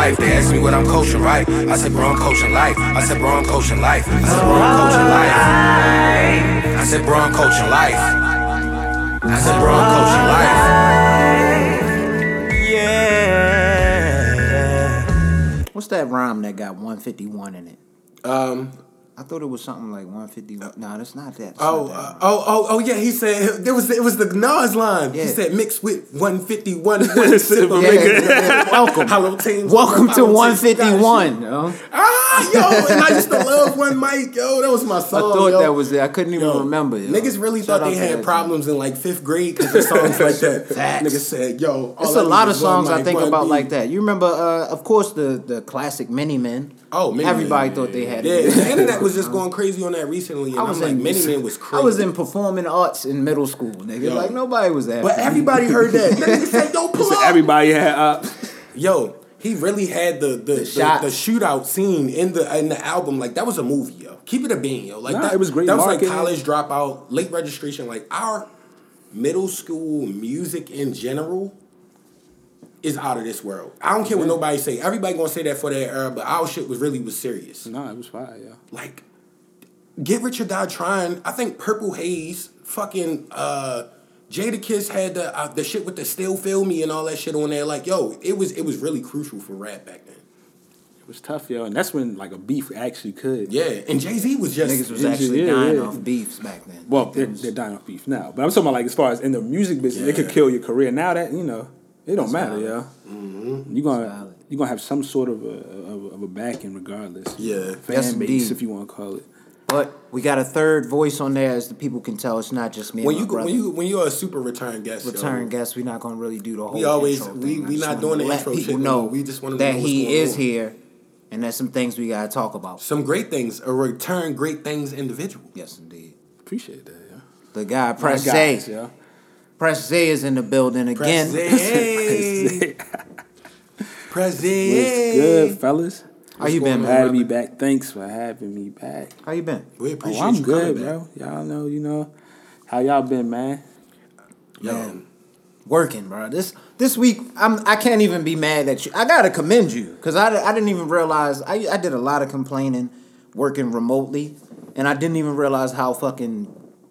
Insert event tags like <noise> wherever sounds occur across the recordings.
life. They asked me what I'm coaching, right? I said, bro, I'm coaching life. I said, bro, I'm coaching life. I said, bro, I'm coaching life. I said, bro, I'm coaching life. I said, bro, I'm coaching life. Yeah. What's that rhyme that got 151 in it? Um. I thought it was something like 151. No, that's not that. That's Oh, not that uh, oh, oh, oh, yeah. He said there was it was the Nas line. Yeah. He said mixed with one fifty <laughs> one. One sip of Yeah, yeah, yeah, <laughs> welcome. Hello, teams. Welcome to 151. Yo. Ah, yo, and I used to love one mic, yo. That was my song. I thought yo. that was it. I couldn't even Yo, remember. Yo. Niggas really Shout thought they had that problems in like fifth grade because of songs like that. <laughs> Facts. Niggas said, "Yo, all It's I a need lot of songs I think about like that. You remember, uh, of course, the the classic Many Men. Oh, Many Everybody Men. thought they had it. Yeah, it. the internet was just <laughs> going crazy on that recently, and I I was was like, in Many Man was crazy. I was in performing arts in middle school, nigga. Yo. Like nobody was that. but everybody heard that. Niggas said, "Yo, <laughs> pull up." Everybody had up. <laughs> Yo, he really had the the, the, shots. the shootout scene in the in the album. Like that was a movie, yo. Keep it a bean, yo. Like Nah, that it was great That was like college dropout, late registration. Like our middle school music in general is out of this world. I don't care what nobody say. Everybody gonna say that for their era, but our shit was really was serious. No, it was fire, yeah. Like, Get Rich or Die Trying. I think Purple Haze, fucking uh, Jadakiss had the uh, the shit with the Still Feel Me and all that shit on there. Like, yo, it was it was really crucial for rap back then. It was tough, yo. And that's when like a beef actually could. Yeah, and Jay Z was just niggas was actually yeah, dying yeah. off beefs back then. Well, they're, they're dying off beef now. But I'm talking about like as far as in the music business, it could kill your career. Now that, you know, it don't matter, valid. yo. Mm-hmm. You're gonna you're gonna have some sort of a of, of a backing regardless. Yeah. Fan Yes, base indeed. if you want to call it. But we got a third voice on there, as the people can tell. It's not just me. when and you my brother. when you when you're a super return guest, yo, return guest, we're not gonna really do the whole. We always- intro we- thing. I we not doing the let intro people no know. We just wanna that know what's he is on. here, and there's some things we gotta talk about. some great things, a return great things individual. Yes, indeed. Appreciate that, yeah. The guy Press guys, Zay, yo. Press Zay is in the building again. Present, present. <laughs> What's good, fellas? How you been, Glad to be back. Thanks for having me back. How you been? We appreciate Oh, appreciate I'm you good, coming, bro. Y'all know, you know, how y'all been, man. Yo, Man, working, bro. This this week, I'm I can't even be mad at you. I gotta commend you because I, I didn't even realize I I did a lot of complaining working remotely, and I didn't even realize how fucking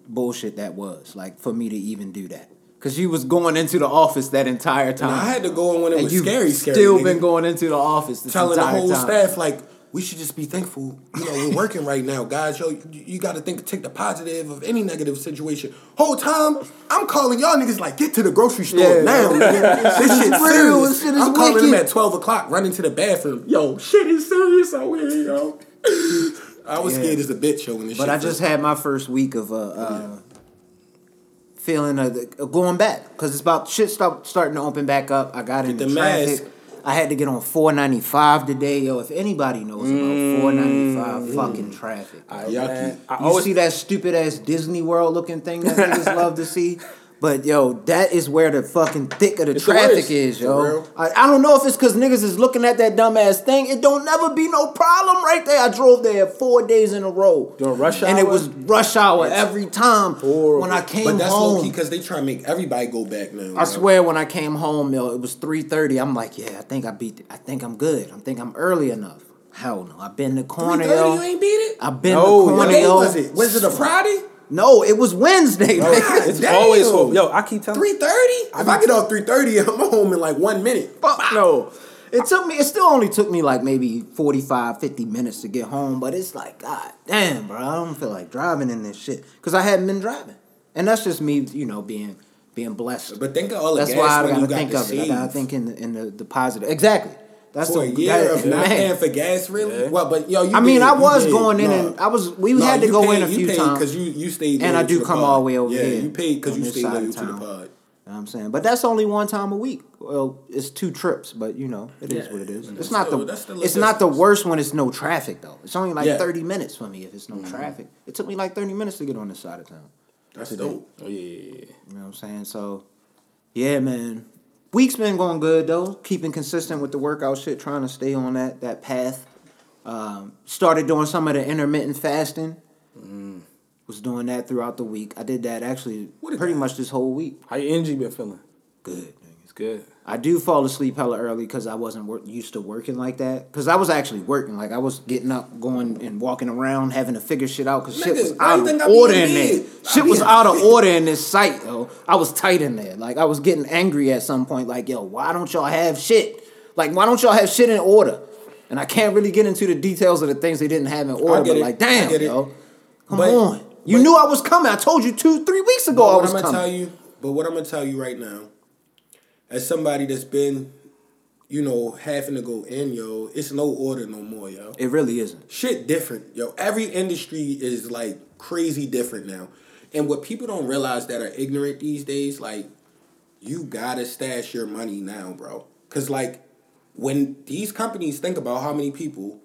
bullshit that was. Like for me to even do that, because you was going into the office that entire time. I had to go in when it and was scary, scary. Still nigga. been going into the office telling the whole time. staff like we should just be thankful. You know, we're working right now, guys. Yo, you, you got to think, take the positive of any negative situation. Whole time, I'm calling y'all niggas like, get to the grocery store Yeah. now. nigga. this <laughs> shit real, serious. this shit is I'm calling them at twelve o'clock, running to the bathroom. Yo, shit is serious out here, yo. <laughs> I was Yeah. scared as a bitch, yo. When this shit But I just had my first week of uh, uh feeling of, the, of going back because it's about shit start starting to open back up. I got into the traffic. mask. I had to get on four ninety five today, yo. If anybody knows about four ninety five mm. fucking traffic, I, Yucky. man, I you always see that stupid ass Disney World looking thing that niggas love to see. But yo, that is where the fucking thick of the It's traffic worst, is, yo. I, I don't know if it's because niggas is looking at that dumbass thing. It don't never be no problem right there. I drove there four days in a row. During rush hour. And it was rush hour every time. Horrible. When I came home. But that's home. because they try to make everybody go back now. I swear when I came home, yo, it was 3.30. I'm like, yeah, I think I beat it. I think I'm good. I think I'm early enough. Hell no. I've been the corner, yo. you ain't beat it. I've been No, the What corner, day yo. was it? Was it a Friday? No, it was Wednesday, man. it's Damn. always hope. Yo, I keep telling Three thirty. If I get off three thirty, I'm home in like one minute. Fuck no. It took me, it still only took me like maybe 45, 50 minutes to get home, but it's like, God damn, bro, I don't feel like driving in this shit. Because I hadn't been driving. And that's just me, you know, being being blessed. But think of all the That's gas why I gotta got think of it. I gotta think in the, in the, the positive. Exactly. That's for a year that- of not man. paying for gas, really? Well, but yo, you I mean, did, I was did. going in No. and I was. We No, had to go paid- in a few times because you you stayed, And I do come pod. all the way over yeah, here you paid because you stayed loyal to the pod. You know what I'm saying, but that's only one time a week. Well, it's two trips, but you know, it is Yeah, what it is. It's not still- the that's still a it's not the worst when it's no traffic though. It's only like Yeah. Mm-hmm. thirty minutes for me if it's no traffic. It took me like thirty minutes to get on this side of town. That's dope. Oh yeah, yeah, yeah. You know what I'm saying? So, yeah, man. Week's been going good though. Keeping consistent with the workout shit, trying to stay on that that path. Um, started doing some of the intermittent fasting. Was doing that throughout the week. I did that actually pretty guy. much this whole week. How your energy been feeling? Good. It's good. I do fall asleep hella early because I wasn't work, used to working like that. Because I was actually working, like I was getting up, going and walking around, having to figure shit out. Because shit was out you think I of order in there. Shit was out of order in this site, yo. I was tight in there. Like I was getting angry at some point. Like yo, why don't y'all have shit? Like why don't y'all have shit in order? And I can't really get into the details of the things they didn't have in order. But it. like, damn, it. yo, come But- on. You but- knew I was coming. I told you two, three weeks ago I what was I'm gonna coming. tell you, but what I'm gonna tell you right now, as somebody that's been, you know, having to go in, yo, it's no order no more, yo. it really isn't. Shit different, yo. Every industry is like crazy different now, and what people don't realize that are ignorant these days, like, you gotta stash your money now, bro. Cause like, when these companies think about how many people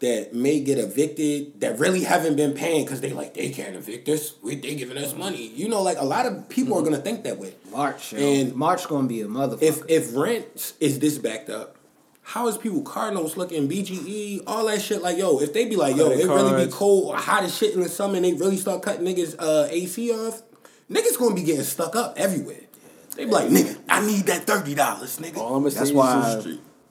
that may get evicted that really haven't been paying because they like they can't evict us. We they giving us money. You know, like a lot of people are gonna think that way. March, yo. And March gonna be a motherfucker. If if rent is this backed up, how is people car notes looking, BGE, all that shit? Like, yo, if they be like, yo, it really be cold or hot as shit in the summer and they really start cutting niggas uh, AC off, niggas gonna be getting stuck up everywhere. They be like, nigga, I need that thirty dollars, nigga. All I'm gonna That's is why-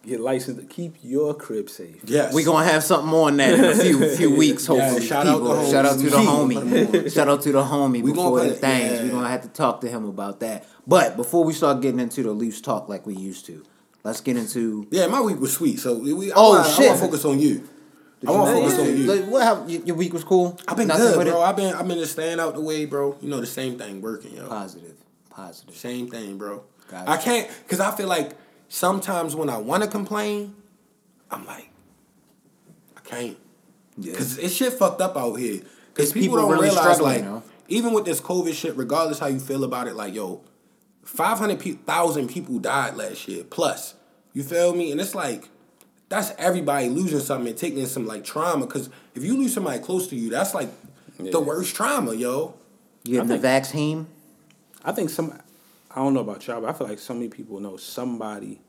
get licensed to keep your crib safe. Yes. We're gonna have something more on that in a few <laughs> few weeks, Yeah, hopefully. shout out people. to shout out to the homie. homie. shout out to the homie we before the things. Yeah. We're gonna have to talk to him about that. But before we start getting into the loose talk like we used to, let's get into Yeah, my week was sweet. So we, I Oh, wanna, I want to focus on you. I want to focus Yeah, on you. like, what happened? Your your week was cool. I've been Nothing good, with bro. I've been I've been just staying out the way, bro. You know the same thing, working, yo. Positive, positive. Same thing, bro. Gotcha. I can't because I feel like sometimes when I want to complain, I'm like, I can't Yeah. because it's shit fucked up out here. Because people, people don't really realize, like, you know? even with this COVID shit, regardless how you feel about it, like, yo, five hundred thousand people died last year plus. You feel me? And it's like. That's everybody losing something and taking some like trauma. Cause if you lose somebody close to you, that's like the worst trauma, yo. You getting the vaccine? I think some. I don't know about y'all, but I feel like so many people know somebody,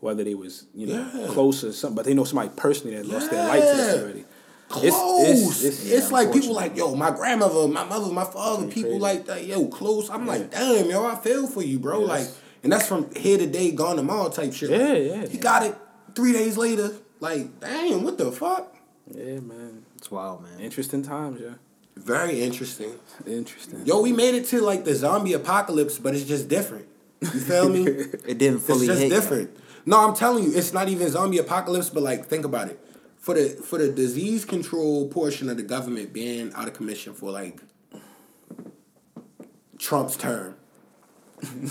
whether they was you know Yeah. close or something, but they know somebody personally that lost their life to this already. close. It's, yeah, like people like, yo, my grandmother, my mother, my father, people crazy. like that, yo, close. I'm like, damn, yo, I feel for you, bro. Like, and that's from here today, gone tomorrow type shit. Yeah, Like, yeah. He got it three days later. Like, damn, what the fuck? Yeah, man. It's wild, man. Interesting times, yeah. Very interesting. Interesting. Yo, we made it to like the zombie apocalypse, but it's just different. You feel me? <laughs> It didn't fully. It's just different. No, I'm telling you, it's not even zombie apocalypse, but like think about it. For the for the disease control portion of the government being out of commission for like Trump's term.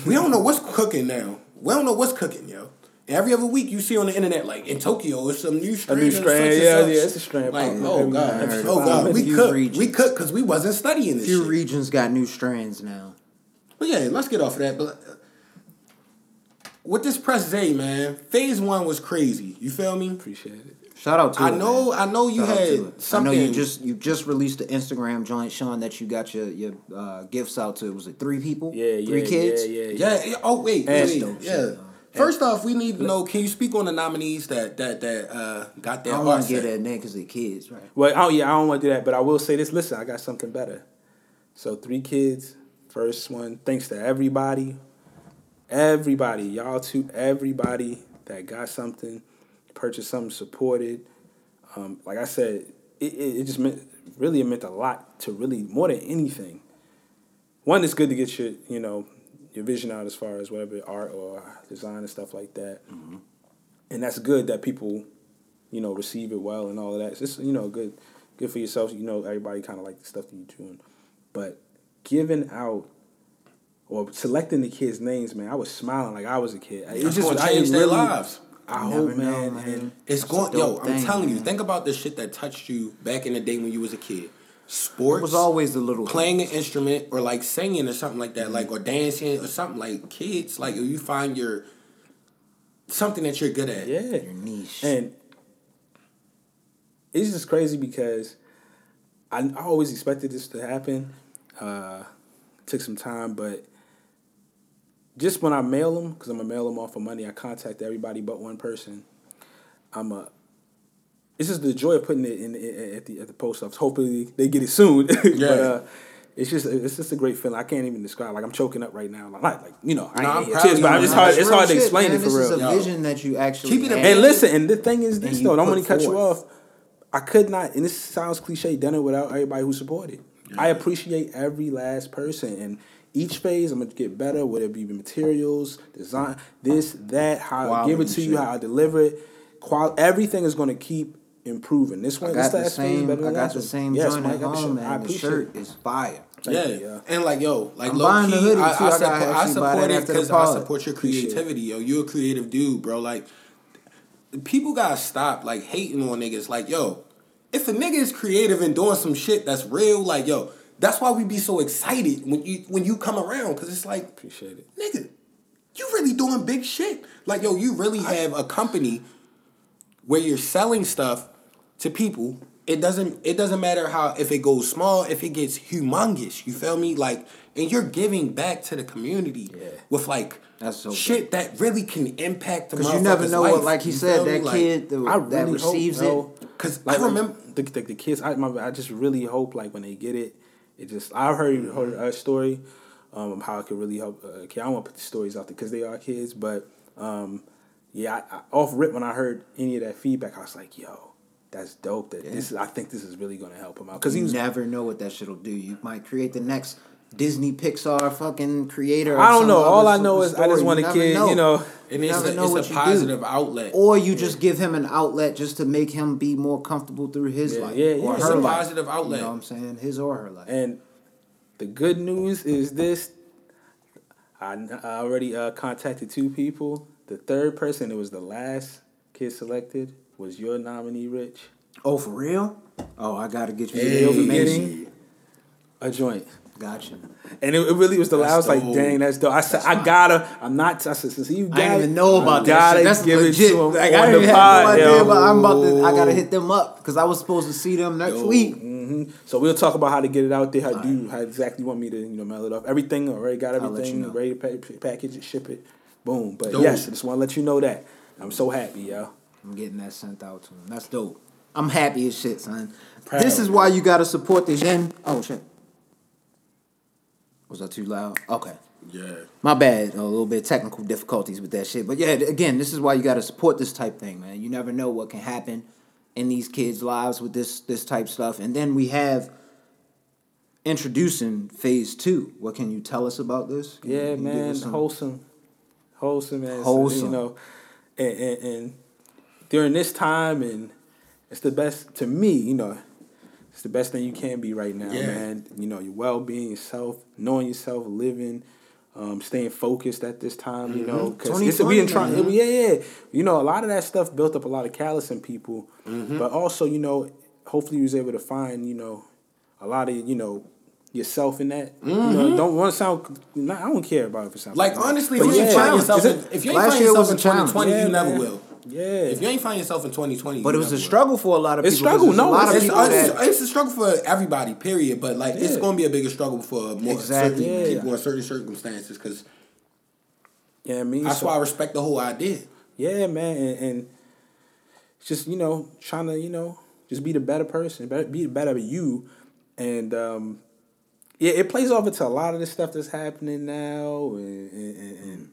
we don't know what's cooking now. We don't know what's cooking, yo. Every other week you see on the internet, like in Tokyo, it's some new strain. new strain, yeah, such. yeah, it's a strain Like, popping oh god, oh god, we Few cook, regions. we cook because we wasn't studying this Few shit. regions got new strands now. But yeah, let's get off of that. But uh, with this press day, man, phase one was crazy. You feel me? Appreciate it. Shout out to I it, know, man. I know you Shout had it. I know you just you just released the Instagram joint showing that you got your your uh, gifts out to was it three people? Yeah, three yeah, kids. Yeah, yeah, yeah. yeah. yeah, Oh wait, That's wait, dope yeah. Shit, though. First off, we need to know. Can you speak on the nominees that that that uh, got I don't want to get that name because they're kids, right? Well, oh yeah, I don't want to do that, but I will say this. Listen, I got something better. So three kids. First one. Thanks to everybody, everybody, y'all too, everybody that got something, purchased something, supported. Um, like I said, it, it, it just meant really it meant a lot to really more than anything. One, it's good to get your you know your vision out as far as whatever art or design and stuff like that, mm-hmm. and that's good that people you know, receive it well and all of that. It's just, you know, good good for yourself. You know, everybody kind of like the stuff that you're doing. But giving out or selecting the kids' names, man, I was smiling like I was a kid. It It's just gonna I change their really- lives. I You hope, never know, man. man. And It's That's going, yo. dope I'm thing, telling you. Think about the shit that touched you back in the day when you was a kid. Sports It was always the little playing an instrument or like singing or something like Mm-hmm. that, like or dancing or something like kids. Like you find your something that you're good at. yeah, your niche. And it's just crazy because I, I always expected this to happen. Uh, took some time, but just when I mail them, because I'm gonna mail them off for money, I contact everybody but one person. I'm a. It's just the joy of putting it in, in at the at the post office. Hopefully they get it soon. <laughs> but, Yeah. uh, it's just it's just a great feeling. I can't even describe. Like I'm choking up right now. Like like you know, I No, I'm proud tears, of but you, I'm- it's hard. It's hard to explain man. it for this real. is a Yo. vision that you actually Keep it in- had. And listen, and the thing is this And you though, don't want to cut you off. I could not, and this sounds cliche, done it without everybody who supported. I appreciate every last person, and each phase I'm gonna get better. Whether it be materials, design, this, that, how I give it Quality to you, how I deliver it, qual, everything is gonna keep improving. This one, I this got the same. I got last the same Yes, joint man, I at got the home, shirt. I man. The appreciate shirt it. is fire. Yeah. you, yeah. and like yo, like I'm low buying the hoodie, I, too. I, I gotta support, I support it because I support your Appreciate creativity, yo. You're a creative dude, bro. Like people gotta stop like hating on niggas. Like yo, if a nigga is creative and doing some shit that's real, like yo, that's why we be so excited when you when you come around because it's like Appreciate it. nigga, you really doing big shit. Like, yo, you really have a company where you're selling stuff to people. It doesn't it doesn't matter how if it goes small, if it gets humongous. You feel me? Like, and you're giving back to the community Yeah. with like That's so shit that really can impact the Because you never know life. what, like he You said, that Like, kid the, I that receives hope, it. Cause Like I remember the, the, the kids, I, my, I just really hope like when they get it, it just I heard heard a story, um, of how it could really help. Uh, kid. I don't want to put the stories out there because they are kids, but um, yeah, I, I, off rip when I heard any of that feedback, I was like, yo, that's dope. That this I think this is really gonna help him out because he You was. never know what that shit'll do. You might create the next Disney Pixar fucking creator. I don't know. All I know is I just want You a never kid, you know. and You it's a, know it's a you do. positive outlet. Or you just give him an outlet just to make him be more comfortable through his Yeah, life. yeah, or yeah. It's her a life. positive outlet. You know what I'm saying? His or her life. And the good news is this: I, I already uh, contacted two people. The third person, it was the last kid selected, was your nominee, Rich. Oh, for real? Oh, I gotta get you Hey. the information. a joint. Gotcha. And it, it really was the That's I was like, dang, that's dope. I said, I gotta. I'm not. I said, since you got I didn't even know about that. Shit. That's give legit. it to him like, I the didn't have pod. no idea, yo. but I'm about to. I gotta hit them up because I was supposed to see them next week. Mm-hmm. So we'll talk about how to get it out there. How do you, how exactly you want me to you know mail it off? Everything already got everything you know. ready to pa- package it, ship it, boom. But Dope. yes, I just want to let you know that I'm so happy, yo. I'm getting that sent out to him. That's dope. I'm happy as shit, son. Proud. This is why you gotta support this. Then, oh shit, was that too loud? Okay. Yeah. My bad. A little bit of technical difficulties with that shit. But yeah, again, this is why you got to support this type thing, man. You never know what can happen in these kids' lives with this this type stuff. And then we have introducing phase two. What can you tell us about this? Can Yeah, you man, us wholesome, wholesome, man. Wholesome. You know, and, and, and during this time, and it's the best to me. You know, it's the best thing you can be right now, Yeah. man. You know, your well being, yourself, knowing yourself, living. Um, staying focused at this time, you mm-hmm. know, because we 2020, in trying, yeah, yeah. You know, a lot of that stuff built up a lot of callous in people, mm-hmm. but also, you know, hopefully, you was able to find, you know, a lot of, you know, yourself in that. You know, mm-hmm. don't want to sound. Not, I don't care about it for something. Like honestly, if you yeah, yourself, if you ain't find yourself in 2020, Yeah, you never man. will. Yeah. If you ain't find yourself in 2020, But it was a will. struggle for a lot of people. It's struggle, no, a lot of It's, people it's, that it's a struggle for everybody, period. But like, it's going to be a bigger struggle for more Exactly. certain Yeah. people in certain circumstances. Because yeah, I mean, that's so- why I respect the whole idea. Yeah, man, and, and just you know, trying to you know, just be the better person, be the better you, and um, yeah, it plays off into a lot of the stuff that's happening now, and and, and,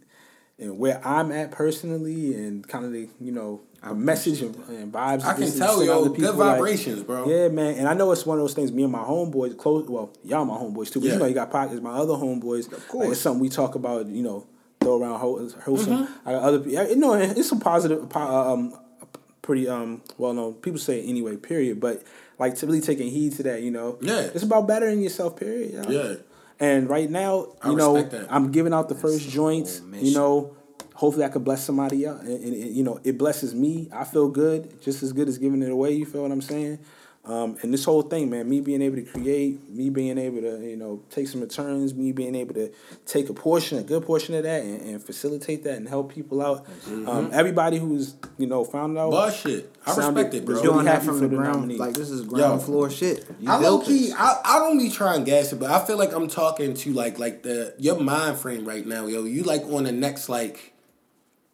and, where I'm at personally, and kind of the you know the message and, and vibes. I can tell, you, good people, like- vibrations, bro. Yeah, man, and I know it's one of those things. Me and my homeboys, close. Well, y'all my homeboys too, but Yeah. you know you got pockets. My other homeboys, of course. it's something we talk about. You know, throw around whole- wholesome. Mm-hmm. I got other, people. you know, it's some positive, uh, um, pretty um, well known. People say it anyway. Period. But like to really taking heed to that, you know, Yeah. it's about bettering yourself. Period. you know? Yeah. And right now, I you know. I'm giving out the first joints. You know, hopefully I could bless somebody else. And, and, and, you know, it blesses me. I feel good, just as good as giving it away. You feel what I'm saying? Um, and this whole thing, man, me being able to create, me being able to, you know, take some returns, me being able to take a portion, a good portion of that, and, and facilitate that and help people out. Um, everybody who's, you know, found out. But shit, I respect it, bro. was doing really that happy from for the the ground. nominee. Like this is ground Yo. floor shit. You I low built key. I, I don't be trying to gas it, but I feel like I'm talking to like like the your mind frame right now, yo. You like on the next like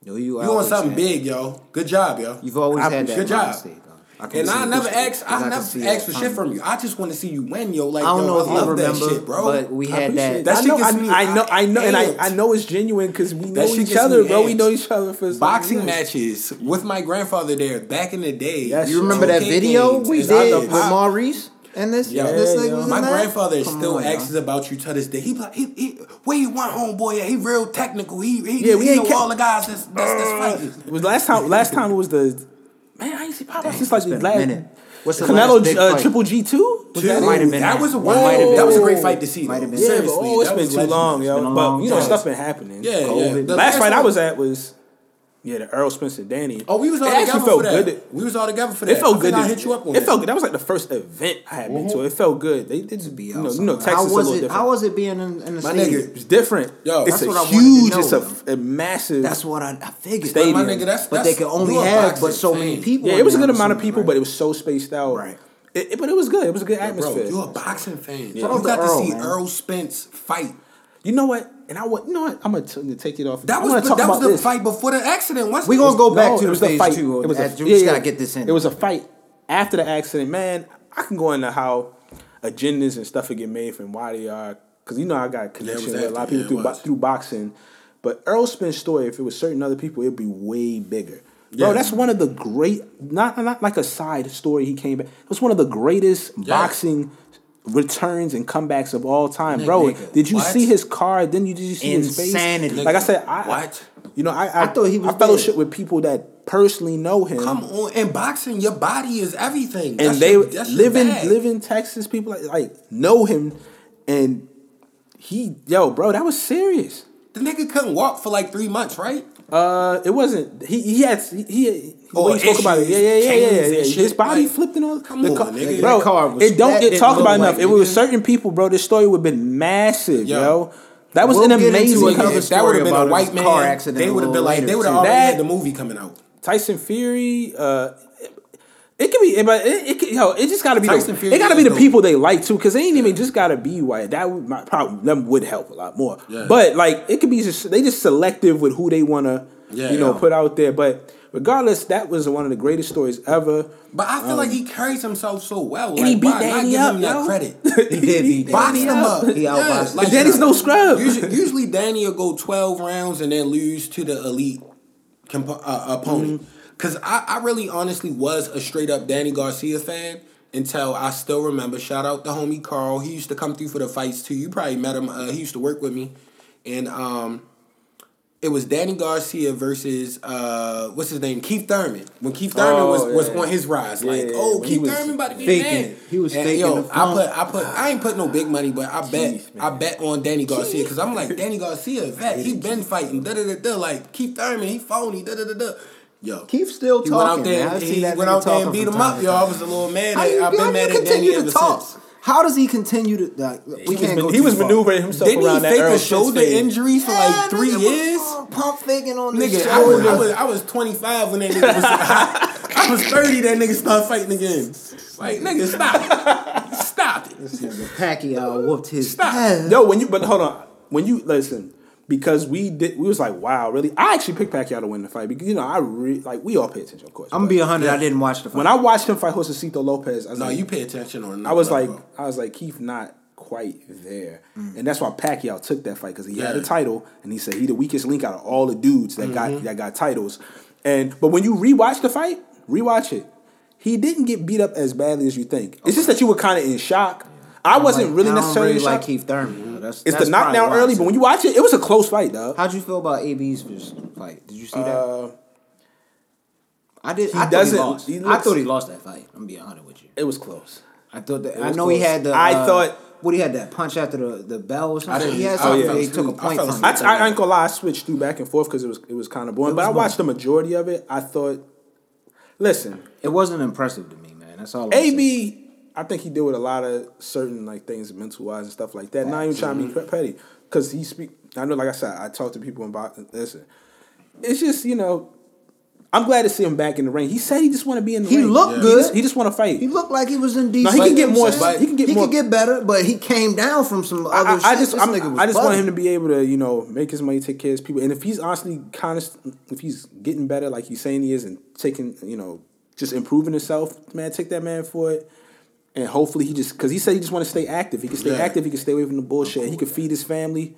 Yo, you you on always something had- big, yo. Good job, yo. You've always I- had that good job. mind state, though. I And I never this way, ask. 'cause I I never see ask for shit from you. I just want to see you win, yo. Like, I don't yo, know if I you remember, that shit, bro. but we had that. That I shit gets I, me- I know, I know, and I. I know it's genuine because we know That shit each other, me bro. We know each other for boxing years. matches with my grandfather there back in the day. Yes, You remember that video we did I with Maurice and this? Yo, this Yeah, nigga yo. was in My that? grandfather Come still on, yo. asks about you to this day. He like, he, he, where you want homeboy at? He real technical. He, he, Yeah, we he ain't know ca- all the guys that's, that's, that's fighting. It was last time. Last time it was the man. I ain't see pop up since like it's the been a last. minute. What's the Canelo last big uh, fight? Triple G two? Dude, Might have been that that. was a Might have been That was a great fight to see. Might though. have been. Yeah, but Seriously, oh, it's that been was too long, legendary. been yo. But long you know, time. stuff been happening. Yeah, yeah. The last fight I was at was yeah, the Earl Spencer Danny. Oh, we was all it together actually felt for that. good. We was all together for that. It felt I good. think I to- hit you up on it that. felt good. That was like the first event I had been to. Mm-hmm. It felt good. They did to be you out know, you know, somewhere. Texas how is a little it? different. How was it being in, in the My stadium? nigga, It's different. Yo, it's That's a what I wanted to huge. know, It's a, a massive. That's what I, I figured. Stadium. my nigga, that's, but they that's, could only have but so many people. yeah, it was a good amount of people, right? but it was so spaced out. Right. It, it- but it was good. It was a good Bro, atmosphere. you're a boxing fan. Shout You out to got to see man. Errol Spence fight. You know what? And I want. You know what? I'm gonna t- take it off. That was the, that was the this. fight before the accident. Wasn't We it? gonna go back No, to the phase fight. two. It was a, That- we yeah, just yeah. gotta get this in. It was a fight after the accident, man. I can go into how agendas and stuff would get made from why they are, because you know I got connection with a lot of people yeah, through bo- through boxing. But Errol Spence' story, if it was certain other people, it'd be way bigger. Yeah. Bro, that's one of the great, not not like a side story. He came back. It was one of the greatest boxing returns and comebacks of all time, bro. nigga, did you what? see his car? Then you did you see Insanity. his face? Like I said, I, What? You know, I I, I thought he was I fellowship with people that personally know him. Come on, in boxing, your body is everything. and That's they your, live in bag. live in Texas. People like like know him, and he yo, bro, that was serious. The nigga couldn't walk for like three months, right? Uh, it wasn't. He he had he. he Oh, spoke about it. Yeah, yeah, yeah, yeah, yeah. and yeah. shit, His body like, flipped and all. come the on, car, nigga. bro. Car was- it don't get talked about like enough. It was certain people, bro. This story would have been massive, Yo. yo. That was We'll an amazing. cover- if that would have been a white man, car accident they would have been like, they would have already That- had the movie coming out. Tyson Fury. Uh, it could be, but it, it could, yo, it just got to be. Tyson The, Fury it got to be the dope. people they like too, because they ain't even just got to be white. That would might, probably them would help a lot more. Yeah. But like, it could be just they just selective with who they want to, Yeah, you know, yeah. put out there. But regardless, that was one of the greatest stories ever. But I feel like he carries himself so well. Um, and he like, beat why not Danny give up, him that yo. credit? <laughs> He did beat Danny him up. He outboxed like, Danny's no scrub. <laughs> Usually, usually Danny will go 12 rounds and then lose to the elite uh, opponent. Mm-hmm. Because I, I really honestly was a straight up Danny Garcia fan until I still remember. Shout out the homie Carl. He used to come through for the fights too. You probably met him. Uh, he used to work with me. And um, it was Danny Garcia versus uh, what's his name, Keith Thurman. When Keith Thurman Oh, was, was on his rise, Yeah, like, yeah, oh, Keith Thurman about to be faking it. He was And, faking yo, I put, I put, I ain't put no big money, but I bet, Keith, I bet on Danny Garcia because I'm like Danny Garcia, vet. He <laughs> been fighting, da da da da. Like Keith Thurman, he phony, da da da da. Yo, Keith still he went out talking, there, man. I he see that went out there and beat him up. to Yo, I was a little mad. How At, you, I've been you mad at Danny continue ever to talk? since. How does he continue to? Like, we He was, can't go he was far. maneuvering himself Didn't around he that fake Earl a shoulder injury for Yeah, like three nigga years? Pump, pump faking on this Nigga, I was, I was I was 25 when that nigga was <laughs> I, was 30 that nigga started fighting again. Like nigga, stop. stop it. Pacquiao whooped his Stop. ass. Yo, when you but hold on, when you listen, because we did, we was like, wow, really? I actually picked Pacquiao to win the fight because you know I re, like we all pay attention, of course. I'm gonna be hundred. Yeah. I didn't watch the fight. when I watched him fight Josesito Lopez, I was No, like, you pay attention on I was that, like, bro. I was like, Keith not quite there, and that's why Pacquiao took that fight because he had Yeah. a title, and he said he the weakest link out of all the dudes that Mm-hmm. got that got titles, and but when you rewatch the fight, rewatch it, he didn't get beat up as badly as you think. It's just that you were kind of in shock. I wasn't Like, really I don't necessarily really like shock. Keith Thurman. though. That's, It's that's the probably knockdown why early, said but when you watch it, it was a close fight, dog. How'd you feel about AB's first fight? Did you see that? Uh, I did. he I thought doesn't- He lost. he I thought he lost that fight. I'm being honest with you. it was close. I thought that. I was know he had the. I uh, thought- What he had that punch after the, the bell or something. didn't- he had I something. fell He took a asleep. I point fell from. I. I, I ain't gonna lie, I switched through back and forth because it was it was kind of boring. It But I was watched the majority of it. I thought, listen, It wasn't impressive to me, man. That's all. I'm saying. AB, I think he did with a lot of certain like things mental wise and stuff like that. Not even trying to be petty because he speak. I know, like I said, I talk to people about listen. It's just you know, I'm glad to see him back in the ring. He said he just want to be in the He ring. He looked He good. just, he just want to fight. He looked like he was in decent. No, he can get more- what I'm saying? he can get He more- could get better, but he came down from some other. I- I shit. just, This I'm- nigga was I just want him to be able to, you know, make his money, take care of his people, and if he's honestly kind of, if he's getting better, like he's saying he is, and taking, you know, just improving himself. Man, take that man for it. And hopefully he just because he said he just want to stay active. He can stay Yeah. active. He can stay away from the bullshit. He can feed his family.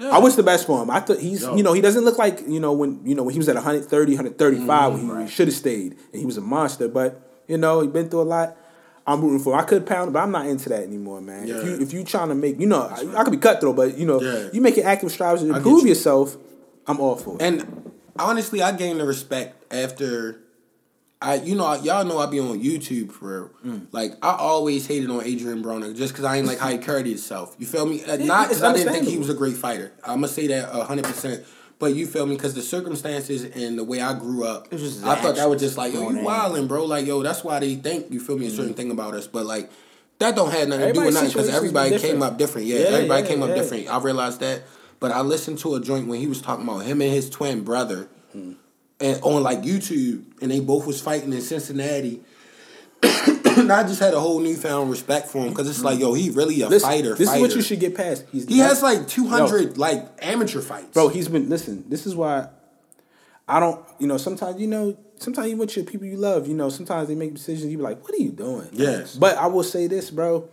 I wish the best for him. I thought he's, you know, he doesn't look like, you know, when, you know, when he was at 130, 135, Mm-hmm. when he should have stayed and he was a monster. But, you know, he's been through a lot. I'm rooting for him. I could pound, but I'm not into that anymore, man. If Yeah. you if you trying to make, you know, I, I could be cutthroat, but you know, Yeah. you making active strides to improve you. yourself. I'm all for it. And honestly, I gained the respect after I, you know, y'all know I be on YouTube for. Mm. Like I always hated on Adrien Broner just because I ain't like how he <laughs> carried himself. You feel me? Uh, Not because I didn't think he was a great fighter. I'm gonna say that hundred percent. But you feel me? Because the circumstances and the way I grew up, I thought that was just like, yo, you in. wildin', bro. Like, yo, that's why they think you feel me a certain thing about us. But like, that don't have nothing to do with nothing because everybody came up different. Yeah, Yeah, everybody yeah, came up yeah. different. I realized that. But I listened to a joint when he was talking about him and his twin brother, Hmm. And on like YouTube, and they both was fighting in Cincinnati. <coughs> and I just had a whole newfound respect for him because it's like, yo, he really a Listen, fighter. this fighter. is what you should get past. He's He not- has like two hundred like amateur fights, Bro, he's been listen. This is why I don't. You know, sometimes you know, sometimes you with your people you love. You know, sometimes they make decisions. You be like, "What are you doing?" Yes. But I will say this, bro.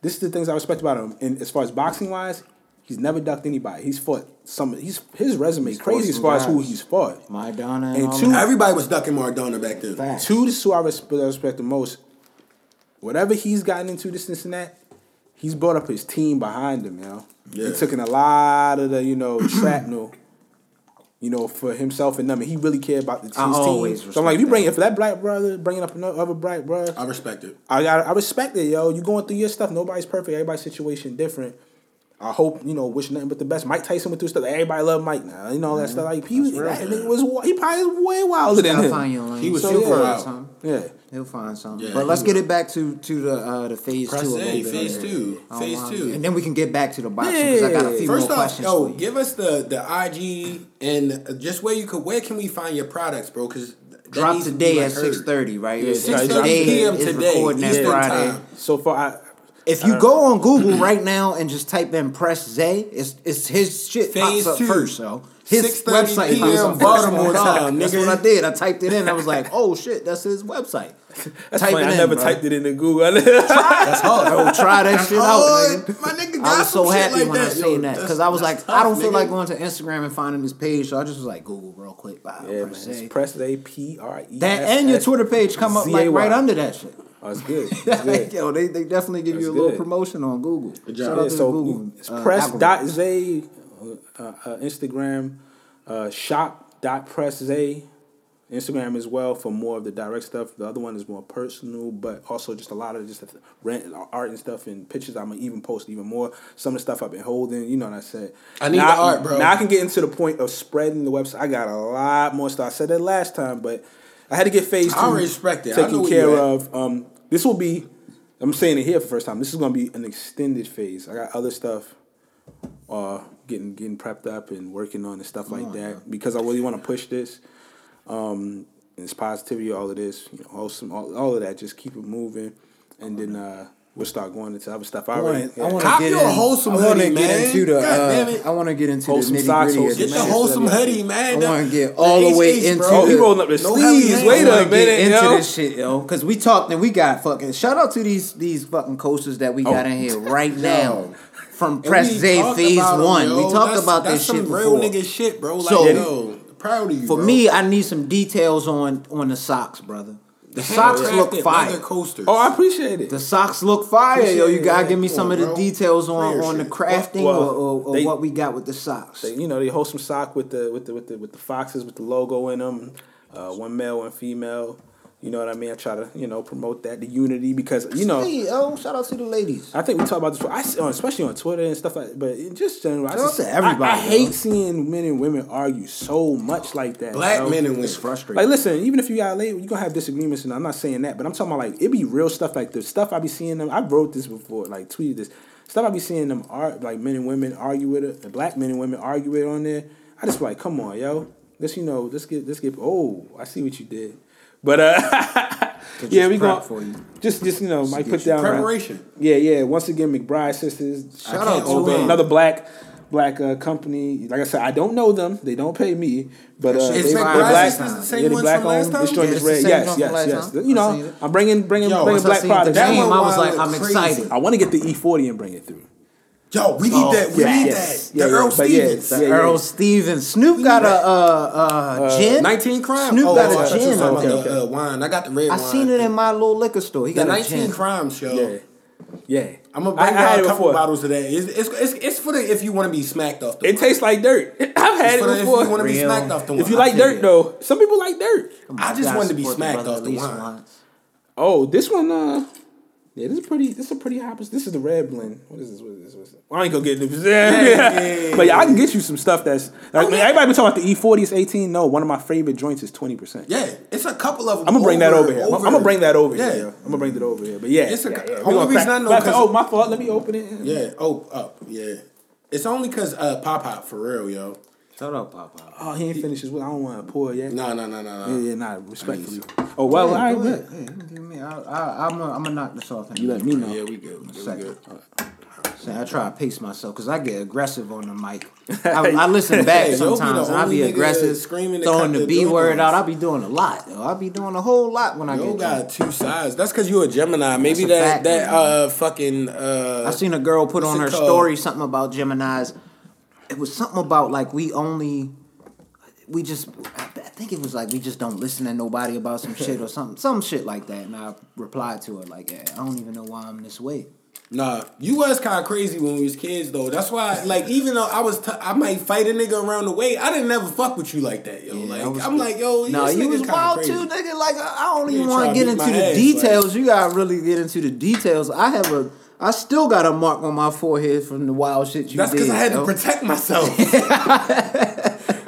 This is the things I respect about him. And as far as boxing wise, he's never ducked anybody. He's fought some. He's his resume is fought crazy as some far as who he's fought. Maidana and, And two- Everybody was ducking Maradona back then. Facts. Two, this is who I respect, I respect the most. Whatever he's gotten into this and that, he's brought up his team behind him, you know. Yeah. He took in a lot of the, you know, <clears throat> shrapnel, you know, for himself and them. And he really cared about the his I team. so I'm like, if you respect bring if that black brother bringing up another black brother, I respect it. I got I respect it, yo. You going through your stuff. Nobody's perfect. Everybody's situation different. I hope you know wish nothing but the best. Mike Tyson went through stuff. Everybody love Mike now. You know all that stuff. Like he, was- Mm-hmm. real. that nigga was he probably was way wilder than Gotta him. find your lane. He was So, super yeah, wild. something. Yeah. He'll find something. Yeah, but let's get it back to to the uh, the phase Press two. a A, little bit. phase two, Oh, phase wow. two. and then we can get back to the boxing because I got a few First more off, questions yo, for you. give us the the IG and just where you could where can we find your products, bro? Because Drop today at six thirty, right? Yeah, 6:30 p.m. today, recording that Eastern Friday. time. So far, I, If you uh, go on Google right now and just type in Press Zay, it's it's his shit Phase pops up two. first, so his 6:30 website p.m. pops up. Baltimore time, That's what I did. I typed it in. I was like, oh shit, that's his website. <laughs> that's Type funny. it I in, never bro. typed it into Google. <laughs> That's hard. Bro, try that shit out, nigga. My nigga I was so some happy like when I that. Yo, seen that because I was like, that's I don't feel nigga. like going to Instagram and finding his page, so I just was like, Google real quick. Wow, yeah, man. Press It's Zay. press A P R E. That and your Twitter page come up like right under that shit. Oh, it's good. <laughs> It's good. Yo, they, they definitely give you a That's little promotion on Google. job. Shout Yeah, out to so Google. it's uh, press dot zay, uh, uh, Instagram, uh, shop dot press zay, Instagram as well for more of the direct stuff. The other one is more personal, but also just a lot of just rent art and stuff and pictures. I'm gonna even post even more. Some of the stuff I've been holding, you know what I said. I need now, the art, bro. Now I can get into the point of spreading the website. I got a lot more stuff. I said that last time, but I had to get phase two I respect it. I taken care of. Um, this will be. I'm saying it here for the first time. This is gonna be an extended phase. I got other stuff uh, getting getting prepped up and working on and stuff like that because I really want to push this. Um, and it's positivity, all of this, you know, wholesome, all, all of that. Just keep it moving, and then uh, we'll start going into other stuff. I I want to. I wanna Cop get in, wholesome I hoodie, get man. into the. Uh. I want to get into Wholesome the nitty socks, gritty. wholesome Get the wholesome hoodie, man. I wanna get all the way into bro. the- Oh, he rolling up the sleeves. Wait a minute, into yo. this shit, yo, because we talked and we got fucking. Shout out to these these fucking coasters that we got Oh. in here right now from Press we Zay Phase about 'em, One. yo. We talked That's- about that's this shit some before. real nigga shit, bro. Like, So- yo, proud of you. For bro. me, I need some details on on the socks, brother. The socks look Handcrafted fire. coasters. Oh, I appreciate it. The socks look fire, yo. You gotta that. give me some on, of the bro. details on, Player on the crafting Well, or, or, or they- what we got with the socks. They- you know, they hold some sock with the with the with the with the foxes with the logo in them. Uh, one male, one female. You know what I mean? I try to you know promote that the unity because you know Hey, yo, shout out to the ladies. I think we talk about this. I uh, especially on Twitter and stuff like. But in just general, I, just, to everybody, I, I hate seeing men and women argue so much like that. Black bro. men and women. It's frustrating. Like, listen, even if you got late, you gonna have disagreements, and I'm not saying that, but I'm talking about like it be real stuff like the stuff I be seeing them. I wrote this before, like tweeted this stuff I be seeing them art like men and women argue with it, the black men and women argue with it on there. I just be like, come on, yo, let's you know, let's get let's get. Oh, I see what you did, but uh, <laughs> yeah, we prep going for you. Just just you know, might get put down preparation. Yeah, yeah. Once again, McBride sisters. Shout out to them. another black black uh, company. Like I said, I don't know them. They don't pay me, but uh, Is they, Black they're black. is the same yeah, they ones black from last owned. time? This joint Yeah, is it's the red. same Yes, from yes, last yes. time. You know. I'm bringing bringing Yo, bringing black seen the products. That name, I was like, I'm excited. I want to get the E-40 and bring it through. Yo, we need Oh, that. We yeah. need Yes. that. Yeah, The yeah, Earl but yeah, Stevens. The yeah, Earl yeah. Stevens. Snoop got a uh, uh, gin. 19 crime. Snoop oh, got I a thought you gin. Okay, okay. the uh, wine. I got the red wine. I wine. seen it in my little liquor store. He the got a 19 gin. crime show. Yeah, yeah. I'm gonna bring I had y'all it a couple before. bottles of that. It's, it's, it's, it's for the if you want to be smacked off the It wine. tastes like dirt. <laughs> I've had It's for the it if before. you want to be smacked off the wine. If you like dirt you. though, some people like dirt. I just Gotta wanted to be smacked off the wine. Oh, this one, uh, yeah, this is pretty. This is a pretty hot. This is the red blend. What is this? What is this? What is this? I ain't gonna get yeah, yeah, <laughs> but yeah, I can get you some stuff that's. Like, everybody been talking about the E-40 is 18. No, one of my favorite joints is 20. percent Yeah, it's a couple of them. I'm gonna bring that over here. I'm gonna bring that over Yeah. here. I'm gonna bring that over here. But yeah, It's a- yeah, yeah. only We gonna reason I know crack- Oh, my fault. Let me open it. Yeah. Oh, up. Yeah. It's only cause uh, Pop Pop for real, yo. Shut up, Papa. Oh, he ain't finished his. I don't want to pour yet. No, no, no, no, no. yeah, yeah, nah, respectfully. Oh well, all Yeah, right, go good. ahead. Yeah, give me. I, I, I'm gonna I'm gonna knock this off. You let me know. Yeah, we good. We good. Second. good. See, I try to pace myself because I get aggressive on the mic. <laughs> I, I listen back Hey, you'll be the sometimes and I be aggressive, screaming throwing the the B word out. off. I be doing a lot. Though. I be doing a whole lot when I Yo get got drunk. two sides. That's because you're a Gemini. Maybe That's that fact, that man. uh fucking uh. I seen a girl put on her called? story something about Gemini's. It was something about like we only, we just. I think it was like we just don't listen to nobody about some shit or something, some shit like that. And I replied to her like, yeah, I don't even know why I'm this way. Nah, you was kind of crazy when we was kids though. That's why, like, even though I was, t- I might fight a nigga around the way. I didn't ever fuck with you like that, yo. Yeah, like, I'm like, yo, No, this you was wild crazy. too, nigga. Like I I don't even want to get into the ass, details. You gotta really get into the details. I have a, I still got a mark on my forehead from the wild shit you That's did. because I had yo. to protect myself. <laughs>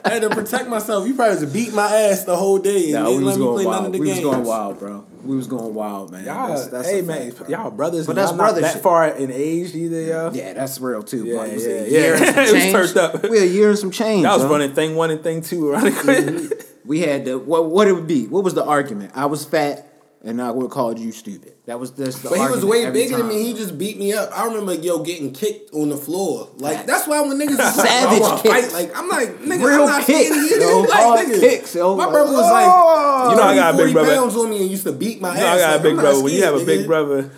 I had to protect myself. You probably just beat my ass the whole day and Nah, we didn't was let me going play none of wild. the We was going wild, bro. We was going wild, man. Y'all, That's- that's hey man, fact, y'all brothers, But but that's that's not that shit. far in age either, y'all. Yeah, that's real too. Yeah, bro. It was yeah, yeah. year and some <laughs> It was change. turned up. We a year and some change. Y'all was yo. running thing one and thing two around the We had the what? What it would be? What was the argument? I was fat, and I would have called you stupid. That was this. The But he was way every bigger than me. He just beat me up. I remember yo getting kicked on the floor. Like that's why when niggas is <laughs> like, oh, Savage I kicks. fight, like I'm like nigga, Real I'm not kicks, scared of you. yo. Like, Hard nigga, kicks, yo. My brother was Oh. like, You know I got a big brother. pounds on me and used to beat my You know, ass. I got Like, a big I'm brother. When you scared, have a big nigga. brother,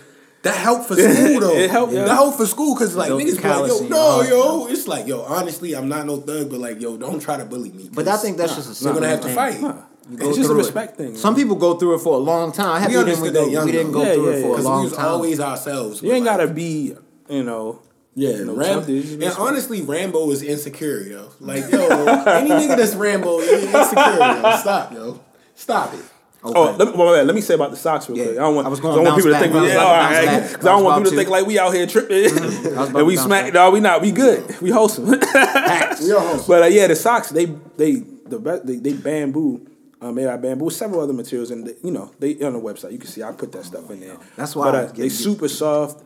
That helped for <laughs> school though. It helped, yeah. That helped for school because like niggas be like, yo, no, heart, yo. It's like, yo, honestly, I'm not no thug, but like, yo, don't try to bully me. But I think that's just a we're gonna have to thing. fight. It's just a through it. respect thing. Some people go through it for a long time. I We happy we understood that young we didn't go though. through Yeah, it yeah, for yeah. a Because we long was time. always ourselves. you ain't like, gotta be, you know. Yeah, you know, Ram- something. You just and honestly, Rambo is insecure, yo. Like, yo, <laughs> any nigga that's Rambo is insecure, yo. Stop, yo. Stop it. Oh, let me, well, let me say about the socks real Yeah, quick. I don't want, I was gonna I don't want people to think back. we, I yeah, about all to right, because I don't want people to to. think like we out here tripping. I about <laughs> and we smack. back. No, we not. We good. We wholesome. <laughs> We are wholesome. But uh, yeah, the socks they they the they, they bamboo. Uh, made out of bamboo, several other materials, and they, you know they on the website. You can see I put that stuff in there. That's why But, I uh, they super soft.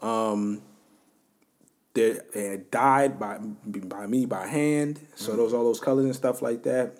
Um, they're, they're dyed by by me by hand, so those all those colors and stuff like that.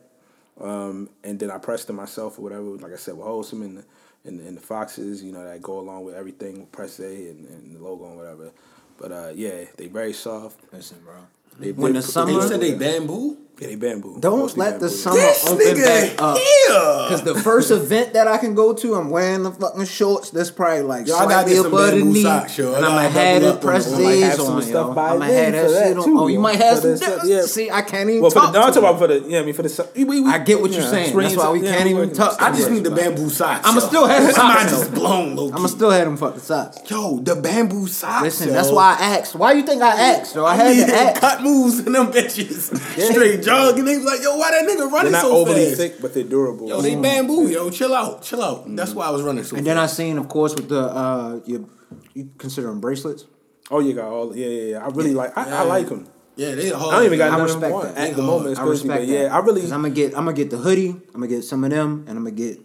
Um, and then I pressed them myself or whatever. Like I said, with wholesome and the, and, the, and the foxes, you know, that go along with everything, with press A and, and the logo and whatever. But uh, yeah, they very soft. Listen, bro. They, When they- the summer- You said they bamboo? Yeah, bamboo. Don't Mostly let the bamboo. summer This open nigga back up. Because the first event that I can go to, I'm wearing the fucking shorts. That's probably like Yo, I gotta slightly some above the bamboo knee, socks, yo. And I'ma have it pressed it. I might have A's some on, stuff I'm then have that shit on. too, Oh, you might have some. the- yeah. See, I can't even Well, talk. the, no, I'm talking about for the yeah, I mean for the we, we, I get what you're saying. That's why we yeah, can't even touch- I just need the bamboo socks. I'ma still have <laughs> the Mine socks, just blown, low I'ma still have them fucking socks. Yo, the bamboo socks. Listen, that's why I asked. Why you think I asked? Yo, I had to ask. cut moves in them bitches. Straight jogging. They was like, yo, why that nigga They're running not so overly fast? thick, but they're durable. Yo, they bamboo, yo. Chill out, chill out. That's why I was running so And fast. then I seen, of course, with the uh, you, you consider them bracelets. oh, you got all yeah, yeah, yeah. I really like. I, I like them. yeah, they hard. I don't even got I none respect that. at the They moment, I especially. respect But yeah. I really. I'm gonna get I'm gonna get the hoodie. I'm gonna get some of them, and I'm gonna get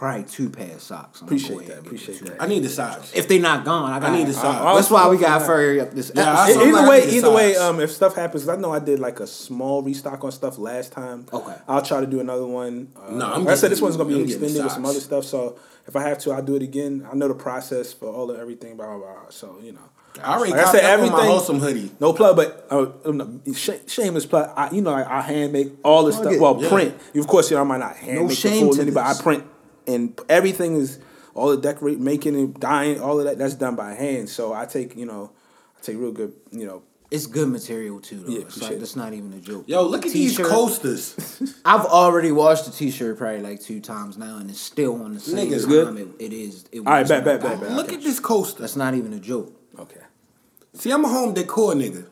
probably two pair of socks. I'm appreciate that. Appreciate that. I need the socks. If they not gone, I, got, need the socks. I- That's why we gotta furry up this Yeah, I episode. Either way, the either way, um, if stuff happens, I know I did like a small restock on stuff last time. Okay. I'll try to do another one. Uh, No, I'm like I said this one's gonna be I'm extended with some other stuff. So if I have to, I'll do it again. I know the process for all of everything. Blah blah blah. So you know, I already Like I said, up on everything. my wholesome hoodie. No plug, but uh, um, sh- shameless plug. I, you know, I, I hand make all the stuff. it. Well, Yeah. print. Of course, you know, I might not hand No make the shame full to many, but I print and everything is all the decorate, making and dyeing, all of that. That's done by hand. So I take, you know, I take real good, you know. It's good material too, though. Yeah, it's appreciate like it. that's not even a joke. Yo, look at these T-shirt- coasters. <laughs> I've already washed the t-shirt probably like two times now, and it's still on the same Niggas time. good? It, it is. It All right, was bet, when I bet, got bet, it. bet. Look Okay. at this coaster. That's not even a joke. Okay. See, I'm a home decor nigga.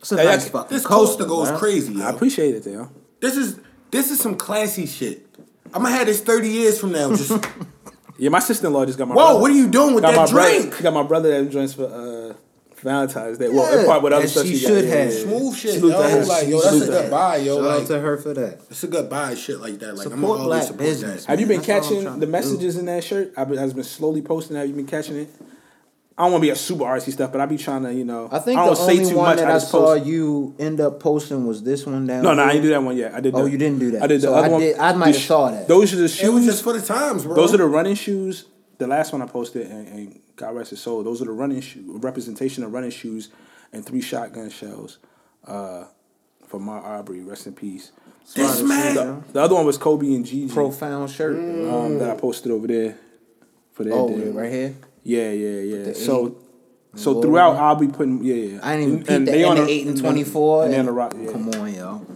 It's a Hey, nice I- fucking This coaster goes man. crazy, yo. I appreciate it, though. This is this is some classy shit. I'm gonna have this 30 years from now. Just <laughs> Yeah, my sister in law just got my. whoa, brother- what are you doing with got that my brother- drink? got my brother that joins for uh, Valentine's Day. Well, Yeah, in part with other stuff she she, should got. have. Smooth shit, Salute yo. to her. Like, yo, that's a Salute to good buy, yo. Shout Like, out to her for that. it's a good buy, shit like that. Like, I'm Support always black support business. that. Have you been That's catching the messages in that shirt? I've been, I've been slowly posting. Have you been catching it? I don't want to be a super artsy stuff, but I be trying to, you know. I think I the don't say only too one much. that I I, saw post. you end up posting was this one down. No, no, I didn't do that one yet. I did. Oh, the- you didn't do that. I did the So other I one. did- I might have sh- saw that. Those are the It was shoes. just for the times, bro. Those are the running shoes. The last one I posted, and, and God rest his soul. Those are the running shoe representation of running shoes and three shotgun shells. Uh, for Ahmaud Arbery, rest in peace. this man. The, the other one was Kobe and Gigi. profound shirt. um, that I posted over there for their Oh, day. right here. Yeah, yeah, yeah. the So, so throughout, I'll be putting yeah, yeah. I didn't even And- peep and that. they on the a- eight and twenty four. and they on the rock. Yeah. Come on, yo.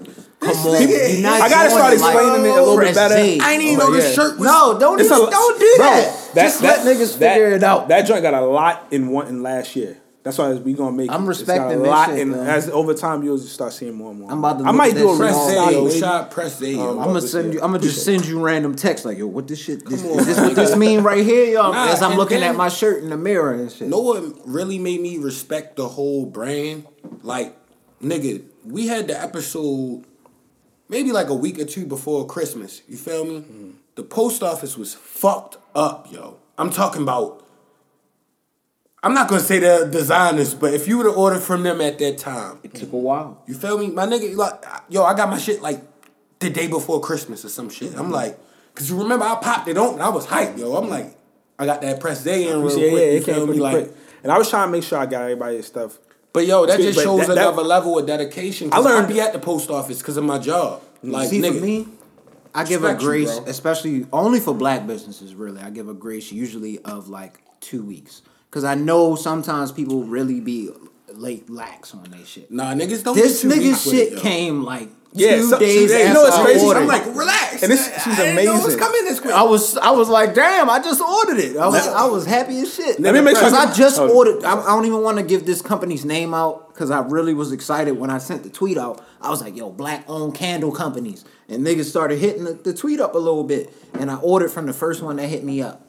This Come on. nigga- You're not I gotta start it like explaining it a little bit Press better. Z. I didn't even Oh, know this yeah. shirt was. No, don't even, a- don't do Bro, that. Just let niggas that- figure it out. That joint got a lot in one in last year. That's why we gonna make. I'm it. It's respecting got a lot shit, in, man. as over time you'll just start seeing more and more. I'm about to I might do a that shit Press all Z, day. yo. maybe. Shot press Z, yo. Oh, I'm gonna send you. I'm gonna just send you random texts like, yo, what this shit? This, on, is this what this mean right here, yo? Nah, As I'm looking then- at my shirt in the mirror and shit. know what really made me respect the whole brand? Like, nigga, we had the episode maybe like a week or two before Christmas. You feel me? Mm-hmm. The post office was fucked up, yo. I'm talking about. I'm not gonna say the designers, but if you would have ordered from them at that time, It took a while. you feel me? My nigga, like, yo, I got my shit like the day before Christmas or some shit. I'm mm-hmm. like, cause you remember I popped it on and I was hyped, yo. I'm like, I got that press day in real yeah, quick. yeah, you it feel came pretty Like, quick. And I was trying to make sure I got everybody's stuff. but yo, that just shows that- that- another level of dedication. I learned learned- be at the post office because of my job. Like, See, nigga, me, I give a Respect you, grace, especially only for black businesses. Really, I give a grace usually of like two weeks because I know sometimes people really be late lax on their shit. nah, niggas don't. This get two nigga weeks with shit it, yo. came like Yeah, two so- two days days. You after know what's I crazy? ordered. I'm like, relax. And this- she's I didn't know it was amazing. coming this quick. I was I was like, damn, I just ordered it. I was I was happy as shit. Let me make sure- Because I just Oh. ordered. I, I don't even want to give this company's name out because I really was excited when I sent the tweet out. I was like, yo, black owned candle companies, and niggas started hitting the, the tweet up a little bit, and I ordered from the first one that hit me up.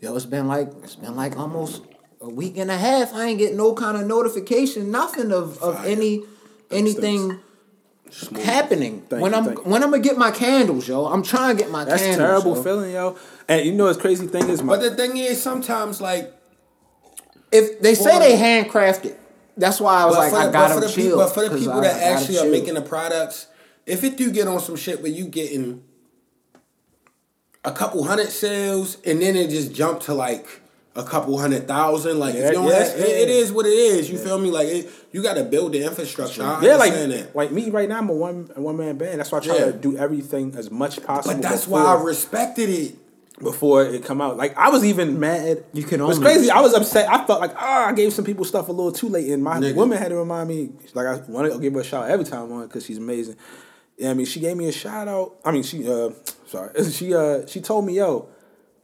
Yo, it's been like it's been like almost a week and a half. I ain't getting no kind of notification, nothing of of any anything. Happening Thank when you, I'm thank you. when I'm gonna get my candles, yo. I'm trying to get my That's candles. terrible yo. feeling, yo. And you know what's crazy thing is my But the thing is, sometimes like, If they say For- they handcrafted, that's why I was but like, for I gotta but for the chill. people, but for the 'cause people I- that I gotta actually are chill. making the products, if it do get on some shit where you getting a couple hundred sales and then it just jump to like a couple hundred thousand, like if you don't yes, have, yeah. it, it is what it is. You feel me? Like it, you got to build the infrastructure. I yeah, like that. like me right now. I'm a one a one man band. That's why I try Yeah. to do everything as much possible. But that's before, why I respected it. before it come out. Like I was even mad. You can It's only crazy. I was upset. I felt like ah, I gave some people stuff a little too late, and my Nigga. woman had to remind me. Like I want to give her a shout out every time on because she's amazing. Yeah, I mean, she gave me a shout out. I mean, she uh, sorry, <laughs> she uh, she told me, yo,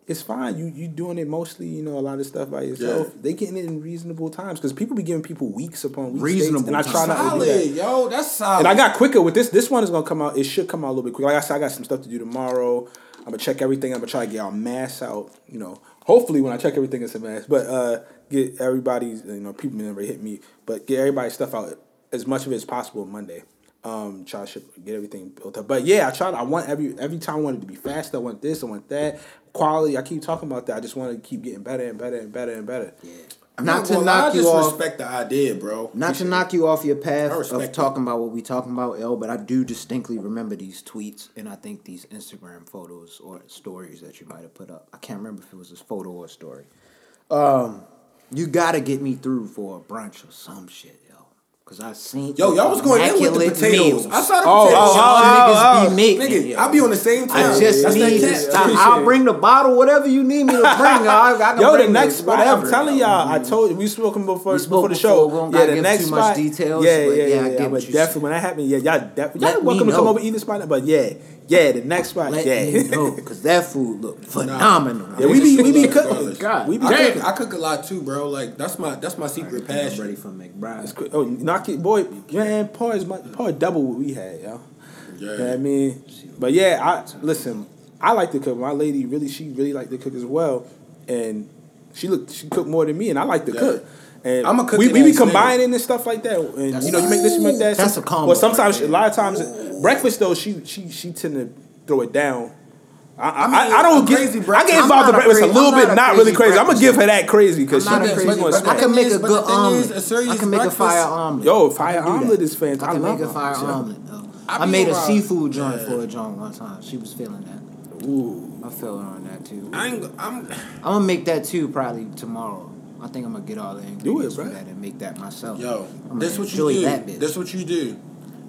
it's fine. You you doing it mostly, you know, a lot of stuff by yourself. Yeah. They getting it in reasonable times because people be giving people weeks upon weeks. Reasonable dates, and I try not to do that. yo. That's solid. And I got quicker with this. This one is gonna come out. It should come out a little bit quicker. Like I said, I got some stuff to do tomorrow. I'm gonna check everything. I'm gonna try to get our mass out. You know, hopefully when I check everything, it's a mass. But uh, get everybody's. You know, people never hit me, but get everybody's stuff out as much of it as possible Monday. Um, try to ship, get everything built up. But yeah, I try. To, I want every every time I want it to be fast. I want this. I want that quality. I keep talking about that. I just want to keep getting better and better and better and better. Yeah. I not to well, knock I you off. Respect the idea, bro. Not Appreciate to knock you off your path of talking about what we talking about, L. But I do distinctly remember these tweets, and I think these Instagram photos or stories that you might have put up. I can't remember if it was a photo or a story. Um, you gotta get me through for a brunch or some shit. Cause I seen yo, y'all was going in with the potatoes. Meals. I saw the potatoes. Oh, oh, oh, oh, oh, be making. Nigga, I be on the same time. I just That's need this time. I'll bring the bottle, whatever you need me to bring. I, I can yo, the next spot. I'm telling y'all, I mm-hmm. told you we spoken before we spoke before the show. Before, yeah, the next too spot. Much details, yeah, yeah, yeah. yeah, yeah, but definitely, when that happened, yeah, y'all definitely. Y'all welcome to come over eat spot, but yeah, yeah, the next spot. Let yeah, because that food looked phenomenal. Nah. Yeah, we be we be cooking. God, we be I cook, I cook a lot too, bro. Like that's my that's my secret passion. ready for McBride. Oh, knock it, boy, man. Paul is my par double what we had, yo. Yeah. You know I mean, but yeah, I listen. I like to cook. My lady really, she really liked to cook as well, and she looked she cooked more than me, and I like to yeah. cook. And I'm a cook. We, we be combining nigga. and stuff like that. And that's you know, you make this, you make that. That's a combo. Well, sometimes a lot of times breakfast though, she she she tend to throw it down. I, I, mean, I don't get. Breakfast. I get involved in breakfast a, a little bit, not, not really crazy. I'm gonna give her that crazy because she, crazy, she wants. I can make a good omelet. Is, a I can make breakfast. a fire omelet. Yo, fire omelet is fantastic. I can make a fire omelet though. I made a seafood joint for a joint one time. She was feeling that. Ooh, I feel her on that too. I am I'm gonna make that too probably tomorrow. I think I'm gonna get all the ingredients it, for that and make that myself. Yo, this that's what you do. That's what you do.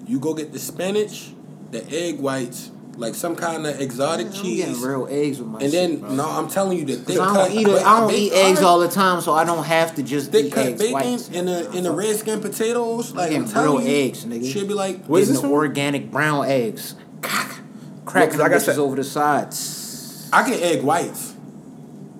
You go get the spinach, the egg whites, like some kind of exotic I'm cheese. real eggs with my. And then no, I'm telling you that thick I don't, eat, a, I don't eat, eggs all the time, so I don't have to just thick eat cut eggs. Bacon and the the red skin potatoes, like I'm real you, eggs, nigga. Should be like what is this the organic brown eggs. Cracking I got this over the sides. I get egg whites.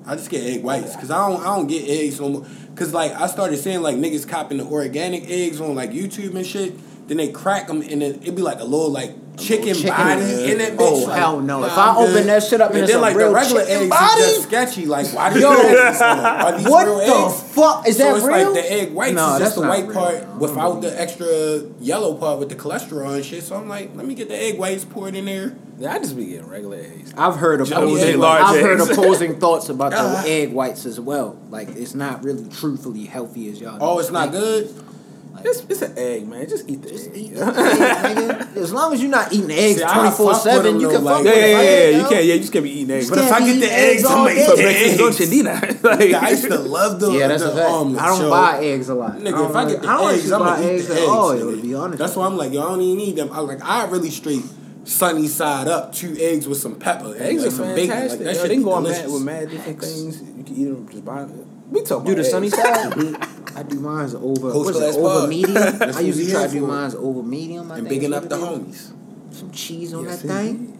I just get egg whites because I don't I don't get eggs no more. Cause like I started seeing like niggas copping the organic eggs on like YouTube and shit. Then they crack them and then it be like a little like chicken, chicken body in that oh, bitch. Oh like, hell no! If I open that shit up and, and then like the regular eggs body? just sketchy. Like why do Yo, Are these what real the eggs? fuck is so it's real? Like the egg white. No, it's the white real. part without the extra yellow part with the cholesterol and shit. So I'm like, let me get the egg whites poured in there. Yeah, I just be getting regular eggs. I've heard opposing. I've heard <laughs> opposing thoughts about the egg whites as well. Like it's not really truthfully healthy as y'all. Oh, it's not good. Like, it's, it's an egg, man. Just eat the just egg. Eat egg as long as you're not eating eggs twenty four seven, you can like, fuck yeah, with yeah, yeah, yeah. You can't, yeah, you just can't be eating eggs. But if I get the eggs, I'm gonna eat the eggs. Don't? <laughs> Like, I used to love them. Yeah, that's the, a. Um, I don't buy eggs a lot. Nigga, if I get the I don't eggs, I'm gonna eat the eggs. Oh, to be honest, that's why I'm like, y'all don't even need them. I like, I really straight sunny side up, two eggs with some pepper, eggs like, are some fantastic. bacon. Like, that Yo, shit they can go on mad, with mad different things. You can eat them just buy them. We talk do the sunny side. <laughs> I do mine's over. <laughs> It, over medium. I usually try to do mine's over medium. I and bigging up the homies. Some cheese on yes, that thing.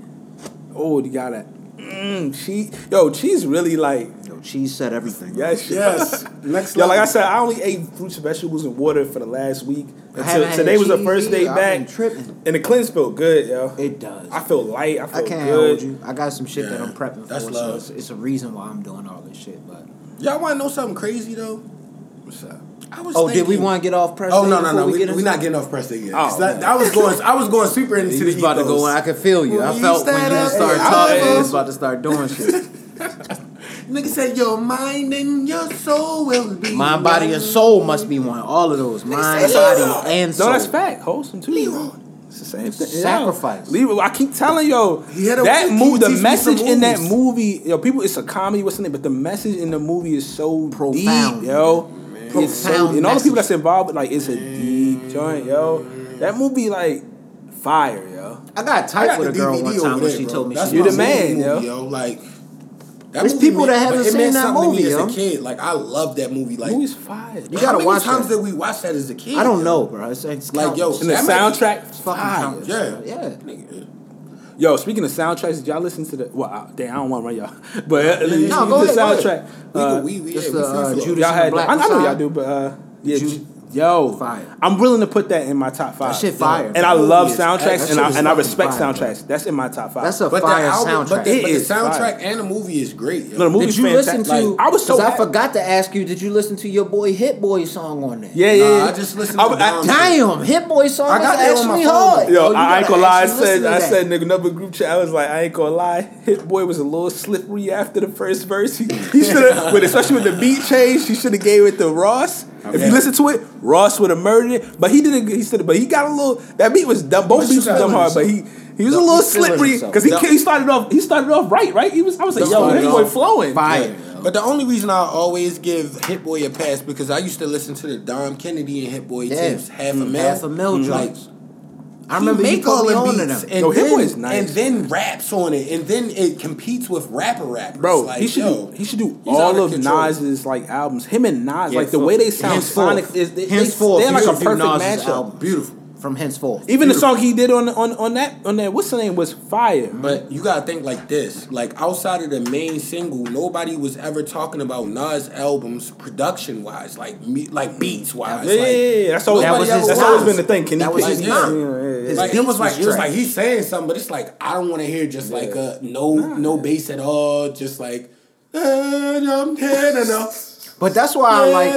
Oh, you got it. Mm, cheese. Yo, cheese really like. Yo, cheese said everything. Yes, yes. <laughs> Next Yo, like I said, I only ate fruits and vegetables and water for the last week. Until, today was the first day back. And the cleanse felt good, yo. It does. I feel light. I feel I can't good. hold you. I got some shit yeah, that I'm prepping for. That's love. So it's, it's, a reason why I'm doing all this shit, but Y'all want to know something crazy though? What's up? I was oh, thinking, did we want to get off press? Oh no, no, no. We, are we not getting off press yet. Oh, that, I was going, I was going super <laughs> into you the about to go in. I could feel you. Well, I felt when you started talking, you was about to start doing <laughs> shit. Nigga said your mind and your soul will be Mind, body, and soul must be one. All of those. Mind, body, and soul. No, that's fact. Wholesome too. Leroy. It's the same thing. Sacrifice. Yeah. Leave I keep telling yo that movie, the message in that movie, yo, people. It's a comedy, what's the name? But the message in the movie is so profound, deep, yo. Man. It's profound so, and all the people that's involved, like, it's a deep joint, yo. That movie, like, fire, yo. I got tight with a girl one time when she told me that's she you're the man, movie, yo. yo. Like that There's people made, that haven't seen that movie. To me yo. as a kid, like I love that movie. Like movie's fire. You gotta watch. Times that. we watch that as a kid? I don't know, bro. It's, it's like yo, and the soundtrack, fucking fire. Yeah, yeah. Yo, speaking of soundtracks, did y'all listen to the? Well, I, damn, I don't want to run y'all, <laughs> but uh, no, go the ahead, soundtrack. Go ahead. Uh, we, we, we, yeah, the, uh, Judas y'all had, I, I, know y'all do, but uh, yeah, Ju- Yo, fire. I'm willing to put that in my top five. That shit fire. And I love soundtracks, and I, and I respect fire, bro. soundtracks. That's in my top five. That's a But fire album, soundtrack. but the, It but the soundtrack fire. and the movie is great. yo. No, the movie did you listen fantastic. to? Like, I was so. I forgot to ask you. Did you listen to your boy Hit Boy song on there? Yeah, yeah. Nah, yeah. I just listened to I- Damn, Hit Boy song I got that on my hard. Yo, oh, I ain't gonna lie. I said, I said, nigga, another group chat. I was like, I ain't gonna lie. Hit boy was a little slippery after the first verse. He, should have, but especially with the beat change, he should have gave it to Ross. Okay. If you listen to it, Ross would have murdered it, but he didn't. He said, but he got a little. That beat was dumb. Both beats were dumb hard, but he he was no, a little slippery because he, no. he started off he started off right, right. He was I was like, yo, Hit Boy flowing, fire. Yeah. But the only reason I always give Hit Boy a pass because I used to listen to the Dom Kennedy and Hit Boy yeah. tips, half mm, a mm-hmm. mil, half a mil mm-hmm. like I remember he you make put all me the on to beats and Yo, then, Boy is nice. and then raps on it, and then it competes with rapper rappers. Bro, like, he should yo, do, he should do all of control. Nas's like albums. Him and Nas, Yeah, like the way they sound sonic is they, they, they're like a perfect Nas's matchup. album. Beautiful. From henceforth. Even the song he did on on on that on that what's the name was fire. But you gotta think like this: like outside of the main single, nobody was ever talking about Nas albums production wise, like me, like beats wise. yeah, yeah, like, yeah, yeah. That's always, nobody was his that's always been the thing. Can That he was pick- his yeah, yeah, yeah, yeah. His Like it was like was it was like he's saying something, but it's like I don't want to hear just like a no no bass at all, just like. "Eh, I'm dead enough. But that's why I'm like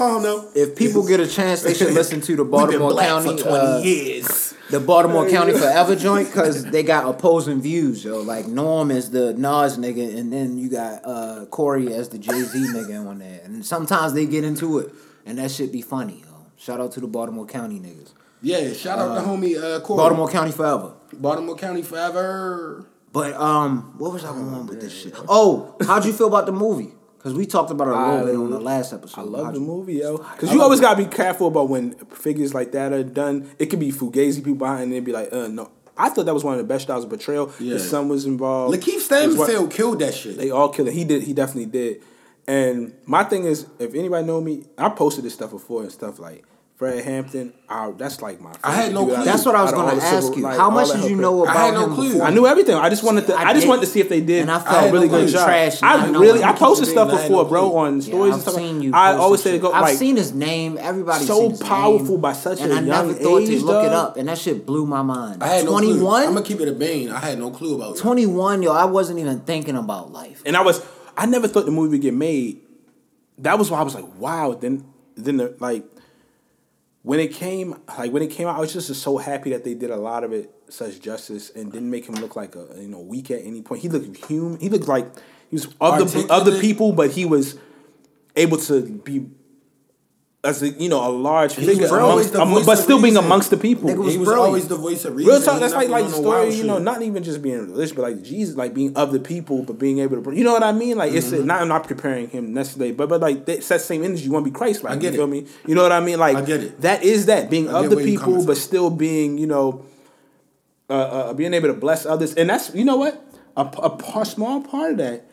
oh no. if people get a chance, they should <laughs> listen to the Baltimore County for twenty uh, years. the Baltimore County Forever joint because they got opposing views. Yo, like Norm is the Nas nigga, and then you got uh, Corey as the Jay Z nigga on there. And sometimes they get into it, and that should be funny. Yo, shout out to the Baltimore County niggas. Yeah, shout out to homie uh, Corey. Baltimore County Forever. Baltimore County forever. But um, what was I going on with this shit? Oh, how'd you feel about the movie? Because we talked about it a little bit on the last episode. I love the movie, yo. Because you always gotta be careful about when figures like that are done. It could be fugazi people behind, it and they'd be like, uh, no. I thought that was one of the best styles of betrayal. Yeah. His son was involved. Lakeith Stanfield killed that shit. They all killed it. He did. He definitely did. And my thing is, if anybody know me, I posted this stuff before and stuff like Fred Hampton. I, that's like my. I had no favorite clue. That's what I was going to ask civil- you. like, How much that did you hip- know I about had no him clue. before? I knew everything. I just wanted to. I I, just wanted to see if they did and I felt really like good job. trash, I not really. I posted stuff had no before, bro, clue. on Yeah, stories I've and stuff. seen you. I always his say to shit. go I've like seen his name. Everybody So seen his powerful name, by such and a I young never thought age, to look it dog. up, and that shit blew my mind. I had no Twenty clue. I'm gonna keep it a bane. I had no clue about 21, yo, I wasn't even thinking about life. and I was I never thought the movie would get made. That was why I was like, wow. Then then the, like when it came like when it came out, I was just so happy that they did a lot of it such justice and didn't make him look like a you know weak at any point. He looked human. He looked like he was of the of the people, but he was able to be as a, you know a large figure, amongst, the um, but still being reason. amongst the people. Nigga was he was brilliant. always the voice of reason. Real talk. That's like like went on no wild story. You know, shit. not even just being religious, but like Jesus, like being of the people, but being able to. You know what I mean? Like Mm-hmm. it's not. I'm not preparing him necessarily, but but like it's that same energy. You want to be Christ, like I get you feel it. me? You know what I mean? Like I get it. That is that being of the people, but still being you know, uh, uh, being able to bless others, and that's you know what a, a, par- small part of that.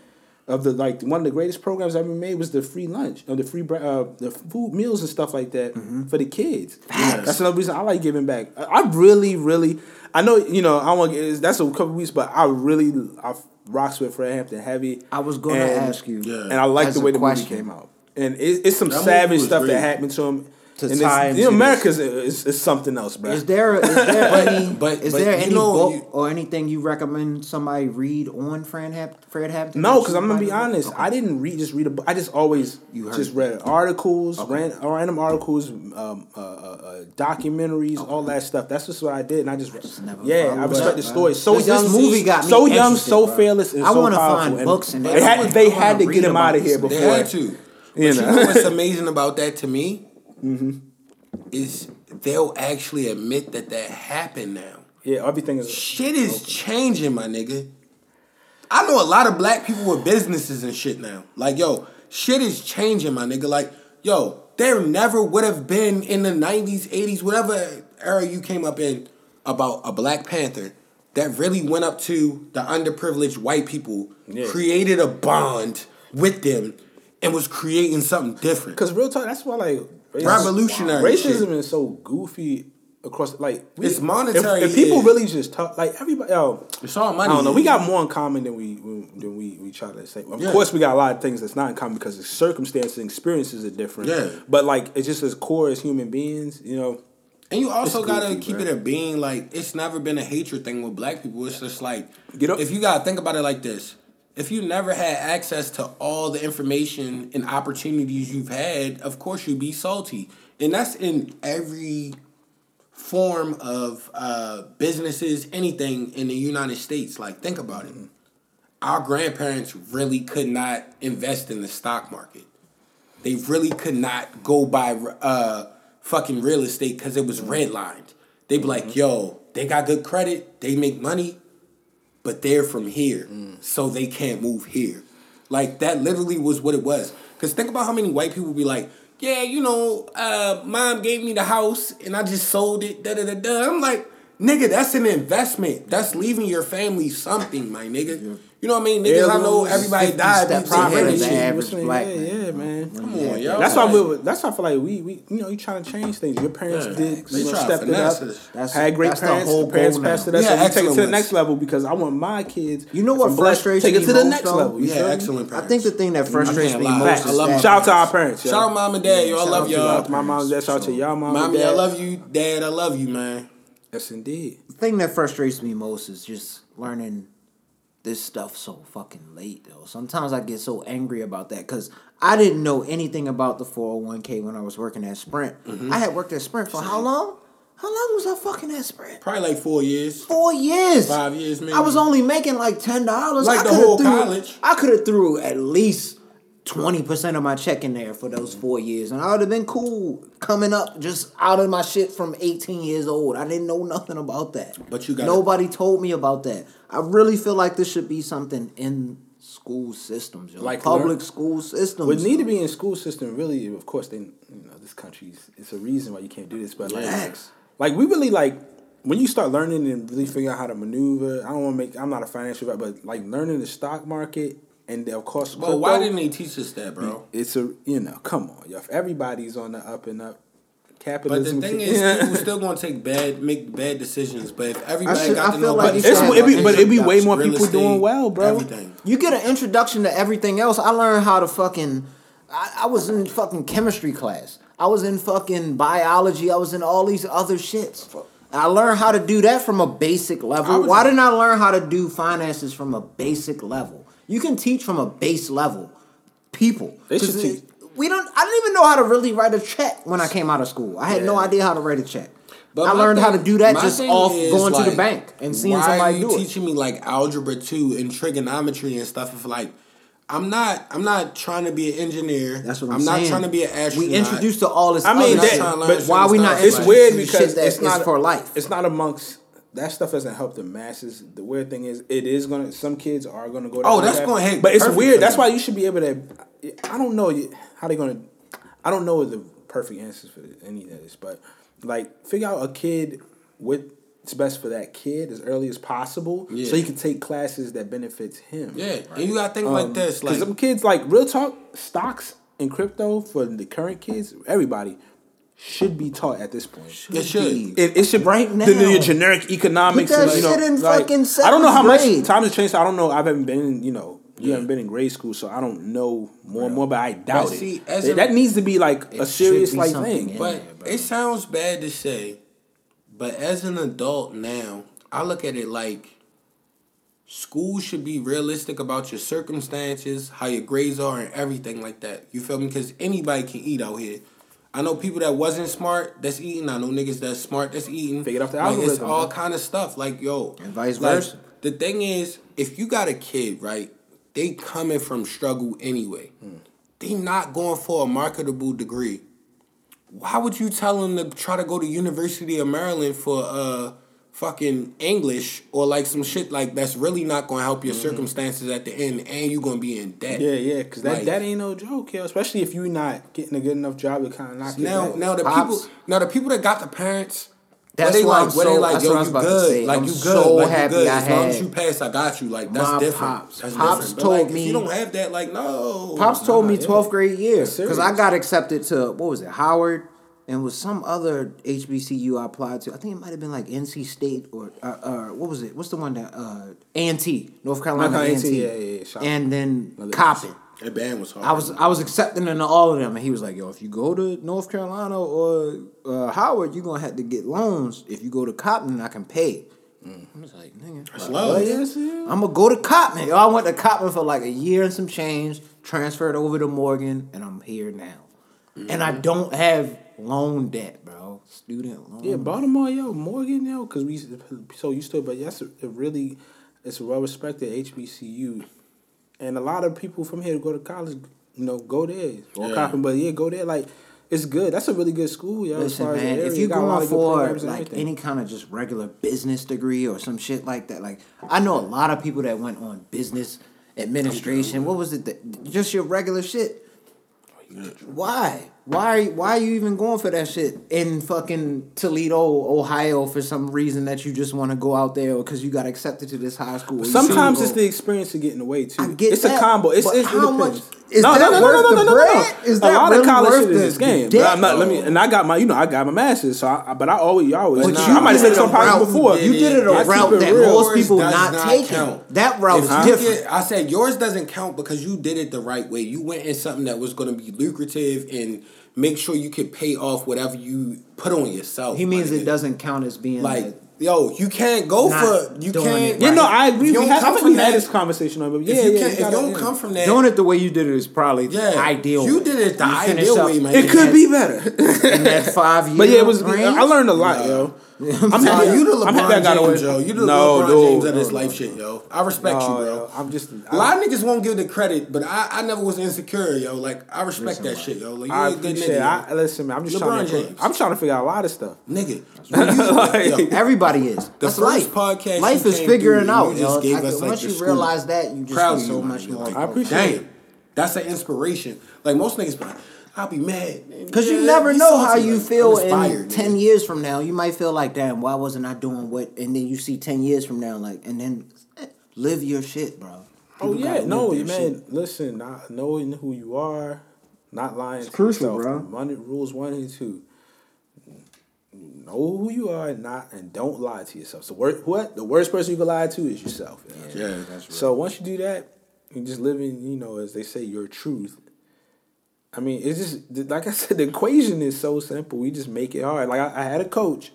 Of the like one of the greatest programs I ever made was the free lunch or the free uh, the food meals and stuff like that Mm-hmm. for the kids. That's another reason I like giving back. I, I really, really, I know you know I want to. Get that's a couple weeks, but I really I rocks with Fred Hampton heavy. I was gonna ask you, Yeah. and I like the way the question. movie came out. And it, it's some That savage stuff great. that happened to him. To and tie you know, this. America's is, is something else, bro. Is there is there But- <laughs> any but- is but there any know, book you- or anything you recommend somebody read on Fred Hampton? Fred Hampton? No, because I'm gonna be honest. Okay. I didn't read just read a book. I just always You heard just it. read articles, ran, random articles, um, uh, uh, uh, documentaries, all that stuff. That's just what I did, and I just, never yeah, I respect the story. So This- young, movie got me so young, so bro. fearless, and I so wanna powerful. find and books and they had they had wanna get him out of here before. had to. But You you know. know what's amazing about that to me? Mm-hmm. Is they'll actually admit that that happened now. Yeah, everything is. Shit is changing, my nigga. I know a lot of black people with businesses and shit now. Like, yo, shit is changing, my nigga. Like, yo, there never would have been in the 90s, 80s, whatever era you came up in about a Black Panther that really went up to the underprivileged white people, Yeah. created a bond with them, and was creating something different. Because real talk, that's why like racism- Revolutionary Racism shit. is so goofy across like we- It's monetary, If, if people really just talk like everybody, yo, It's all money. I don't know. We got more in common than we than we we try to say. Of Yeah. course, we got a lot of things that's not in common because the circumstances and experiences are different. Yeah. But like, it's just as core as human beings, you know. And you also It's gotta keep bro. it a being like it's never been a hatred thing with black people. It's just like Get up. if you gotta think about it like this. If you never had access to all the information and opportunities you've had, of course you'd be salty. And that's in every form of uh, businesses, anything in the United States. Like, think about it. Our grandparents really could not invest in the stock market. They really could not go buy uh, fucking real estate because it was redlined. They'd be like, yo, they got good credit, they make money, but they're from here, so they can't move here. Like that literally was what it was. Cause think about how many white people be like, yeah, you know, uh, mom gave me the house and I just sold it. Da da da da. I'm like, nigga, that's an investment. That's leaving your family something, my nigga. You know what I mean? Niggas, I know everybody died. steps They ahead and the shit. average yeah, black yeah, man. Yeah, man. Come on, yo. That's why we. That's why I feel like we, we you know, you trying to change things. Your parents Yeah. did, you know, stepped it up. That's- had great that's the parents. whole The parents passed it up. Yeah, so we take it to the next level because I want my kids. You know what from black- frustrates Take it to the most, next though? level. You Yeah, feel me? excellent I think the thing that frustrates me most I is love Shout out to our parents. Shout out mom and dad, yo. I love y'all. Shout out to my mom and dad. Shout out to y'all mom and Mommy. I love you. Dad, I love you, man. Yes, indeed. the thing that frustrates me most is just learning this stuff so fucking late though. Sometimes I get so angry about that because I didn't know anything about the 401k when I was working at Sprint. Mm-hmm. I had worked at Sprint for how long? How long was I fucking at Sprint? Probably like four years. Four years. Five years, maybe. I was only making like ten dollars. Like I the whole threw- college. I could have threw at least twenty percent of my check in there for those four years, and I would have been cool coming up just out of my shit from eighteen years old. I didn't know nothing about that. But you gotta- nobody told me about that. I really feel like this should be something in school systems, yo. Like public learn- school systems. What need to be in school system really, of course, they you know this country's it's a reason why you can't do this, but like like we really like when you start learning and really figuring out how to maneuver. I don't want to make I'm not a financial guy, but like learning the stock market and of course, But why didn't they teach us that, bro? it's a you know come on, yo, if everybody's on the up and up, capitalism. But the thing can- is, people <laughs> still gonna take bad, make bad decisions. But if everybody should- got I to know, like about you the should it's have stock it be, but it'd be way more real people doing well, bro. Everything. You get an introduction to everything else. I learned how to fucking. I, I was in fucking chemistry class. I was in fucking biology. I was in all these other shits. I learned how to do that from a basic level. Why didn't I learn how to do finances from a basic level? You can teach from a base level. People. They should teach- We don't. I didn't even know how to really write a check when I came out of school. I had no idea how to write a check. But I learned how to do that just off going to the bank and seeing why somebody are you do it. teaching me like algebra two and trigonometry and stuff? If like, I'm not, I'm not trying to be an engineer. That's what I'm, I'm saying. not trying to be an astronaut. We introduced to all this. I mean, that- shit. trying to learn but why we not? it's weird because that it's not for life. It's not amongst that stuff doesn't help the masses. The weird thing is, it is gonna. Some kids are gonna go. Oh, that's gonna hit But it's weird. That's why you should be able to. I don't know how they're gonna. I don't know the perfect answers for any of this, but like figure out a kid what's best for that kid as early as possible, Yeah. so you can take classes that benefits him. Yeah, and you gotta think like um, this, like some kids, like real talk, stocks and crypto for the current kids, everybody should be taught at this point. it should. It, it should Right the, now. the generic economics. Put that and, you know, shit in like, fucking I don't know how seventh much time has changed. I don't know. I haven't been, in, you know, you haven't been in grade school, so I don't know more and more. But I doubt But see, it. as That- a- that needs to be like a serious like thing. But there, it sounds bad to say, but as an adult now, I look at it like school should be realistic about your circumstances, how your grades are, and everything like that. You feel me? Because anybody can eat out here. I know people that wasn't smart that's eating. I know niggas that's smart that's eating. Figured out the like, It's all kind of stuff. Like yo, And vice like, versa. The thing is, if you got a kid, right, they coming from struggle anyway. They not going for a marketable degree why would you tell them to try to go to University of Maryland for uh fucking English or like some shit like that's really not gonna help your circumstances at the end and you're gonna be in debt. Mm-hmm. Yeah, yeah, because that, Like- that ain't no joke, yo. Especially if you're not getting a good enough job to kind of knock your Now, back. now the Pops. people, now the people that got the parents, That's where they why like, I'm they so- like, that's yo, what I was you about to good, say. like I'm you good, so like happy you good. I As long as you pass, I got you. Like that's my different. pops. That's Pops different. Told like, if me- you don't have that, like no. Pops told me 12th grade year because. I got accepted to what was it Howard and was some other HBCU I applied to. I think it might have been like NC State or uh, uh, what was it? What's the one that uh, A&T North Carolina North Carolina A&T, A&T, yeah, yeah, yeah. And then Another Coppin. That band was hard. I was I was accepting into all of them, and he was like, "Yo, if you go to North Carolina or uh, Howard, you're gonna have to get loans. If you go to Coppin, I can pay." I was like, "Nigga, That's love. Yes, yeah. I'm gonna go to Coppin. Yo, I went to Coppin for like a year and some change, transferred over to Morgan, and I'm here now. And I don't have loan debt, bro. Student loan. Yeah, Baltimore, yo, Morgan, yo, because we so used to it, but yes, it really, it's a well respected HBCU, and a lot of people from here go to college, you know, go there or Yeah. Coppin, but yeah, go there. Like, it's good. That's a really good school, yo. as Listen, far as the man, area. if you're Got a lot going for like any kind of just regular business degree or some shit like that, like I know a lot of people that went on business administration. What was it? That, just your regular shit. Oh, Why? Why? Why are you even going for that shit in fucking Toledo, Ohio, for some reason that you just want to go out there because you got accepted to this high school? Sometimes it's the experience of getting away too. I get it's that, a combo. It's, it's how it much depends. is that worth the bread? Is that a lot really of college worth shit is this game. debt? But I'm not. Let me. And I got my. You know, I got my masters. So, I, but I always, you always. But I might have said it some a probably route- before. You did it a I route it that real. most people not, does not taking. count. That route is different. get- I said yours doesn't count because you did it the right way. You went in something that was going to be lucrative and make sure you can pay off whatever you put on yourself. he means my it doesn't count as being Like, like. yo, you can't go Not for you can't. it Yeah, right. no, I agree. You We don't come from we had that- this conversation on, but yeah, if you yeah, can't, if you don't yeah. come from that, Doing it the way you did it is probably yeah, ideal. You did it the ideal up way, man. It could be better. in that five years. But yeah, it was. I learned a lot, yo. I'm Nah, happy. you the I'm happy I LeBron got away. James, yo. You the no, LeBron dude, James of no, this no. life shit, yo. I respect No, you, bro. yo, I'm just. A lot of niggas won't give the credit, but I, I never was insecure, yo. Like I respect that shit, yo. Like you I a good appreciate. nigga, I listen, man. I'm just LeBron trying to. James. I'm trying to figure out a lot of stuff. nigga. <laughs> You- Like- yo, Everybody is. The That's first life. podcast Life you is came figuring through, out. you just yo. gave us, once you realize that, you just proud get so much more. I appreciate it. That's an inspiration. Like most niggas, be like, I'll be mad Because you Yeah, never be know how you like, feel in ten nigga. years from now. You might feel like, damn, why wasn't I doing what? And then you see ten years from now, like, and then eh, live your shit, bro. Oh yeah, no, man. shit. Listen, not knowing who you are, not lying to crucial, yourself. bro. One, rules one and two. Know who you are and not, and don't lie to yourself. So wor- what the worst person you can lie to is yourself. you know? Yeah, that's right. So once you do that, you just living, you know, as they say, your truth. I mean, it's just like I said, the equation is so simple. We just make it hard. Like I, I had a coach,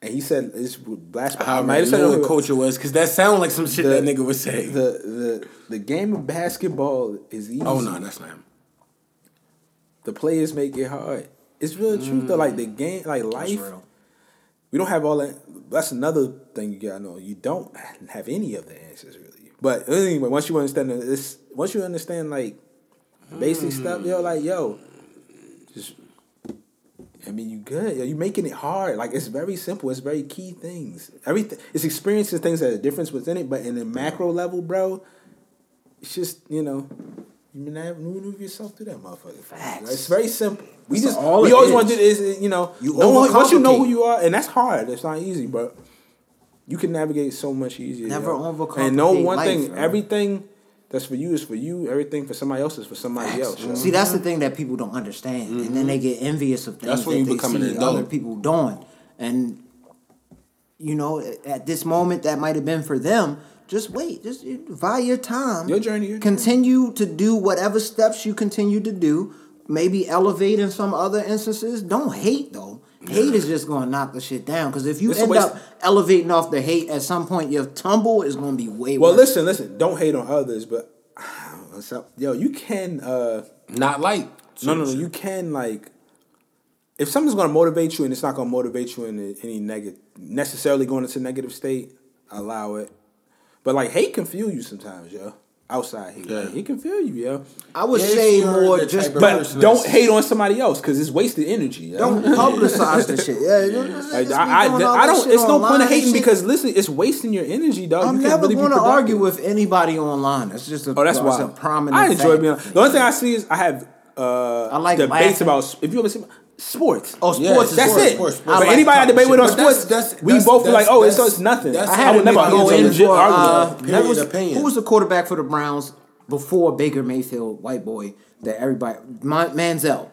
and he said, "It's blast." I might might have said it- what culture was because that sounded like some shit The- that nigga would say. the the the game of basketball is easy. oh no, that's not him. the players make it hard. It's real truth though. Mm. Like the game, like life. We don't have all that. That's another thing you gotta know. You don't have any of the answers really. But anyway, once you understand this, once you understand like basic mm. stuff, yo, like yo, just. I mean, you good. Yo, you making it hard. Like it's very simple. It's very key things. Everything. It's experiencing things that are difference within it, but in the macro level, bro, it's just you know, you maneuver yourself through that motherfucker. Facts. It's very simple. We That's just all we always want to do is you know You know what- once you know who you are, and that's hard. It's not easy, but you can navigate so much easier. Never yo. overcomplicate And know one life, thing: bro. everything that's for you is for you. Everything for somebody else is for somebody else. yo. See, that's the thing that people don't understand, and then they mm-hmm. get envious of things that you they see other people doing, and you know, at this moment, that might have been for them. Just wait, just buy your time. Your journey, your continue to do whatever steps you continue to do. Maybe elevate in some other instances. Don't hate though. Hate is just going to knock the shit down. Because if you It's end waste- up elevating off the hate, at some point your tumble is going to be way worse. Well, worse. listen, listen. Don't hate on others, but <sighs> so- yo, you can. uh Not like No, no, no. You can like. If something's going to motivate you and it's not going to motivate you in any negative, necessarily going into negative state, allow it. But like hate can fuel you sometimes, yo. Outside here. Yeah. like, it can feel you, yo. I would If say more just But don't hate on somebody else because it's wasted energy. Yo. don't <laughs> publicize the shit. Yeah, just- Like, just I, I, I don't. It's no point online of hating because listen, it's wasting your energy, dog. I'm you can't never really going to argue with anybody online. That's just a, Oh, that's that's why a prominent. I enjoy fact. being. The only thing I see is I have uh, I like debates laughing. about if you ever see sports. Oh, sports Yeah, is That's sports. it. sports, But sports. I like anybody I debate with on shit. But that's- sports, that's- we that's- both be like, oh, it's, it's nothing. that's I I would never go argue in with you. for uh, Period that was, who was the quarterback for the Browns before Baker Mayfield, white boy that everybody Man- Manziel.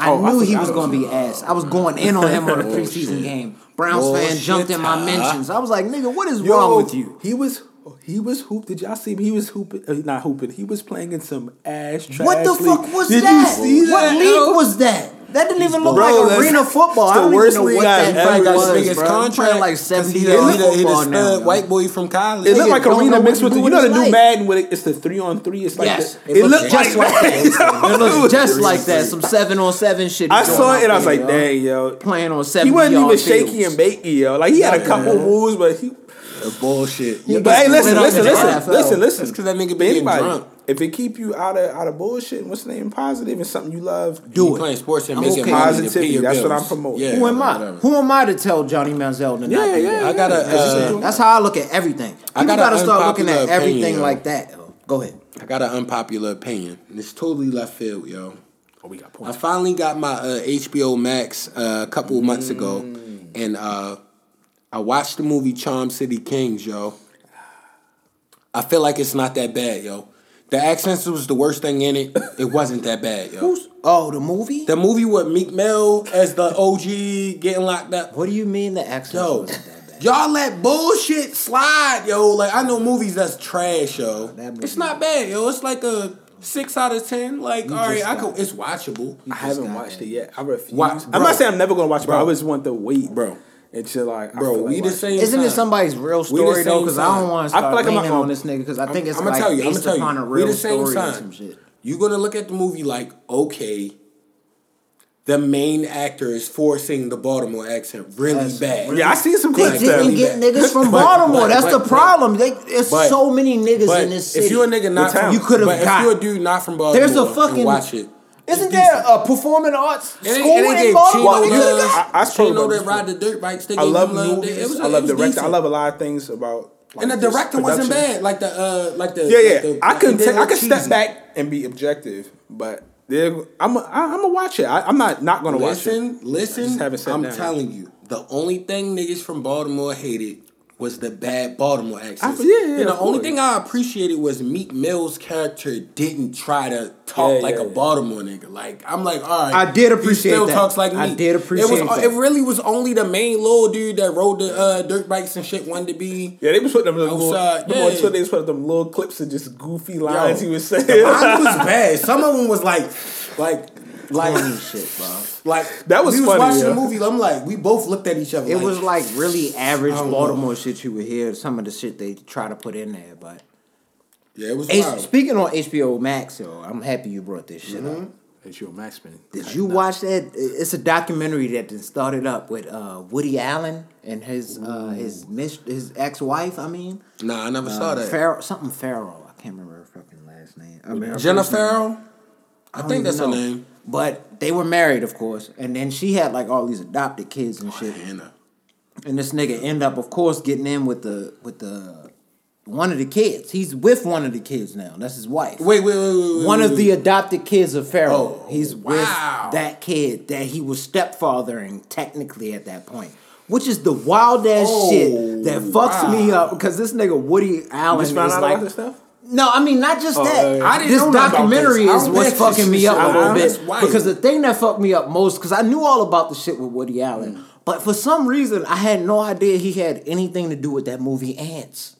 I Oh, I knew he was going to be about ass. I was going in on him on the <laughs> preseason game. Browns fan jumped in my mentions. I was like, nigga, what is Yo, wrong with you? He was. He was hoop. Did y'all see him? He was hooping. Uh, not hooping. He was playing in some ass trash. What the league. fuck was Did that? you see what that? league yo? was that? That didn't even look Bro, like that's- arena football. it's I the don't worst even know league what I've that ever got. was, biggest bro. Contract. playing like 'cause seventy he year the, old he the, football stud now. white boy from college. It looked like don't arena mixed with the, you know the new like. Madden with it, it's the three on three. It's like Yes, the, it, looked just like that. that. It looks just like that. Some seven on seven shit. I saw it I was like, yo. dang, yo. Playing on seven. He wasn't even shaky and bakey, yo. Like he had a couple Yeah. moves, but he. bullshit. But hey, gets listen, listen, listen, listen, listen. Because that nigga But being anybody, drunk. If it keep you out of out of bullshit, what's the name? Positive and something you love, Do You it. playing sports and I'm making okay. money to pay Positivity, your that's what. I'm promoting. Yeah, Who am I? whatever. Who am I to tell Johnny Manziel to Yeah, not do yeah, that? I gotta. yeah. Uh, That's how I look at everything. I People got gotta start looking at unpopular opinion, everything yo. like that. Go ahead. I got an unpopular opinion. and It's totally left field, yo. Oh, we got points. I finally got my uh, HBO Max uh, a couple of months ago, and uh, I watched the movie Charm City Kings, yo. I feel like it's not that bad, yo. The accents was the worst thing in it. It wasn't that bad, yo. Who's oh the movie? The movie with Meek Mill as the OG getting locked up. what do you mean the accent Yo, wasn't that bad? y'all let bullshit slide, yo. Like I know movies that's trash, yo. That movie- It's not bad, yo. It's like a six out of ten. Like, all right, I got could. It's watchable. I haven't watched that. it yet. I refuse. Why- I'm not saying I'm never gonna watch it, but I Bro. always want to wait, Bro. Until like, Bro, like we the watching same. Isn't it somebody's real We the story though? Because I don't want to I start feel like I'm leaning not- on this nigga because I think it's I'ma like tell you, I'ma based tell you. upon a We real the same story or time. some shit. You're gonna look at the movie like, okay, the main actor is forcing the Baltimore accent really That's bad. Yeah, I see some They clips didn't there. get niggas from But- Baltimore. but- That's but- the but- problem. They, it's but- so many niggas But in this city. if you're a nigga not from, You could've got- if you're a dude not from Baltimore, There's a fucking- watch it. Isn't there a performing arts It ain't- school it ain't in gave Baltimore? Chino You love. niggas- I- I Chino spoke that ride the dirt bikes. They I love him love. movies. Was, I love it was director. I love a lot of things about. Like, And the just director wasn't bad. Like the uh, like the Yeah, yeah. like the- I it can didn't take, I look can step back and be objective, but there, I'm a, I, I'm gonna watch it. I, I'm not not gonna watch it. Listen, listen. haven't sat I'm down telling you, the only thing niggas from Baltimore hated was the bad Baltimore accent. Yeah, yeah, And the of only course. thing I appreciated was Meek Mill's character didn't try to talk Yeah, like yeah, a yeah. Baltimore nigga. Like I'm like, all right. I did appreciate he still that. talks like me. I did appreciate it. Was, that. It really was only the main little dude that rode the uh, dirt bikes and shit wanted to be. Yeah, they was putting them little, Outside, remember on yeah. Twitter, they was putting them little clips of just goofy lines Yo, he was saying. Mine was <laughs> bad. Some of them was like, like, like, Corny shit, bro. like. That was we funny, was watching yeah. the movie. I'm like, we both looked at each other. It was like really average I don't Baltimore shit you would hear. Some of the shit they try to put in there, but yeah, it was H- speaking on HBO Max, yo, I'm happy you brought this shit up. It's your Max Man. Did you watch that? It's a documentary that then started up with uh, Woody Allen and his uh, his mis- his ex wife. I mean, Nah, I never saw that. Farrow, something Farrow. I can't remember her fucking last name. I mean, her Jenna first. Farrow. I, don't think even that's her name. But they were married, of course, and then she had like all these adopted kids and oh, shit. Hannah. And this nigga end up, of course, getting in with the with the one of the kids. He's with one of the kids now. That's his wife. Wait, wait, wait, wait, wait. one wait, of the adopted kids of Farrow. Oh, He's wow. with that kid that he was stepfathering technically at that point. Which is the wild ass Oh, shit that oh, fucks me up because this nigga Woody Allen is like about this stuff? No, I mean not just Oh, that. yeah, yeah. I didn't this know documentary this. Is what's fucking me up a little bit wild. because the thing that fucked me up most because I knew all about the shit with Woody Allen, Mm. but for some reason I had no idea he had anything to do with that movie Antz.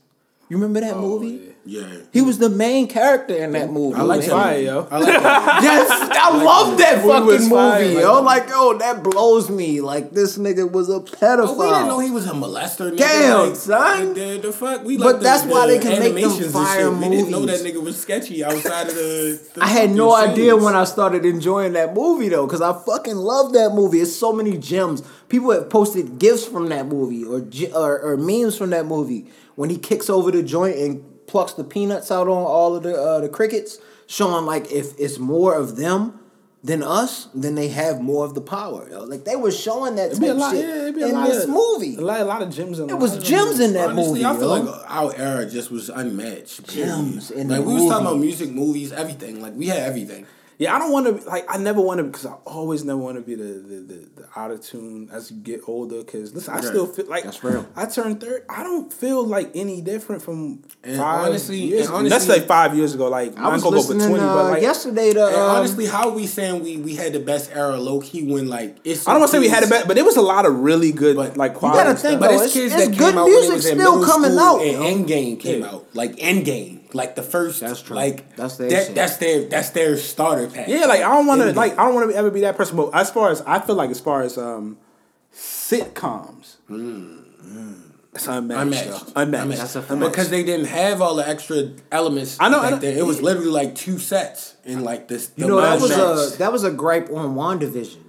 You remember that oh, movie? Yeah. He was the main character in that movie. I like that. Fire, yo. I like that. Yes, I love that movie fucking fire, movie, like yo. that. Like, yo, that blows me. Like, this nigga was a pedophile. Oh, we didn't know he was a molester. Nigga. Damn, like, son. The, the, the fuck? We But the- that's why they can make them fire shit. We didn't know that nigga was sketchy outside of the. the I had no fucking idea when I started enjoying that movie though, because I fucking love that movie. It's so many gems. People have posted gifs from that movie or, or or memes from that movie when he kicks over the joint and plucks the peanuts out on all of the uh, the crickets, showing like if it's more of them than us, then they have more of the power. yo. Like they were showing that It'd be a type lot, shit yeah, it'd be a in this of, movie. A lot, a lot of gems in that movie. It was gems in that Honestly, movie. I feel yo. like our era just was unmatched. period. Gems in like we was talking about music, movies, everything. Like we had everything. Yeah, I don't want to like. I never want to because I always never want to be the the, the, the out of tune as you get older. Because listen, I Right. still feel like That's real. I turned third. I don't feel like any different from And five honestly- years. and honestly- like five years ago. Like I was go for listening twenty, uh, but like yesterday to um, honestly, how are we saying we we had the best era low key when like it's I don't want to say we had it kids- back, but there was a lot of really good But like You quality. gotta stuff. But it's it's, kids it's that good came out when music it was still coming out. and. Endgame came Yeah. out, like Endgame, like the first. That's true. Like That's their that, that's their that's their starter pack. Yeah, like I don't want to like I don't want to ever be that person. But as far as I feel like, as far as um sitcoms, it's unmatched. Unmatched. Unmatched. A fact. because they didn't have all the extra elements. I know, I know. It was literally like two sets in like this. You the know that was a that was a gripe on WandaVision.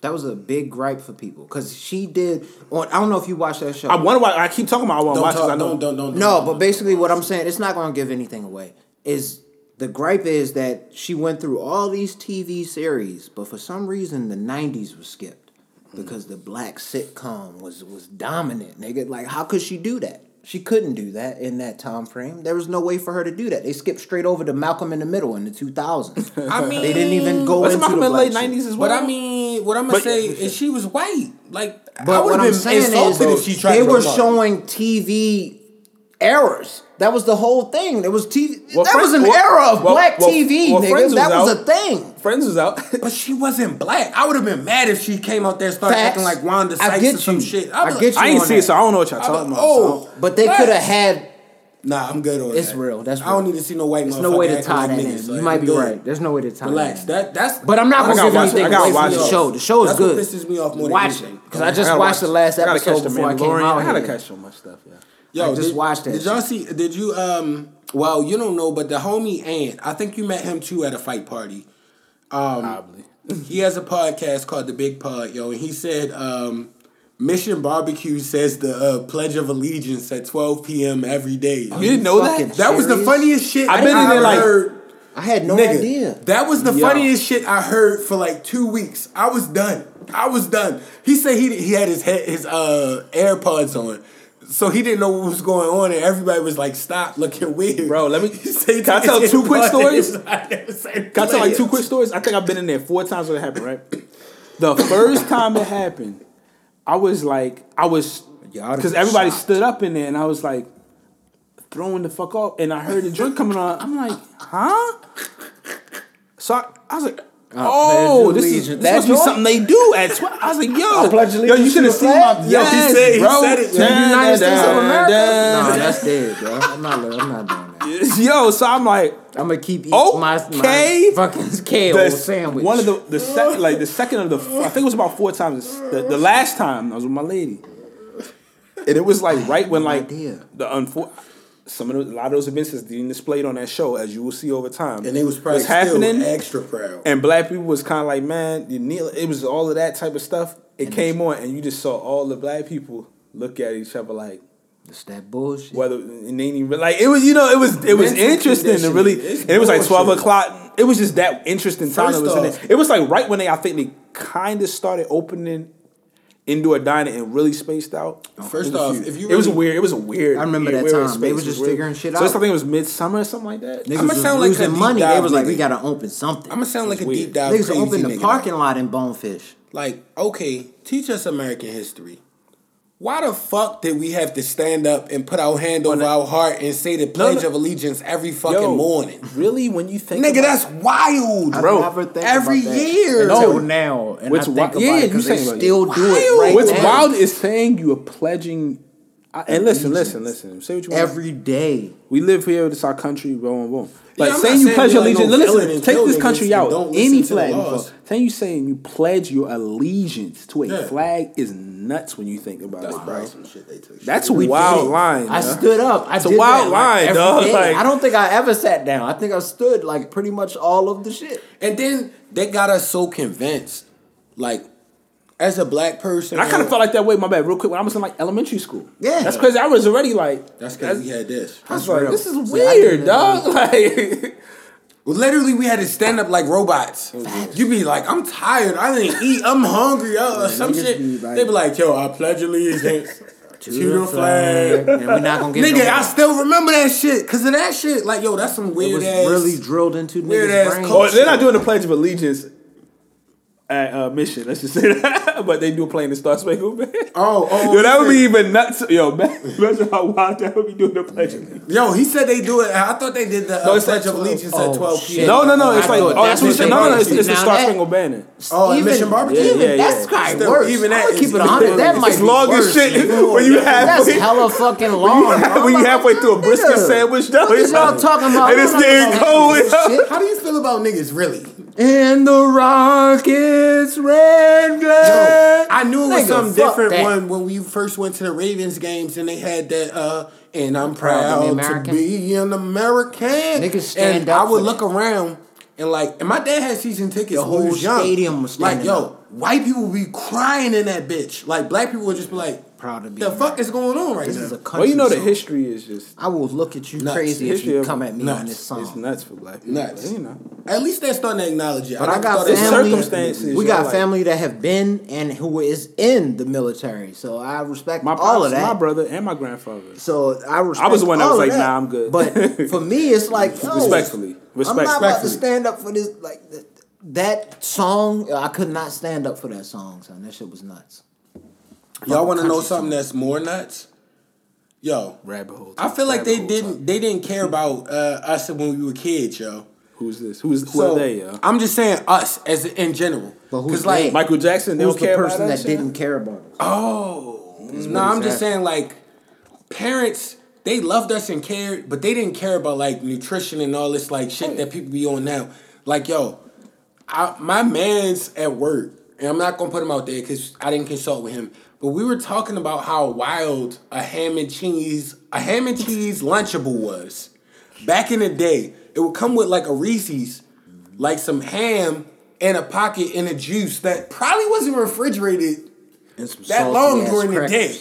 That was a big gripe for people because she did. On I don't know if you watched that show. I wonder why I keep talking about I want to Don't talk, I know. don't, don't, don't, no, don't. but basically what I'm saying, it's not going to give anything away. Is the gripe is that she went through all these TV series, but for some reason the '90s was skipped mm. because the black sitcom was was dominant. Nigga, like how could she do that? She couldn't do that in that time frame. There was no way for her to do that. They skipped straight over to Malcolm in the Middle in the 2000s. <laughs> I mean, they didn't even go into Malcolm the in black late nineties as well? But I mean, what I'm gonna But- say is she was white. Like, I But would what have I'm been saying is, insulted if she tried they to were go showing TV errors. That was the whole thing. There was TV. Well, that Friends- was an well- era of well- black well- TV, well, nigga. Friends that was was out. a thing. Friends was out. <laughs> But she wasn't black. I would have been mad if she came out there and started Facts. acting like Wanda I Sykes get or some you. shit. I I'd get like, you. I ain't on see it, so I don't know what y'all talking about. oh, so- But they could have had. Nah, I'm good on it. It's that. real. That's I don't need to see no white. There's no way to tie like that in. like, You might be good. right. There's no way to tie Relax. that. in. That that's. But I'm not gonna give anything it. I gotta away from the show. The show is That's good. what pisses me off more than Watch anything. it because I I just gotta watched watch the last episode before I came out I gotta catch so much stuff. Yeah. Yo, I just did, watched that Did y'all see? Did you um? Well, you don't know, but the homie Ant, I think you met him too at a fight party. Um, Probably. he has a podcast called The Big Pod, yo, and he said um, Mission Barbecue says the uh, Pledge of Allegiance at 12 p.m. every day. You didn't know fucking that? that was the funniest shit I've been in there, like- heard. I had no Nigga, idea. that was the Yo. funniest shit I heard for like two weeks. I was done. I was done. He said he he had his head, his uh AirPods on, so he didn't know what was going on, and everybody was like, "Stop looking weird." Bro, let me- <laughs> He said he can I tell two quick stories? I Can I tell like two quick stories? I think I've been in there four times when it happened, right? The first time it happened, I was like, I was, because everybody shocked. stood up in there and I was like, throwing the fuck off. And I heard the drink coming on. I'm like, huh? So I, I was like, oh, this is this must be something they do at 12. I was like, yo, yo, you should have seen my? Yo, he said- he said it, yo. To the United States of America? No, that's dead, bro. I'm not. I'm not that. <laughs> Yo, so I'm like, I'm gonna keep eating my, Okay. my fucking <laughs> kale the, sandwich. One of the the second like the second of the I think it was about four times. The, the last time I was with my lady, and it was like right when no like idea. the unfor- some of the, a lot of those events is being displayed on that show, as you will see over time. And they was probably was happening, extra proud. and black people was kind of like, man, you kneel. It was all of that type of stuff. It came on, and you just saw all the black people look at each other like. It's that bullshit. Whether and they even like it was, you know, it was it was Mental interesting and really. It's and it was like twelve bullshit. o'clock. It was just that interesting time. First it was off- there. It was like right when they, I think they kind of started opening indoor dining and really spaced out. First off, huge. if you it was weird. It was a weird. I remember weird- that weird time. They space. was just weird. figuring shit out. So I think it was midsummer or something like that. Niggas I'ma was sound like a losing deep money. They was like, nigga. we gotta open something. I'm gonna sound like a weird. deep dive. Niggas crazy opened the parking lot in Bonefish. Like, okay, teach us American history. Why the fuck did we have to stand up and put our hand over our heart and say the Pledge no. of Allegiance every fucking Yo, morning? Really, when you think, Nigga, about- that's wild, I Bro, never think every about that year. until No. now. And What's I think wi- about yeah, it you 'cause they still it. do it right what's now. wild is saying you are pledging. I, and listen, listen, listen. Say what you want. every day. We live here. It's our country. Boom, boom. Like Yeah, saying you pledge we your like no allegiance. villain listen, take this country out. Any flag. laws. Saying you saying you pledge your allegiance to a Yeah. flag is nuts when you think about That's it, bro. shit. That's a wild did. line. I huh? stood up. I It's a wild that, line, every dog, like- I don't think I ever sat down. I think I stood like pretty much all of the shit. And then they got us so convinced, like, as a black person, And I kind of felt like that way. My bad, real quick. When I was in like elementary school. Yeah. that's crazy. I was already like, that's because we had this. I was That's like, real. this is See, weird, dog. <laughs> Like, literally, we had to stand up like robots. You'd be like, I'm tired. I didn't eat. I'm hungry. Uh, or some shit. be like- they be like, yo, I pledge allegiance <laughs> to, the flag. and we're not gonna get Nigga, no I still remember that shit. Cause of that shit. Like, yo, that's some It weird was ass. really drilled into weird niggas' ass brains. oh, they're not doing the Pledge of Allegiance at uh, Mission. Let's just say that. <laughs> but they do playing the Star Spangled Banner. Oh, oh, <laughs> Yo, that would be even nuts. Yo, <laughs> man, imagine how wild that would be doing the Pledge of Allegiance. Yo, he said they do it. I thought they did the uh, No, it's Pledge at of Allegiance Oh, at 12 shit. p.m. No, no, no. It's like, oh, that's that's what you said. No, no, no. It's, it's the Star that- Spangled Banner. Oh, at Even- Mission Barbecue? Even, Yeah, yeah, that's yeah. kind of Still, worse. even that I would is- keep it 100. That might It's be long as shit when you That's hella fucking long. bro. when you halfway through a brisket Nigga, sandwich, though, What is it's y'all talking about? And it's I'm getting cold. this yo. shit. How do you feel about niggas really? And the Rockets red glare. I knew it was Nigga, something different that. when when we first went to the Ravens games and they had that uh and I'm Proud to be proud to be an American. Niggas stand and up I would look that. around and like and my dad had season tickets The whole was young. stadium was like yo, up. white people would be crying in that bitch. Like black people would just be like, proud to be. The fuck is going on right This now? is a country. Well, you know the song. history is just I will look at you Nuts. crazy if you come at me nuts. on this song. it's nuts for black people. Nuts. But, you know, At least they're starting to acknowledge it. But I never got thought it was- It's family. circumstances, We got like- family that have been and who is in the military, so I respect my all of that. my brother, and my grandfather. So I respect. was the one that was of like, "Nah, I'm good." But for me, it's <laughs> like yo, Respectfully. I'm not about to stand up for this. Like that song, I could not stand up for that song. Son, that shit was nuts. Y'all want to know something that's more nuts? Yo, Rabbit hole. I feel like Rabbit they didn't talk. they didn't care about uh, us when we were kids, yo. Who's this? Who's who So are they? Yo? I'm just saying us as in general. But who's 'Cause, like they? Michael Jackson. They Who's don't the care person about that shit? didn't care about us? Oh, no, I'm just saying like parents. They loved us and cared, but they didn't care about like nutrition and all this like shit that people be on now. Like yo, I, my man's at work, and I'm not gonna put him out there because I didn't consult with him. But we were talking about how wild a ham and cheese, a ham and cheese Lunchable was. Back in the day, it would come with like a Reese's, like some ham and a pocket and a juice that probably wasn't refrigerated And some that long ass during the day.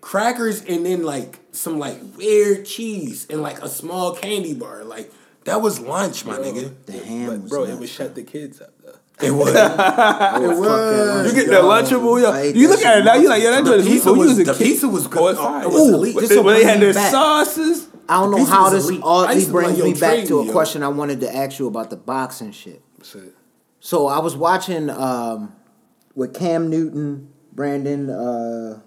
Crackers and then like some like weird cheese and like a small candy bar. Like that was lunch, my nigga. The ham But was bro, it nuts. would shut the kids up though. It was. <laughs> it was. You get the lunchable, yo. You look at it now, you like, yeah, that The joint is pizza when was- a the kid- pizza was good. Oh, it's Oh, it was elite. When they- had their back. sauces. I don't know how this elite. Oddly used to be brings like, me back to a yo. question I wanted to ask you about the boxing shit. So I was watching um, with Cam Newton, Brandon, uh,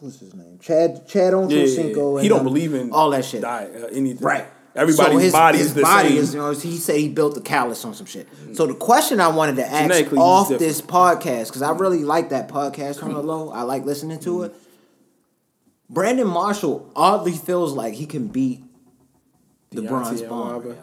who's his name? Chad Chad Yeah, Ochocinco. he and don't them, believe in all that shit. diet, uh, anything. Right. Everybody's so his, body his is the body same. is, you know, he said he built the callus on some shit. So the question I wanted to ask off this podcast, because I really like that podcast on the low. I like listening to it. Brandon Marshall oddly feels like he can beat the Deontay bronze bomber.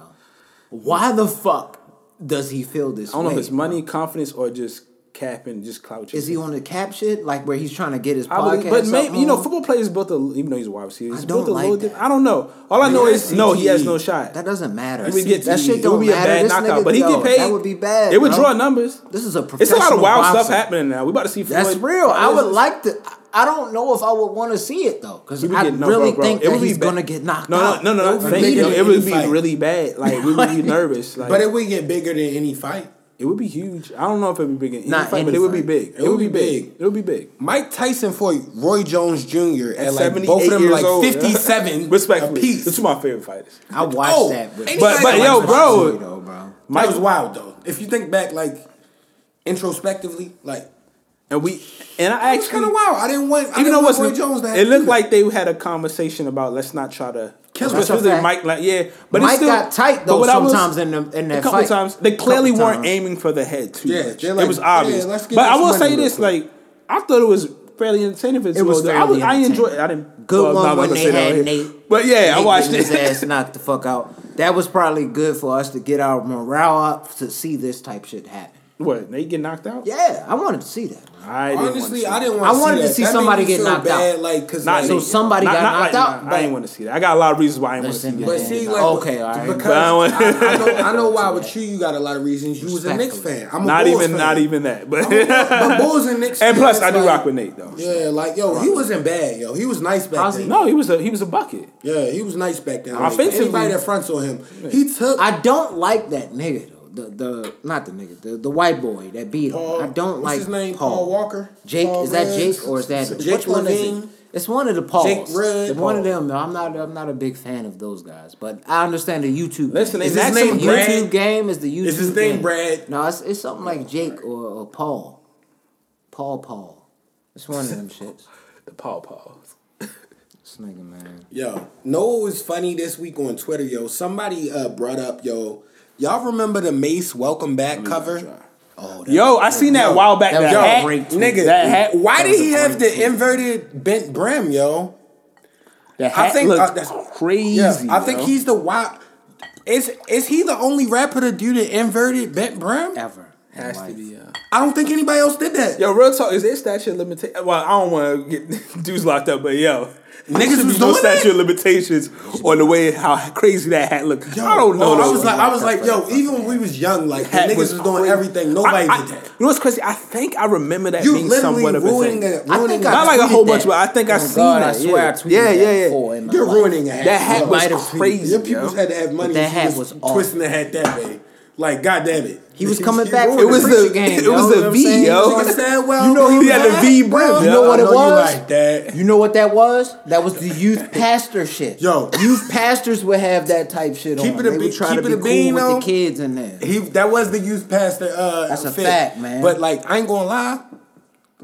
Why the fuck does he feel this I don't know way, if it's money, bro? confidence, or just capping, just clout. Is he on the cap shit? Like where he's trying to get his I podcast believe, but maybe you know, football players both a even though he's a wide receiver, he's I don't a like different. that. I don't know. All I know Yeah, is no, he has no shot. That doesn't matter. He would get that shit don't would be a matter. bad This knockout, nigga, but he yo, get paid. That would be bad. It would bro. draw numbers. This is a It's a lot of professional wild stuff happening now. We about to see. That's Floyd real. I would like to. I don't know if I would want to see it though, because I get- no, really bro, bro. think It that would be he's bad. gonna get knocked No, out. no, no, no. It would be you. It would be fight. really bad. Like we would be <laughs> nervous. Like But it would get bigger than any fight. It would be huge. I don't know if it would be big in any fight, but it would be big. It, would be big. It would be big. Mike Tyson fought Roy Jones Jr. at, At like 78 both of them like old. 57 <laughs> Respectfully, apiece. of my favorite fighters. I oh, watched Oh, that, anybody But- but, yo, bro, though, bro. that was wild though. If you think back, like introspectively, like And we and I it actually kind of wild. I didn't want. I even didn't though want Roy Jones to it looked either. like they had a conversation about let's not try to Him. especially That's. Mike like yeah but Mike it's still, got tight, though, I was- sometimes in the- in that a couple fight. times they clearly weren't times. aiming for the head too Yeah, much they're it was obvious let's but I will say this quick. like I thought it was fairly entertaining for It was I, fairly was, I enjoyed I didn't Good well, one when they had. Nate. but yeah I watched it his ass knocked the fuck out. That was probably good for us to get our morale up to see this type shit happen. What Nate get knocked out Yeah, I wanted to see that. I didn't honestly, want I didn't I want. wanted to see That somebody get knocked bad, out. Like, cause not like, So somebody Not- got not knocked like- out, I didn't want to see that I got a lot of reasons why I didn't want to see that But man. see, like, Okay, all right. because I I, I know, I know why with you, you got a lot of reasons. You was a Knicks fan. I'm a not Bulls even fan. not even that but But <laughs> Bulls and Knicks. and plus I do rock with Nate though Yeah, like yo, he wasn't bad, yo. He was nice back then. no he was a he was a bucket Yeah, he was nice back then. Like, Offensively- anybody that fronts on him, he took. I don't like that nigga though. The the not the nigga, the, the white boy that beat him. Paul, I don't like his name? Paul, Paul Walker. Jake Paul is that Jake or is that Jake which one is it? It's one of the Pauls. Jake Rudd, It's one of Paul. them. I'm not. I'm not a big fan of those guys, but I understand the YouTube. Listen, Is his name The Brad? YouTube game is the YouTube. Is his name game. Brad? No, it's, it's something like Jake or, or Paul. Paul Paul. It's one of them <laughs> shits. the Paul Pauls This nigga man. Yo, know what was funny this week on Twitter, yo? Somebody uh, brought up, yo, y'all remember the Mase Welcome Back cover? Oh, that Yo, I seen that a Yo, while back. that was the a hat, great tweet. Nigga, That hat- why that did he have the tweet. inverted bent brim, yo? the hat think, looks uh, that's- crazy. Yeah, I think he's the wild. Is is he the only rapper to do the inverted bent brim? ever. Has to be. Yeah. I don't think anybody else did that. Yo, real talk. Is there statute of limitation? Well, I don't want to get <laughs> dudes locked up, but yo, Niggas was be no doing that? statute of limitations on the way how crazy that hat looked. Yo, I don't know. oh, I was like, I was like, yo, even when we was young, like the Hat niggas was, doing crazy. everything. Nobody I- I- did that. You know what's crazy? I think I remember that You being somewhat of a ruining thing. it. I Ruining think it. I Not like a tweeted whole that. bunch, but I think I Oh, seen God, that. I swear I yeah. tweeted yeah, that yeah, yeah. before You're life. ruining a hat. That hat yo. was might have tweeted crazy. Your people had to have money. that hat was twisting the hat that way. Like, god damn it. He was coming back from It was the the game. it yo, was the V, saying? yo. Well, You know he He had the V brim. You know what I it know you was? like that. You know what that was? That was the youth pastor shit. Yo. youth pastors would have that type shit Keep on. it a they be- would try keep to it be a cool bean, with though. the kids in there. He that was the youth pastor. Uh, That's a fit. fact, man. But like, I ain't gonna lie.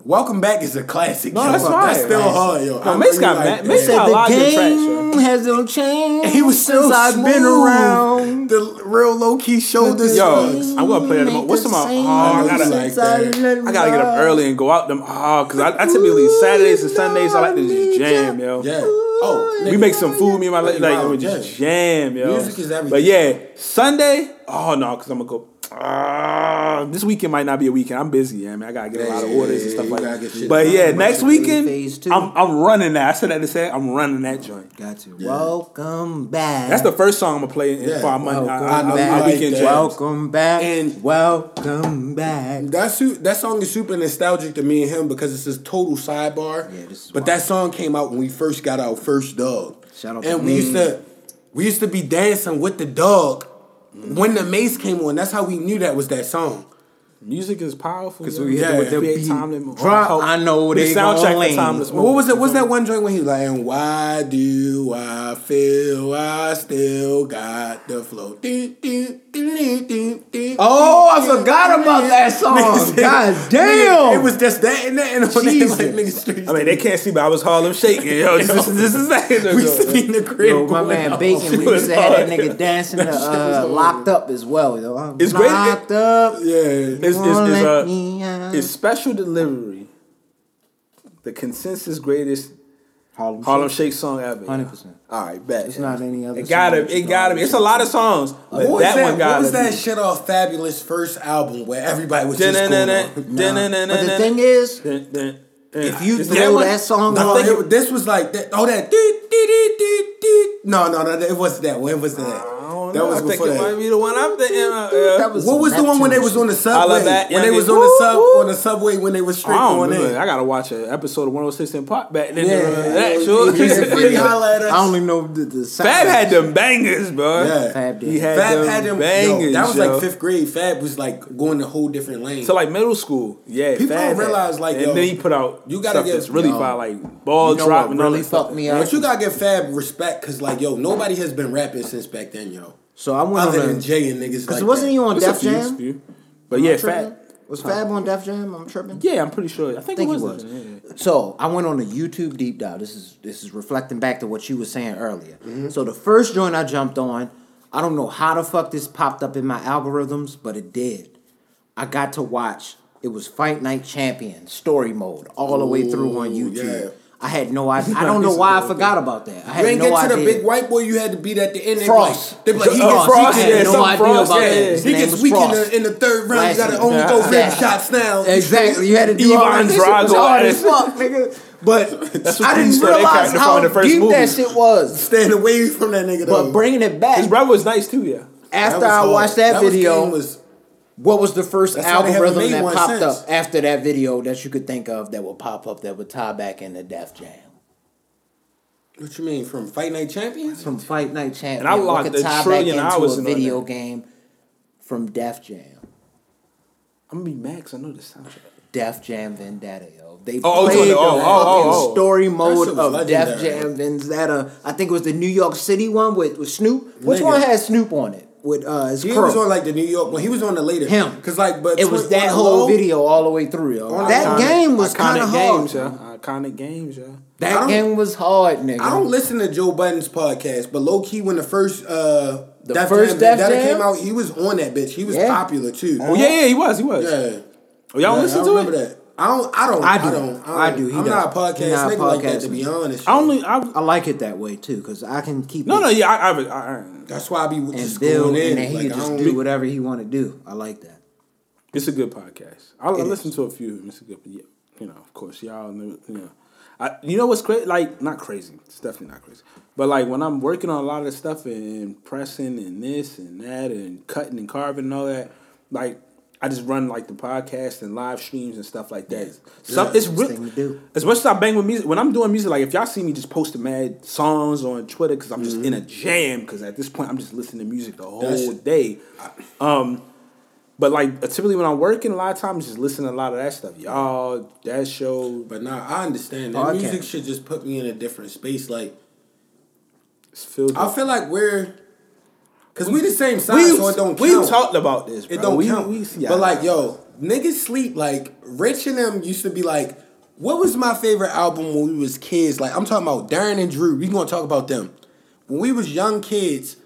Welcome back is a classic. No, yo. that's That's fine. still hard, yo. No, I know Mase got like mad- that. Mase got a lot of good tracks, yo. Game hasn't changed. And he was since so I've been around. The real low key shoulders. Yo, yo. I'm gonna play them. Ain't What's the them? Oh, same I gotta, like that. I gotta get up early and go out them. Oh, cause I, I typically Saturdays and Sundays I like to just jam, yo. Yeah. Oh, We make some food, me and my lady, like we just yeah. jam, yo. Music is everything. But yeah, Sunday. Oh no, cause I'm gonna go. Ah, this weekend might not be a weekend. I'm busy, yeah, man. I gotta get a lot of orders and stuff like that. But yeah, next weekend. I'm I'm running that. I said that to say I'm running that joint. Got to welcome back. That's the first song I'm gonna play in Yeah. for our Monday, welcome our, our, our back. weekend that. jams. welcome back. And- welcome back. That su- that song is super nostalgic to me and him because it's his total sidebar. Yeah, this is but wild. that song came out when we first got our first dog. Shout out and to we me. used to we used to be dancing with the dog when the Mase came on. That's how we knew that was that song. Music is powerful. Cause yo. we Yeah. hit the beat. timeless- Drop, I know we they soundtrack gon' for timeless What was it? What's that one joint when he was like, and why do I feel I still got the flow? Oh, I forgot about that <laughs> song. God damn. It was just that and that and on that, like niggas straight. I mean, they can't see, but I was Harlem shaking. Yo, <laughs> this, is this is that. we used to be in the crib. Yo, my man. Bacon, we <laughs> used to have that nigga dancing to uh, locked up as well. Yo. I'm It's great- Locked up. Yeah. It's, it's, Won't it's, let uh, me out. it's special delivery. The consensus greatest Harlem, Harlem Shake. Shake song ever. 100%. All right, bet. It's not any other It gotta, song that it gotta can be. It's a lot of songs, but What was that, that, one what gotta was that be. shit off Fabolous first album where everybody was just going on? But the thing is, if you throw that song No, on, this was like that. Oh, that. No, no, no. It wasn't that. When was that? I don't that know. was I think before it might that. be the one I'm thinking. of, yeah. was What was the one when they was on the subway? that, When they was on the sub on the subway when they was straight I going in. I gotta watch an episode of 106 & Park back then. Yeah, uh, Yeah, that yeah, sure. yeah, free holla at us. I only know the, the sound. Fab had them bangers, bro. Yeah. Fab did. He had Fab them had them. bangers. Yo, that was yo. like fifth grade. Fab was like going a whole different lane. So like middle school, yeah. People Fab don't realize, like, and yo, then he put out you gotta stuff give- that's really yo, fire, like ball You know drop what and all really fucked me up? but you gotta give Fab respect because like yo, nobody has been rapping since back then, yo. So I went Other on than a, Jay and niggas. Cause like wasn't that. he on Def few, it's a Jam? few. But Am yeah, tripping? Fab. Was Fab on Def Jam? I'm tripping. Yeah, I'm pretty sure. I think, I think it he was. was. Yeah, yeah. So I went on a YouTube deep dive. This is this is reflecting back to what you were saying earlier. Mm-hmm. So the first joint I jumped on, I don't know how the fuck this popped up in my algorithms, but it did. I got to watch. It was Fight Night Champion story mode all the way through on YouTube. yeah. I had no idea. I don't <laughs> know why I forgot about that. I You had ain't no get to idea. the big white boy. You had to beat at the end. They be Frost. Like, they be like, he gets Frost, weak I in- had yeah, no idea Frost, about yeah, that. His He name gets was weak in the, in the third round. You gotta only go rim Exactly. shots now. Exactly. You had to do all Ivan that. This Drago hard as- as fuck, nigga. But <laughs> That's what I didn't realize how from the first deep movie. that shit was. Staying away from that nigga though. But bringing it back, His brother was nice too, yeah. after I watched that, video, game was what was the first That's how they haven't algorithm that popped since. up after that video that you could think of that would pop up that would tie back into Def Jam? what you mean from Fight Night Champions? From Fight Night Champions, And I what locked could a tie back trillion into hours a video that. game from Def Jam. I'm gonna be Max. I know the soundtrack. Def Jam Vendetta, yo. They Oh, oh, played oh, the oh, oh fucking oh, oh. story mode shit was of Def. Jam Vendetta. I think it was the New York City one with, with Snoop. Which Nigga. one had Snoop on it? With uh, his He crow. was on like the New York. Well, he was on the later Him. Because like, but it was Twin- that whole low, video all the way through, yo. That iconic- game was kind of hard. games, yeah. Iconic games, yeah. I That game was hard, nigga. I don't listen to Joe Budden's podcast, but low key when the first uh The Def first Jam Def Jam? came out, he was on that bitch. He was Yeah. popular too. Oh yeah, yeah, he was, he was. Yeah. Oh, y'all Yeah, listen I to remember it? that. I don't. I don't. I I, do. don't. I do. He I'm not a podcast not a nigga like that. To be honest, I only, I, I like it that way too, cause I can keep no, it no, yeah, I, I, I, I That's why I be and just build, going in. and then he like, can just don't be- whatever he want to do. I like that. It's a good podcast. I, I listen to a few. It's a good, yeah, you know. Of course, y'all know. You know, I, you know what's crazy? Like, not crazy. It's definitely not crazy. But like when I'm working on a lot of stuff and pressing and this and that and cutting and carving and all that, like I just run like the podcast and live streams and stuff like that. Some, it's Best really thing as much as I bang with music. When I'm doing music, like if y'all see me just posting mad songs on Twitter because I'm just in a jam. Because at this point, I'm just listening to music the whole That's- day. Um, but like typically when I'm working, a lot of times just listening to a lot of that stuff. Y'all, that show, But nah, I understand that Podcast. music should just put me in a different space. Like it's filled. I feel like we're, cause we, the same size, we so it don't we count. talked about this. Bro. It don't we, count. We, yeah. But like, yo, niggas sleep. Like, Rich and them used to be like, what was my favorite album when we was kids? Like, I'm talking about Darren and Drew. We gonna talk about them. When we was young kids,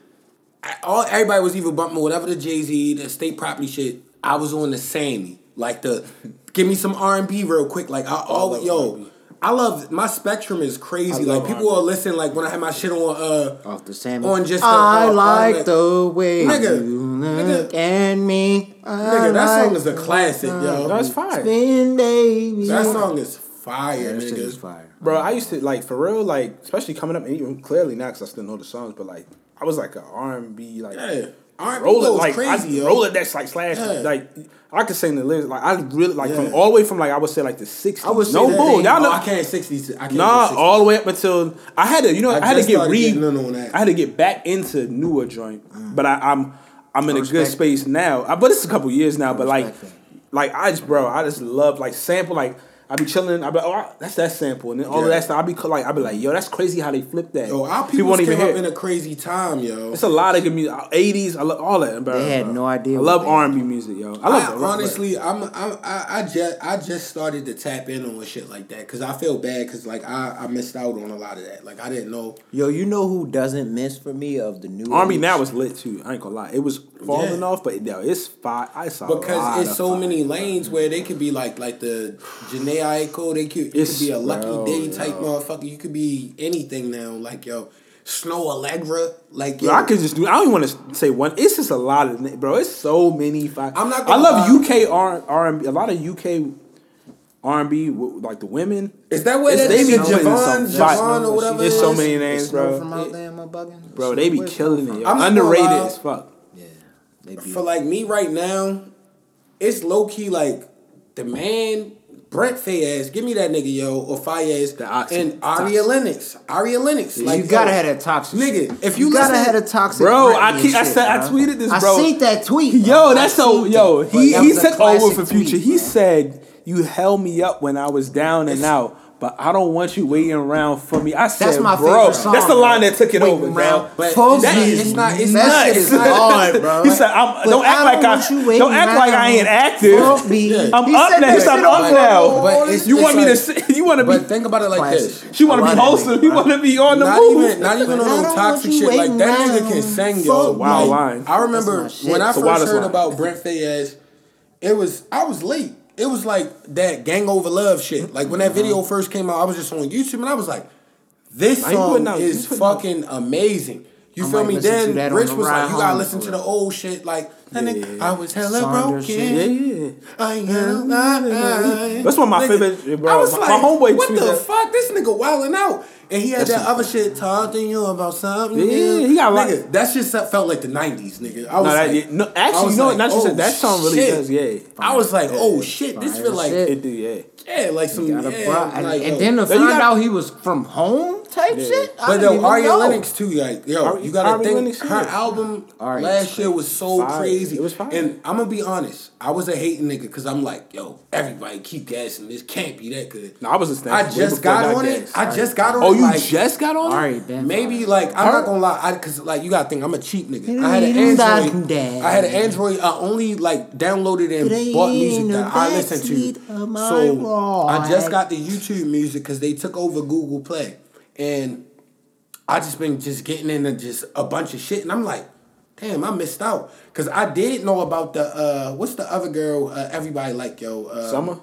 all everybody was either bumping whatever the Jay Z, the state property shit. I was on the same, like the, give me some R and B real quick. Like I always, yo. I love my spectrum is crazy. Like people will listen. Like when I had my shit on, uh, Off the same. On just the- I uh, like on the way Nigga, you nigga. look at me. nigga, that song is a classic, yo. that's fire. Spin, baby. That song is fire, That shit is nigga. fire. Bro, I used to like for real, like especially coming up, and even clearly now because I still know the songs, but like I was like an R and B like Yeah, R&B roll it like crazy, I, yo. roll it that's like slash Yeah. like I could sing the lyrics like I really like Yeah. from all the way from like I would say like the sixties. I was no bull, y'all Oh, know. I can't sixties. I can't. Nah, 60s. all the way up until I had to, you know, I I, had to get re. getting in on that. I had to get back into newer joint, but I, I'm I'm in a good space now. I, but it's a couple years now. But like, respect like I just, bro, I just love like sample like. I be chilling. I be like, oh, I- that's that sample, and then all of that stuff. I be like, I be like, yo, that's crazy how they flip that. Yo, our People people won't came even up in a crazy time, yo. It's a lot of good music. Uh, eighties, I love all that. Bro, They had bro. no idea I love they- R and B music, yo. I I, love it. honestly, I'm, I'm, I, I just, I just started to tap in on shit like that because I feel bad because like I, I missed out on a lot of that. Like I didn't know. Yo, you know who doesn't miss for me of the new R and B age? now is lit too. I ain't gonna lie, it was falling Yeah. off, but yo, it's fire. I saw a lot Because it's of so fire. many lanes where they could be like like the Jhené Aiko, they could, it could be a lucky bro, day type yo. motherfucker. You could be anything now. Like yo, Snoh Aalegra, like yo. Yo, I could just do. I don't even want to say one. It's just a lot of bro. It's so many. Fi- I'm not I gonna love lie. UK R R and B. A lot of UK R and B, like the women. Is that where It's- that they be nigga putting Javon, Javon or whatever? There's so many names, bro. From out there, am I bugging? Bro, they be killing Snow it. Yo. I'm Underrated as fuck. Yeah. For like me right now, it's low key like the man Brent Faiyaz, give me that nigga yo or Faiyaz The oxy. and Ari Lennox, Ari Lennox. Like you gotta yo, have that toxic Nigga, if you gotta listen- have a toxic, Bro, I and keep- I shit, said- I tweeted this, I bro. seen that tweet. Yo, I that's so yo. He he was took over oh, classic for Future. tweet, he bro. said, "You held me up when I was down and out." But I don't want you waiting around for me. I said, my bro, favorite song, that's the line bro. that took it Waiting over, around bro. But for that it's not. It's that not. shit it's is <laughs> hard, bro. He said, I'm, But "Don't act I like want I you don't act like I ain't active." for me. Yeah. I'm He up said now. He said, I'm on up the now. But it's- You it's want me to? Sit, you want to But be? think about it like this. She want to be love that wholesome. nigga, He want to be on the Not move. even, not even on I no toxic shit. Like that nigga can sing, for yo. me. Wild line. I remember That's my shit. when I first heard about Brent Faiyaz. It was I was late. It was like that gang over love shit. Like when that video uh-huh. first came out, I was just on YouTube and I was like, "This song putting out- is he putting out- fucking amazing." You I feel might me? listen to Then that on Rich the was like, "You gotta home listen for to the real. old shit." Like that Yeah, nigga. I was hella Saunders broken. shit. Yeah, yeah. I am not. That's one of my favorite, bro. I uh, was My- like, my homeboy what tweeted the that. fuck? This nigga wilding out. And he had That's that other fire. shit talking you about something. Yeah, new. he got a lot- nigga, That shit felt like the nineties, nigga. I was No, like, yeah, no, I actually, was you know what? like, Not just oh, that, that song really shit. does, yeah. I was like, oh shit, this Fire feel like shit. It do, yeah. yeah, like some yeah, bro- and, like, and then to Then you find got- out he was from home type shit. I But didn't though, Ari. Lennox too, like yo, Ari- you gotta Ari think Lennox, her yeah. album Ari last is year was so Fire. crazy. It was fire. And I'm gonna be honest, I was a hating nigga because I'm like, yo, everybody keep gassing. This can't be that good. No, I was just I just got on it. I just got on it. Oh, it. you like, just got on? it? Ari Maybe like I'm not gonna lie, cause like you gotta think I'm a cheap nigga. I had an Android. I had an Android. I only like downloaded and bought music that I listened to. So I just got the YouTube music because they took over Google Play, and I just been just getting into just a bunch of shit, and I'm like, damn, I missed out because I did know about the uh what's the other girl uh, everybody like yo uh, Summer?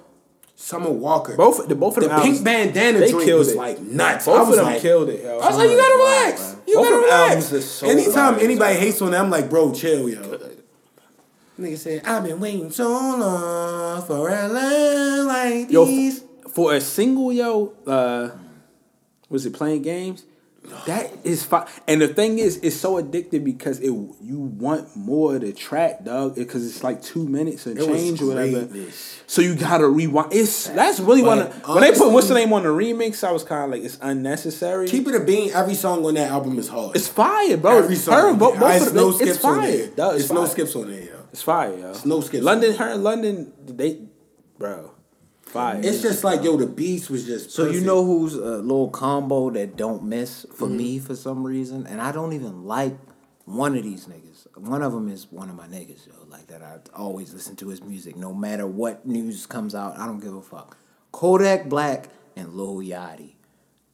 Summer Walker. Both, the, both of the them pink albums, bandana they joint killed was it. like nuts. Both of them like, killed it, yo. I was like, you gotta relax. bro. You Both gotta relax. so Anytime anybody bro. hates on them, I'm like, bro, chill, yo. Nigga said, I've been waiting so long for a love like Yo, these. for a single, yo, uh, was it playing games? That is fine. And the thing is, it's so addictive because it you want more of the track, dog. Because it's like two minutes and change or whatever. So you gotta rewind. It's that's really one. When they put what's the name on the remix, I was kind of like, it's unnecessary. Keep it a bean. Every song on that album is hard. it's fire, bro. Every song. Her, both, both It's of no skips it's on fire. there. dog, It's no fire. skips on there, yo. It's fire, yo. It's no skips. London, her, London, they, bro, fire. It's just like yo, the beats was just. So you know who's a little combo that don't miss for Mm-hmm. me for some reason, and I don't even like one of these niggas. One of them is one of my niggas, yo. Like that, I always listen to his music, no matter what news comes out. I don't give a fuck. Kodak Black and Lil Yachty.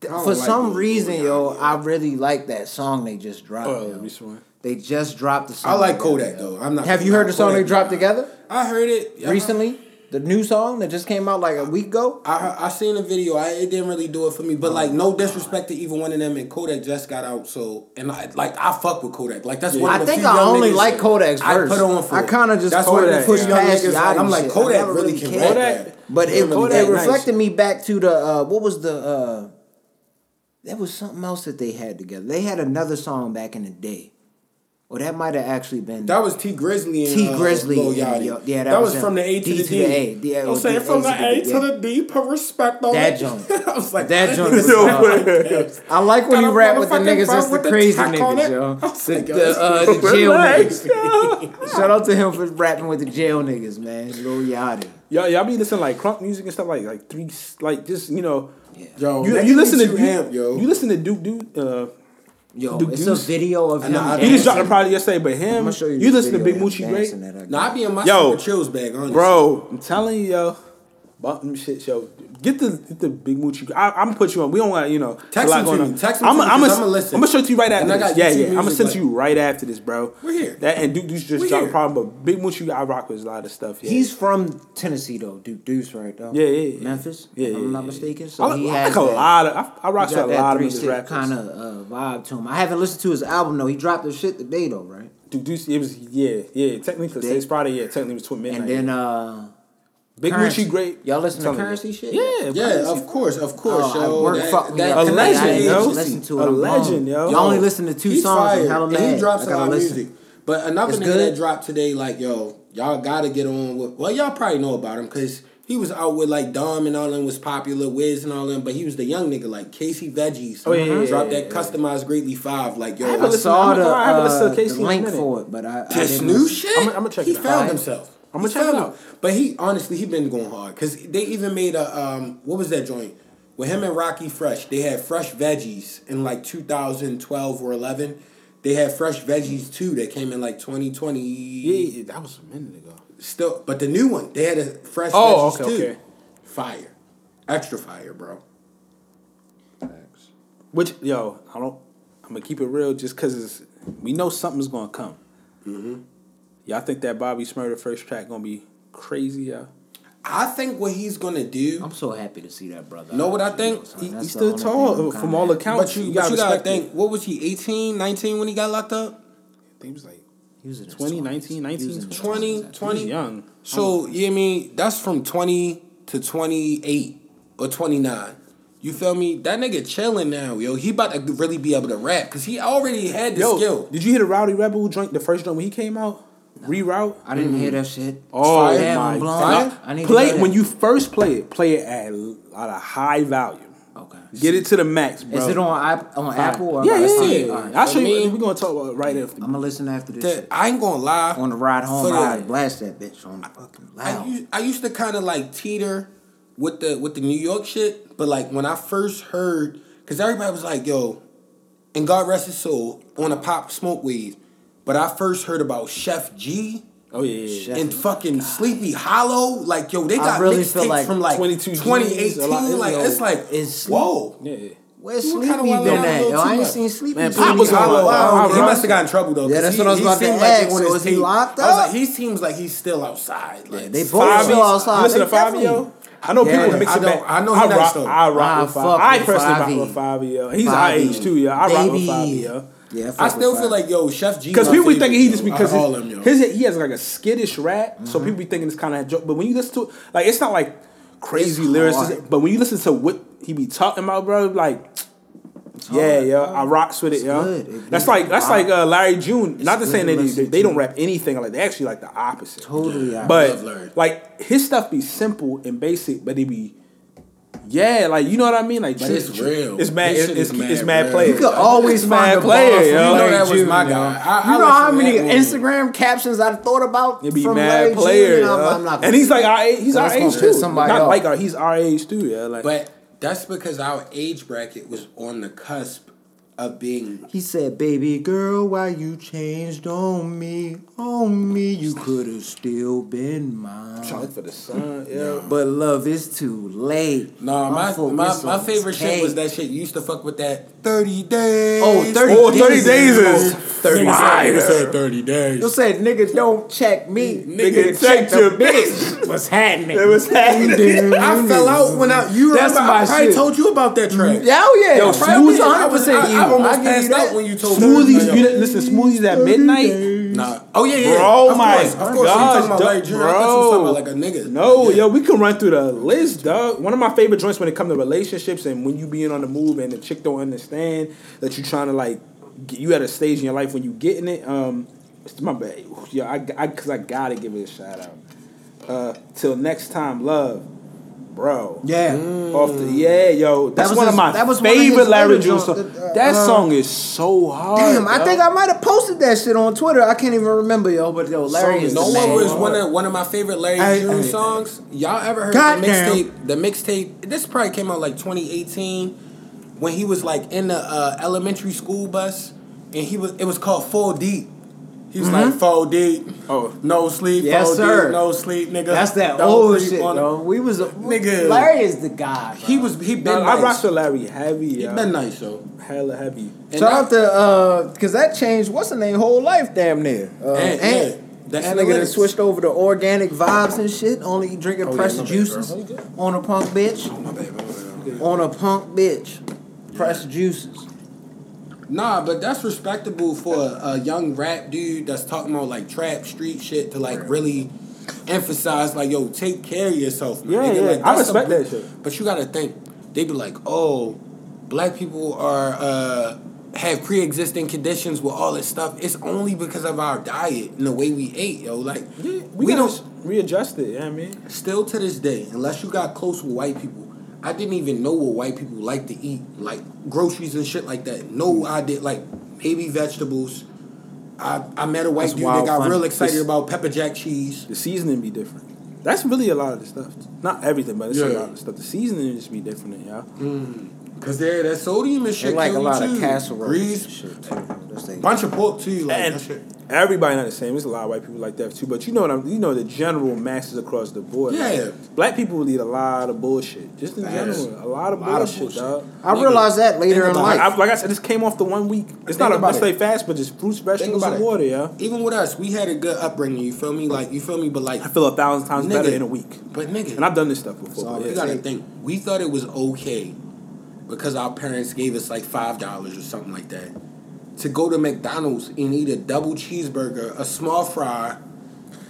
Th- I don't For like some Lil reason, yo, Yachty. I really like that song they just dropped. Oh, yo. which one? They just dropped the song. I like Kodak yo. though. I'm not. Have you heard the song they dropped together I heard it yeah. recently? The new song that just came out like a week ago. I I seen a video. I it didn't really do it for me, but like no disrespect to either one of them. And Kodak just got out, so and I like I fuck with Kodak. Like that's one. I think I only like Kodak's verse. I put on for. I kinda just that's one of the Kodak, past niggas. I'm like shit. Kodak really really can rap Kodak- that. But it, Yeah, it nice. reflected me back to the uh, what was the uh, there was something else that they had together. They had another song back in the day. Or that might have actually been That was Tee Grizzley and T uh, Grizzley. Lil and- yeah, yeah, that, that, was, was from the A to D the D. A. D- I'm or saying D- from the A yeah. to the D. Put respect on That it. joint. <laughs> I was like That joint was <laughs> Yo. I like when Got you rap with the niggas bro that's the crazy niggas, it. yo. I was The, like, yo, the, uh, the <laughs> jail Relax, niggas. Shout out to him for rapping with the jail niggas, man. Lil Yachty. Y'all, y'all be listening like crunk music and stuff like like three like just you know. Yo, You, you listen to you you, amp, yo. you listen to Duke Duke. Uh, Yo, Duke it's a video of I him. know, he just dropped dancing. a project yesterday, but him. I'm gonna show you. you listen to video Big of him Moochie Grape, dancing that I Nah, I be in my Yo. chills bag, honestly. bro. I'm telling you, yo. Bump them shit, yo. Get the get the Big Moochie. I, I'm gonna put you on. We don't want you know. Text a lot to going me. Text them I'm to me, I'm I'ma listen. I'm gonna show it to you right after this. Yeah, yeah. I'm gonna send like- you right after this, bro. We're here. That and Duke Deuce just dropped a problem, but Big Moochie, I rock with a lot of stuff. Yeah. He's from Tennessee though, Duke Deuce, right though. Yeah, yeah, yeah. Memphis. Yeah, if yeah, I'm not mistaken. So I, he I has like a that, lot of. I, I rock with a lot of six rappers. kind of uh, vibe to him. I haven't listened to his album though. He dropped the shit today though, right? Duke Deuce, it was yeah, yeah. Technically, it's Friday. Yeah, technically it was twin midnight. and then uh, Big Currency. Moochie, great. Y'all listen to I'm Currency you. shit? Yeah, Yeah, Currency. of course, of course, Oh, yo. work That- fucked that- A tonight. legend, I didn't yo. Listen to it. A I'm legend, yo. You only listen to two He's songs. fire. And and he drops I a gotta lot of music. But another nigga that dropped today, like yo, y'all gotta get on with. Well, y'all probably know about him because he was out with like Dom and all them was popular, Wiz and all them. But he was the young nigga like Casey Veggies. Oh, yeah, yeah, dropped yeah, that yeah. customized Greatly Five. Like yo, I I haven't saw I'm the, gonna- I haven't listened to uh, Casey the in a link for it, but I, I this didn't new shit. I'ma- I'ma check he it out. found Fire. himself. I'ma He check it out. But he honestly he been going hard because they even made a um what was that joint with him and Rockie Fresh? They had fresh veggies in like 2012 or 11. They had fresh veggies too that came in like 2020. Yeah, yeah, that was a minute ago. Still, but the new one they had a fresh Oh, veggies okay, too. okay. Fire, extra fire, bro. Thanks. Which yo, I don't. I'm gonna keep it real, just cause we know something's gonna come. Mm-hmm. Y'all think that Bobby Shmurda first track gonna be crazy, yo? I think what he's gonna do. I'm so happy to see that brother. Know what I out, think? yo, son. He, That's he the stood tall from all accounts. But you, you but gotta you gotta think. it. What was he? 18, 19 when he got locked up. I think he was like He was 20, 19, He was 19, in his 20, 20s. 20. young. So um, you know what I mean? That's from twenty to twenty eight or twenty nine. You feel me? That nigga chilling now, yo. He about to really be able to rap because he already had the Yo, skill. did you hear the Rowdy Rebel joint? The first joint when he came out, reroute. I didn't hear mm-hmm. that shit. Oh Fire. My I'm blown. god! I need Play hear when you first play it. Play it at, at a high volume. Okay. Get it to the max, bro. Is it on App- on Apple or Yeah, yeah, yeah. all right. I'll show you. We're gonna talk about right after. I'm gonna listen after this. That- shit. I ain't gonna lie. On the ride home, For the- I blast that bitch on fucking I loud. used, I used to kind of like teeter with the with the New York shit, but like when I first heard, because everybody was like, "Yo," and God rest his soul, on a pop smoke wave. But I first heard about Sheff G Oh yeah, yeah, yeah. Sheff- and fucking Sleepy Hallow. Like, yo, they got really mixtapes like from like 22 Gs, 2018. like, yo, it's like, it's- whoa. yeah, yeah. Where's Sleepy kinda been wanna let him at? Yo, I ain't much. seen Sleepy. Man, Pop he was hollow. locked he must have got in trouble though. Yeah, that's he- what I was about to seemed like ask. on So is he tape. locked I was up? like, he seems like he's still outside. Like, they both Five still outside. You listen They to Fivio? definitely- I know Yeah, people mix it don't- back. I know he I nice rock, though. I rock I with fuck Fivio. I personally rock Favi. with Fivio. He's our Favi. age too, yeah. I rock with Baby. Fivio. Yeah, I I still feel like yo, Sheff G. Because people be thinking he just because all his, them, yo. his he has like a skittish rap, so Mm-hmm. people be thinking it's kind of joke. But when you listen to it, like it's not like crazy It's lyricism. hard. But when you listen to what he be talking about, bro, like. Yeah, hard, yo, bro. I rocks with it, It's yo. good. It That's like that's vibe. like uh, Larry June. Not to good saying to that they, listen they don't rap anything like they actually like the opposite. Totally out. But Love Larry. like his stuff be simple and basic, but it be yeah, like you know what I mean. Like But true- it's real. It's mad. It's, it's, mad it's mad real. players. You could always It's find mad a player, bar yo. from You know that was my yo. guy. I- I you know how many that one. Instagram captions I thought about It be from mad Larry player, June? I'm. I'm not and he's like our age, he's our age too. somebody Not off. like our, he's our age too. Yeah, like But that's because our age bracket was on the cusp of being. He said, "Baby girl, why you changed on me? On me, you could have still been mine. trying for the sun. Yeah, But love is too late. No, my my, my is favorite shit was that shit. You used to fuck with that thirty days. Oh, 30 Oh, 30 days days is thirty fire. days. said thirty days. You said, "Nigga, don't check me. Nigga, check the your bitch. <laughs> What's happening? it was happening. <laughs> I fell out when I you That's remember my I probably shit. told you about that track. Yeah, oh yeah. Yo, Yo, Smooth- Smooth, I hundred was percent I, you. I almost I give passed out that. when you told Smoothies, me. you didn't listen to Smoothies at midnight. Nah. Oh yeah, yeah. Bro, of my course, of course. gosh, talking about dog, Larry June. I thought you was talking bro. about like a nigga. No, Yeah. yo, we can run through the list, dog. One of my favorite joints when it comes to relationships and when you being on the move and the chick don't understand that you trying to like, get, you at a stage in your life when you getting it. Um, my bad. Yo, I, I, cause I gotta give it a shout out. Uh, till next time, love, bro. Yeah. Off the yeah, yo, that's was one his- of my that was one of favorite Larry other June songs. uh, that uh, song is so hard. Damn, I think I might have posted that shit on Twitter. I can't even remember, yo. But yo, Larry is no one was one of one of my favorite Larry Hey, June hey, songs. Y'all ever heard Goddamn. the mixtape? The mixtape. This probably came out like 2018 when he was like in the uh, elementary school bus, and he was. It was called Full Deep. He was like full deep. Oh. no sleep. Mm-hmm. Yes, full sir. Deep, no sleep, nigga. That's that old shit, on- bro. We was a, Nigga. Larry is the guy. Bro. He was. He been. I nice. rock with Larry heavy. He been nice, yo. Hella heavy. And Shout out to uh, cause that changed what's the name whole life damn near. Uh, yeah. That nigga that switched over to organic vibes and shit. Only drinking Oh, pressed bad, juices. Oh, good? on a punk bitch. My bad, bad, bad. On a punk bitch. Pressed juices. Nah, but that's respectable for a, a young rap dude that's talking about like trap street shit to like really emphasize like yo take care of yourself. Man. Yeah, yeah. Like, I respect a- that shit. But you gotta think they be like, oh, black people are uh have pre-existing conditions with all this stuff. It's only because of our diet and the way we ate, yo. Like We, we don't readjust it. Yeah, I mean, still to this day, unless you got close with white people, I didn't even know what white people like to eat, like groceries and shit like that. No, mm. I did like maybe vegetables. I, I met a white That's dude that got real excited This- about pepper jack cheese. the seasoning be different. That's really a lot of the stuff. Not everything, but it's a lot of the stuff. The seasoning just be different, yeah. Mm. Cause there that sodium and They shit like a kill you lot too. of casseroles Grease, shit too. Bunch of pork too. Like And that shit. everybody not the same. There's a lot of white people like that too. But you know what I'm. You know the general masses across the board. Yeah. Like, black people eat a lot of bullshit. Just in Facts. general, a lot of Lot of bullshit, bullshit. dog. I realized that later in life. I, like I said, this came off the one week. It's not a about necessarily it. fast, but just fruits, vegetables, and water. Yeah. Even with us, we had a good upbringing. You feel me? Like you feel me? But like, I feel a thousand times Nigga. better in a week. but nigga, And I've done this stuff before. all but You yeah. gotta think. We thought it was okay because our parents gave us like five dollars or something like that to go to McDonald's and eat a double cheeseburger, a small fry,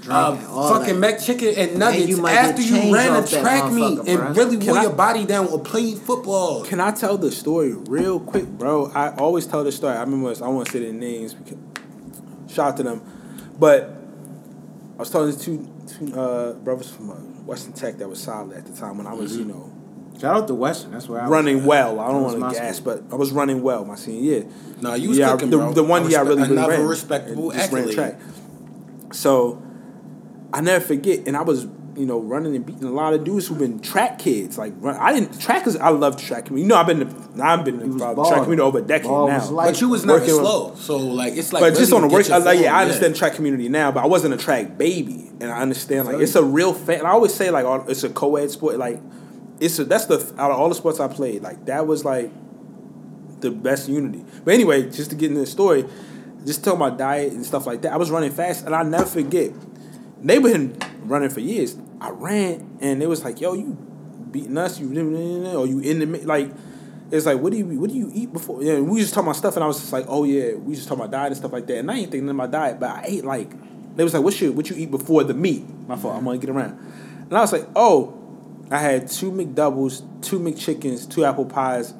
uh, fucking that. McChicken and nuggets you after you ran a track meet and bruh. really Can wore I- your body down or played football. Can I tell the story real quick, bro? I always tell this story. I remember I won't say their names because shout out to them, but I was telling two two uh, brothers from uh, Western Tech that was solid at the time when I was you know Shout out to Western. That's where I was running at. well. I don't want to gas, school. but I was running well my senior year. Nah, you was yeah, cooking, the, bro. the one I year I respect- really, really another ran. respectable and just ran track. So I never forget, and I was you know running and beating a lot of dudes who've been track kids. Like run, I didn't track is I love track community. You know I've been to, I've been was in track community over a decade Ball now. was like- But you was never Working with- slow, so like it's like. but just on the work, I, like, yeah, I understand track community now, but I wasn't a track baby, and I understand like it's a real fan. I always say like it's a co-ed sport. Like it's a, that's the out of all the sports I played, like that was like the best unity. But anyway, just to get into the story, just tell my diet and stuff like that. I was running fast, and I never forget. They been running for years. I ran, and it was like, yo, you beating us, you or you in the like. it's like, what do you what do you eat before? Yeah, we just talking about stuff, and I was just like, oh yeah, we just talking about diet and stuff like that. And I ain't thinking about my diet, but I ate like they was like, what should what you eat before the meat? My fault. I'm gonna get around. And I was like, oh, I had two McDoubles, two McChickens, two apple pies,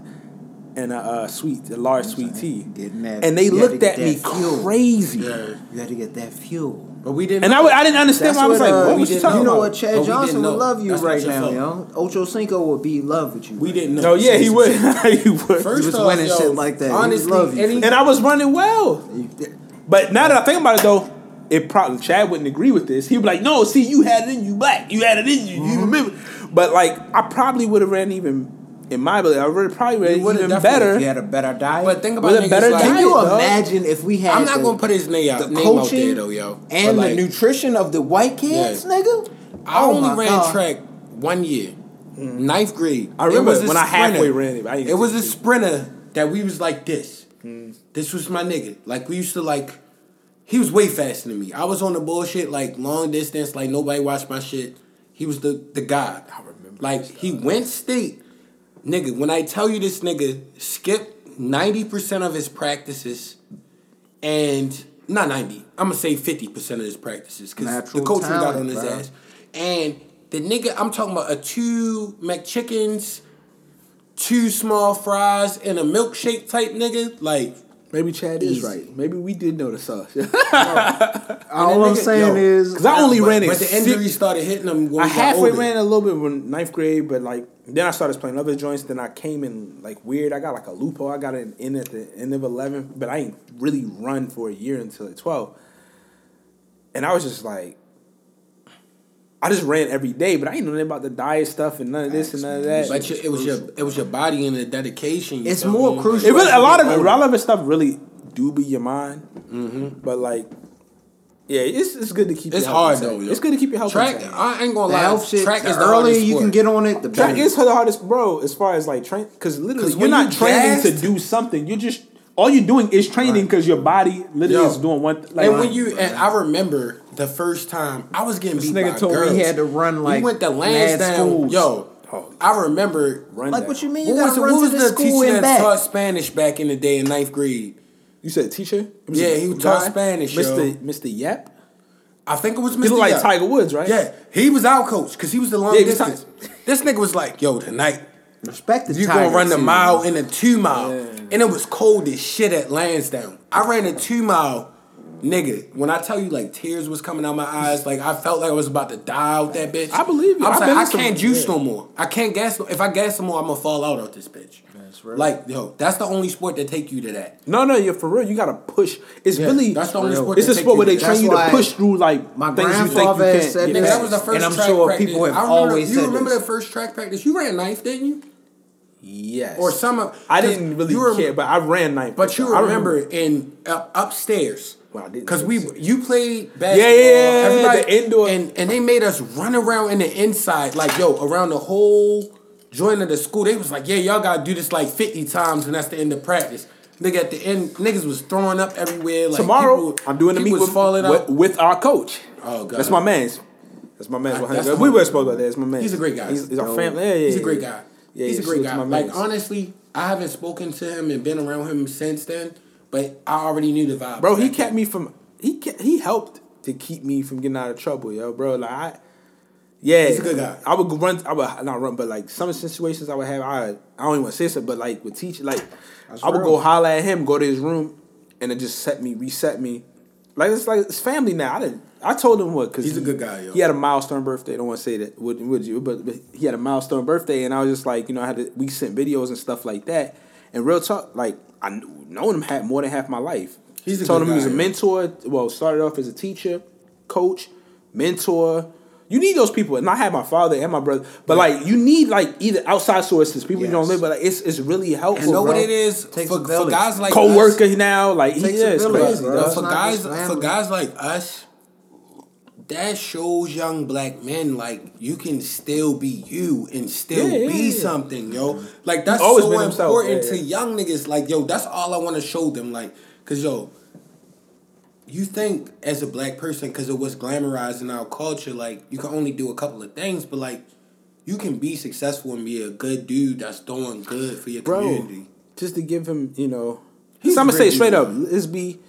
and a uh, sweet, a large sweet tea. Getting that- and they you looked at me fuel. crazy. Yeah. You had to get that fuel. But we didn't. And I, know. w- I didn't understand. That's why I was what, like, uh, what we was you didn't talking You know what? Chad But Johnson would love you That's right now, fault. yo. Ocho Cinco would be in love with you. we didn't know. No, yeah, he would. <laughs> he would. First was off, winning yo, shit like that. Honestly, love you. and I was running well. But now that I think about it, though, it probably Chad wouldn't agree with this. He'd be like, "No, see, you had it in you, black. You had it in you. Mm-hmm. You remember?" But like, I probably would have ran even in my ability. I would probably ran You even better. If you had a better diet. but think about With a better like, Can you diet, dog. imagine if we had I'm not the, gonna put his name out, the name out coaching there though, yo. and like, the nutrition of the white kids, Yeah. nigga? I Oh only ran God. track one year, ninth grade. I remember It was a when I halfway ran it, I It was a sprinter that we was like this. Mm. This was my nigga. Like we used to like. He was way faster than me. I was on the bullshit like long distance, like nobody watched my shit. He was the the guy. I remember. Like he went state, nigga. When I tell you this nigga skipped ninety percent of his practices, and not ninety. I'm gonna say fifty percent of his practices because the coach got on his bro. ass. And the nigga, I'm talking about a two McChickens, two small fries, and a milkshake type nigga. Like Maybe Chad is right. Maybe we did know the sauce. <laughs> All And I'm nigga- saying yo, is, 'Cause I only but, ran it But the injury started hitting him. When I we halfway older. ran a little bit in ninth grade, but like then I started playing other joints. Then I came in like weird. I got like a loophole. I got it in at the end of eleven, but I ain't really run for a year until like twelve. And I was just like, I just ran every day, but I ain't know nothing about the diet stuff and none of this and none of that. But your, it was your it was your body and the dedication. It's feel more crucial. it really a lot of older. a lot of this stuff really do be your mind, mm-hmm. but like. Yeah, it's, it's good to keep. It's your hard though. Yo. It's good to keep your health Track. insane. I ain't gonna the lie. health shit, track the is the earlier hardest you can get on it, the Track better. is the hardest, bro. As far as like train, because literally 'Cause you're not you training to do something. You're just all you're doing is training because your body literally Yo. is doing one. Th- like and when you and I remember the first time I was getting This beat nigga by told me he had to run, like, we went to Lansdowne. Yo, Oh. I remember. run like that. what you mean? You What was, gotta the, run was to the the school teacher and that back. taught Spanish back in the day in ninth grade? You said teacher? Was Yeah, a he taught guy? Spanish, Mr. yo. Mr. Yep. I think it was Mr. He like Yap. Tiger Woods, right? Yeah, he was our coach because he was the long Yeah, distance. this nigga was like, "Yo, tonight Respect the you gonna run the mile and the two mile," Yeah. and it was cold as shit at Lansdowne. I ran a two mile, nigga. When I tell you, like tears was coming out my eyes, like I felt like I was about to die out that bitch. I believe you. I was I've like, I can't juice yeah. no more. I can't gas. No, if I gas no more, I'm gonna fall out of this bitch. That's right. Like yo, that's the only sport that take you to that. No, no, you're for real. You gotta push. It's Yeah, really that's the only sport It's that a take sport where they train you to push through like my things you think you can't. said get Nigga, this. that was the past. first And I'm track sure practice. people have I remember, always You said remember this. the first track practice? You ran ninth, didn't you? Yes. Or some of I 'cause didn't really you care, but I ran ninth. But you I remember in up, upstairs Well, I didn't because we you played basketball. Yeah, yeah, yeah, everybody the indoor- and and they made us run around in the inside like yo around the whole joint of the school. They was like, yeah, y'all gotta do this like fifty times, and that's the end of practice. Nigga, at the end, niggas was throwing up everywhere. Like Tomorrow, people- I'm doing the meet was with, falling with, out. with our coach. Oh, God. That's my man's. That's my man's. 100. that's we were supposed about that. That's my man. He's a great guy. He's, he's our family. Yeah, yeah, He's a great yeah. guy. Yeah, He's a great guy. Like honestly, I haven't spoken to him and been around him since then, but I already knew the vibe. bro, he kept me from. He kept, he helped to keep me from getting out of trouble, yo, bro. Like I. Yeah, He's a good guy. I would go run. I would not run, but like some situations I would have. I I don't even want to say so, but like with teach, like I would real. go holler at him, go to his room, and it just set me, reset me. Like it's like it's family now. I didn't. I told him what because He's a good guy, yo. He had a milestone birthday. I don't want to say that, would would you? But, but he had a milestone birthday, and I was just like, you know, I had to, we sent videos and stuff like that. And real talk, like I knew, known him had more than half my life. He's a told good him he was a yo. mentor. Well, started off as a teacher, coach, mentor. You need those people, and I had my father and my brother. But like, you need like either outside sources, people you don't live, but like, it's it's really helpful. And know what it is Takes for, a for guys like Co-worker now, like he Takes a is village, crazy. bro. dog. For guys for guys like us, that shows young black men like you can still be you and still Yeah, yeah, be yeah. something, yo. Like that's so important to young niggas. Like yo, that's all I want to show them. Like, cause yo, you think as a black person, cause it was glamorized in our culture, like you can only do a couple of things, but like you can be successful and be a good dude that's doing good for your bro. community. Just to give him, you know, He's so I'm gonna say straight up. Lisby,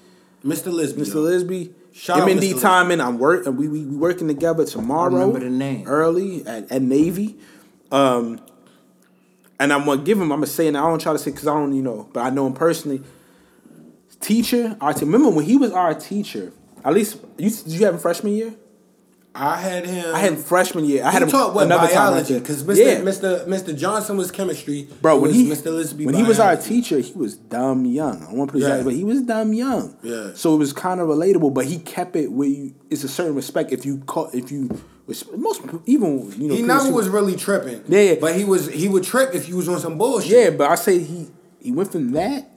Mr. Lisby. Mr. yo. Lisby, Shout out MND. Timing. I'm work. We we we working together tomorrow. remember the name. early at, at Navy. Um, and I'm gonna give him. I'm gonna say, and I don't try to say because I don't, you know, but I know him personally. Teacher, our remember when he was our teacher? At least you did you have him freshman year? I had him. I had him freshman year. I had him taught what another biology because. Mr. Yeah. Mr. Mr. Johnson was chemistry. Bro, when he Mr. Lisby when he was our teacher, he was dumb young. I want to put it Yeah. but he was dumb young. Yeah. So it was kind of relatable, but he kept it where you. It's a certain respect if you call if you was most even you know He never was really tripping. Yeah, yeah. But he was he would trip if you was on some bullshit. Yeah, but I say he he went from that.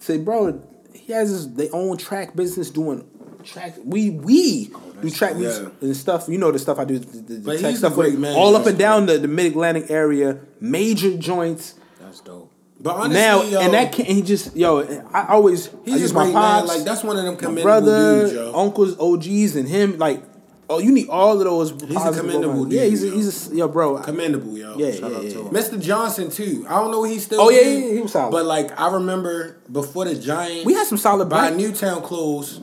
Say, bro, he has his their own track business doing track. We we oh, do track yeah. and stuff. You know the stuff I do. The, the, tech stuff great man. all up and down the, the Mid Atlantic area, major joints. That's dope. But honestly, now yo, and that can't. he just yo. I always he's use a my great man. Like that's one of them commendable brother, dudes, yo. uncles, OGs, and him. Like oh, you need all of those. He's a commendable dude, Yeah, he's a, he's a yo, bro. commendable, yo. Yeah, Shout yeah, out yeah. to him. Mr. Johnson too. I don't know what he's still. Oh, yeah, yeah, he was solid. But like I remember before the Giants, We had some solid by Newtown closed.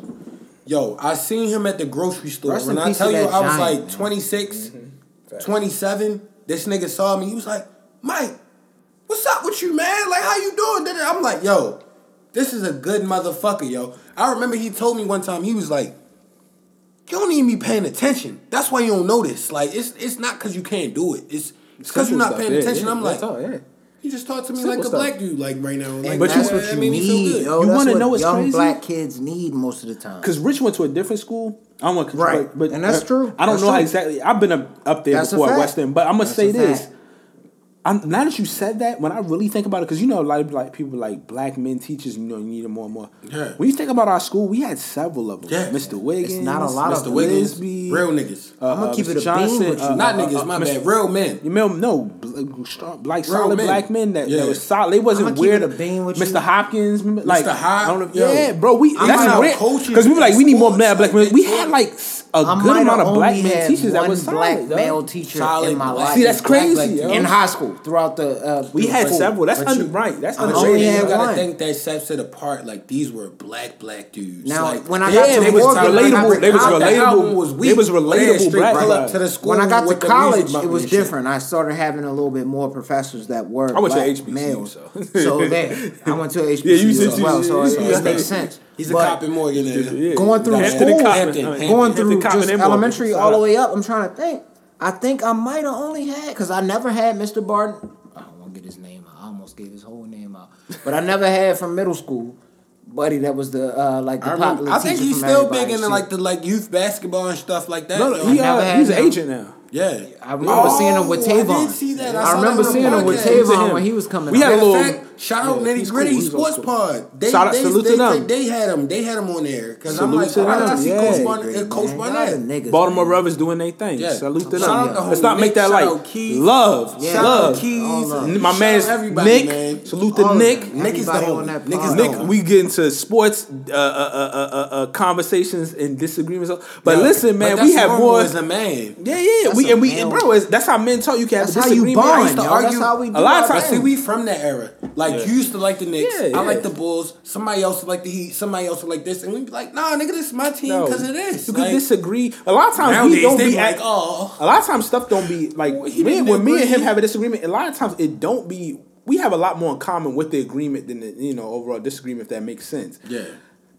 Yo, I seen him at the grocery store. Rest when I tell you, I was like man. 26, Mm-hmm. 27. This nigga saw me. He was like, Mike, what's up with you, man? Like, how you doing? I'm like, yo, this is a good motherfucker, yo. I remember he told me one time, he was like, you don't even be paying attention. That's why you don't notice. Like, it's it's not because you can't do it. It's because you're not paying attention. yeah, I'm like, all, yeah. He just talked to me Simple like a stuff. black dude, like right now. Like, But you- that's what you made me feel need, good. yo. You wanna what know what's young crazy? black kids need most of the time. Because Rich went to a different school. I don't want to Right. but, but And that's uh, true. I don't That's know how exactly. I've been up, up there That's before at fact. West End, but I'm gonna That's say this. fact. I'm, now that you said that, when I really think about it, because you know a lot of like people like black men teachers, you know, you need them more and more. Yeah. When you think about our school, we had several of them. Yeah. Mr. Wiggins, not a lot of Mr. them. Wiggins, Lisby, real niggas. uh, I'ma uh, keep Mr. it a beam with you. uh, Not uh, niggas, uh, my Mr. bad. Real men. You know, no, bl- strong, like Real solid men. black men that, Yeah. that was solid. They wasn't I'ma keep weird. it a beam with Mr. you. Hopkins, remember, like Hop, I don't know, yo. yeah, bro. We I'm that's out rare because we were like we need more black black men. We had like s- a I good amount of black male men had teachers that one was black solid. dog. male teacher Solid in my life. See, that's Black, crazy, like, yo. in high school throughout the. Uh, We had through- several. That's But under, you- right. That's I'm underrated. only had you gotta think that sets it apart. Like these were black black dudes. Now, like, when I Yeah, got to they was Morgan, relatable. when I got They was to- relatable. was They weak. was relatable straight black pull up to the school when I got to with the music college, it was different. I started having a little bit more professors that were I went to HBCU, males. so. so there, I went to HBCU <laughs> Yeah, as well, so it, it makes sense. He's a But cop in Morgan. Yeah. Going through Hampton school, Coppin. Hampton, Hampton. going Hampton, through Coppin, just and elementary Shout all the way up. I'm trying to think. I think I might have only had because I never had Mr. Barton. I don't want to get his name out. I almost gave his whole name out, but I never had from middle school. Buddy, that was the uh, like the I, remember, I think he's still everybody big into like the like youth basketball and stuff like that. No, no, he, uh, he's an agent now. Yeah. I remember seeing him with Oh, I Tavon. did see that. I I, saw that remember seeing him with podcast. It Tavon him. when he was coming. We up. had a little- fact, shout out yeah, Nitty Gritty cool. Sports cool. Pod. They, Shout out- they, salute to them. They, they had him. They had him on there because I'm like, to all right, I see yeah. Coach Great, Barnett. man. Coach Barnett. Baltimore man. Ravens doing their thing. Yeah. Salute to Shout out them. the Let's not make that like love. Yeah. Love. Keys. My Shout man's Nick. man. Salute to Nick. Nick is the homie. Nick is Nick, we get into sports uh, uh, uh, uh, uh, conversations and disagreements. But listen, man, we have more. as a man. Yeah, yeah, That's we and we, male- bro. That's how men talk. You can have That's a how you bond, used to yo. argue- That's how we do a lot of times- see, we from that era. Like Yeah. you used to like the Knicks. Yeah, I like the Bulls. Somebody else would like the Heat. Somebody else would like this, and we'd be like, Nah, nigga, this is my team No. because it is. You Like, can disagree. A lot of times we don't be like, oh. A lot of times stuff don't be like Well, me, when me and him have a disagreement. A lot of times it don't be. We have a lot more in common with the agreement than the you know overall disagreement. If that makes sense. Yeah.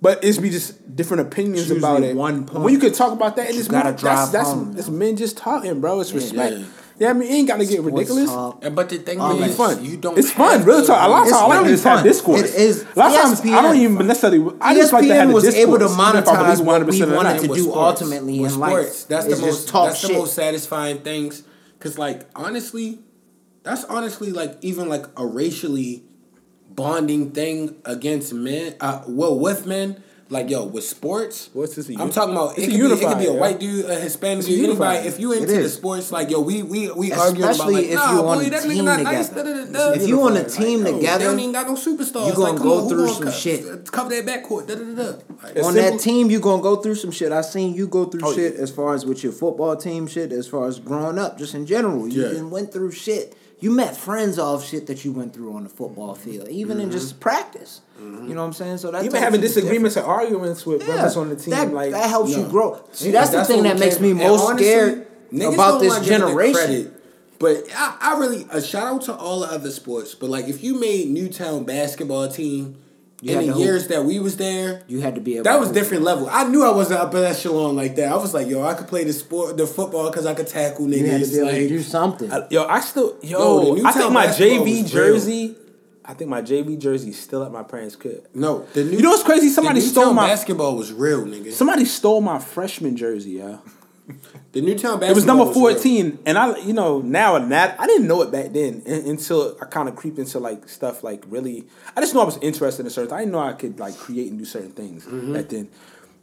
But it's be just different opinions It's about it. one point. When you can talk about that, and You it's gotta more, that's drive that's, home, that's yo. men just talking, bro. It's respect. Yeah. Yeah, I mean, it ain't got to get Sports ridiculous. talk. And but the thing All is. It's fun. you don't. it's fun. Real talk. A lot of times I like to really just have fun. discourse. It is. A lot of times I don't even necessarily. I just like to have ESPN a was able to even if I monetize what we 100% or not. wanted to do sports. ultimately in life. sports. That's the It's just most. talk that's shit. the most satisfying things. Cause like honestly, that's honestly like even like a racially bonding thing against men. Uh, well, with men. Like yo, with sports, Sports is I'm talking about. it's It a could, be, it could be a yeah. white dude, a Hispanic dude, anybody. unifier. If you into the sports, like yo, we we we arguing about like, if nah, you boy, on a team nice. together. da-da-da-da. If you on a Like, team yo, together, they don't even got no superstars. you gonna like, go on, through some shit. Cover that backcourt. Da da da da. On that team, you gonna go through some shit. I seen you go through Oh, shit yeah. as far as with your football team shit, as far as growing up, just in general. You Yeah. went through shit. You met friends off shit that you went through on the football field, even in Mm-hmm. just practice. You know what I'm saying? So that Even having disagreements and arguments with different. brothers on the team, that, like that helps you grow. See, Yeah, that's the thing that makes me most honestly, scared about this it generation. But I, I really a shout out to all the other sports. But like if you made Newtown basketball team You in to the hoop. years that we was there, You had to be able. that to was hoop. different level. I knew I wasn't upper echelon like that. I was like, yo, I could play the sport, the football, because I could tackle niggas. You had to be able to do something. I- yo, I still yo, Yo, the I think my JV was real. jersey, I think my JV jersey is still at my parents' crib. no, the new, You know what's crazy? Somebody the stole my basketball was real, nigga. somebody stole my freshman jersey, yo. The Newtown basketball It was number real. fourteen, and I, you know, now and that I didn't know it back then until I kind of creep into like stuff like really. I just know I was interested in certain. I didn't know I could like create and do certain things Mm-hmm. back then.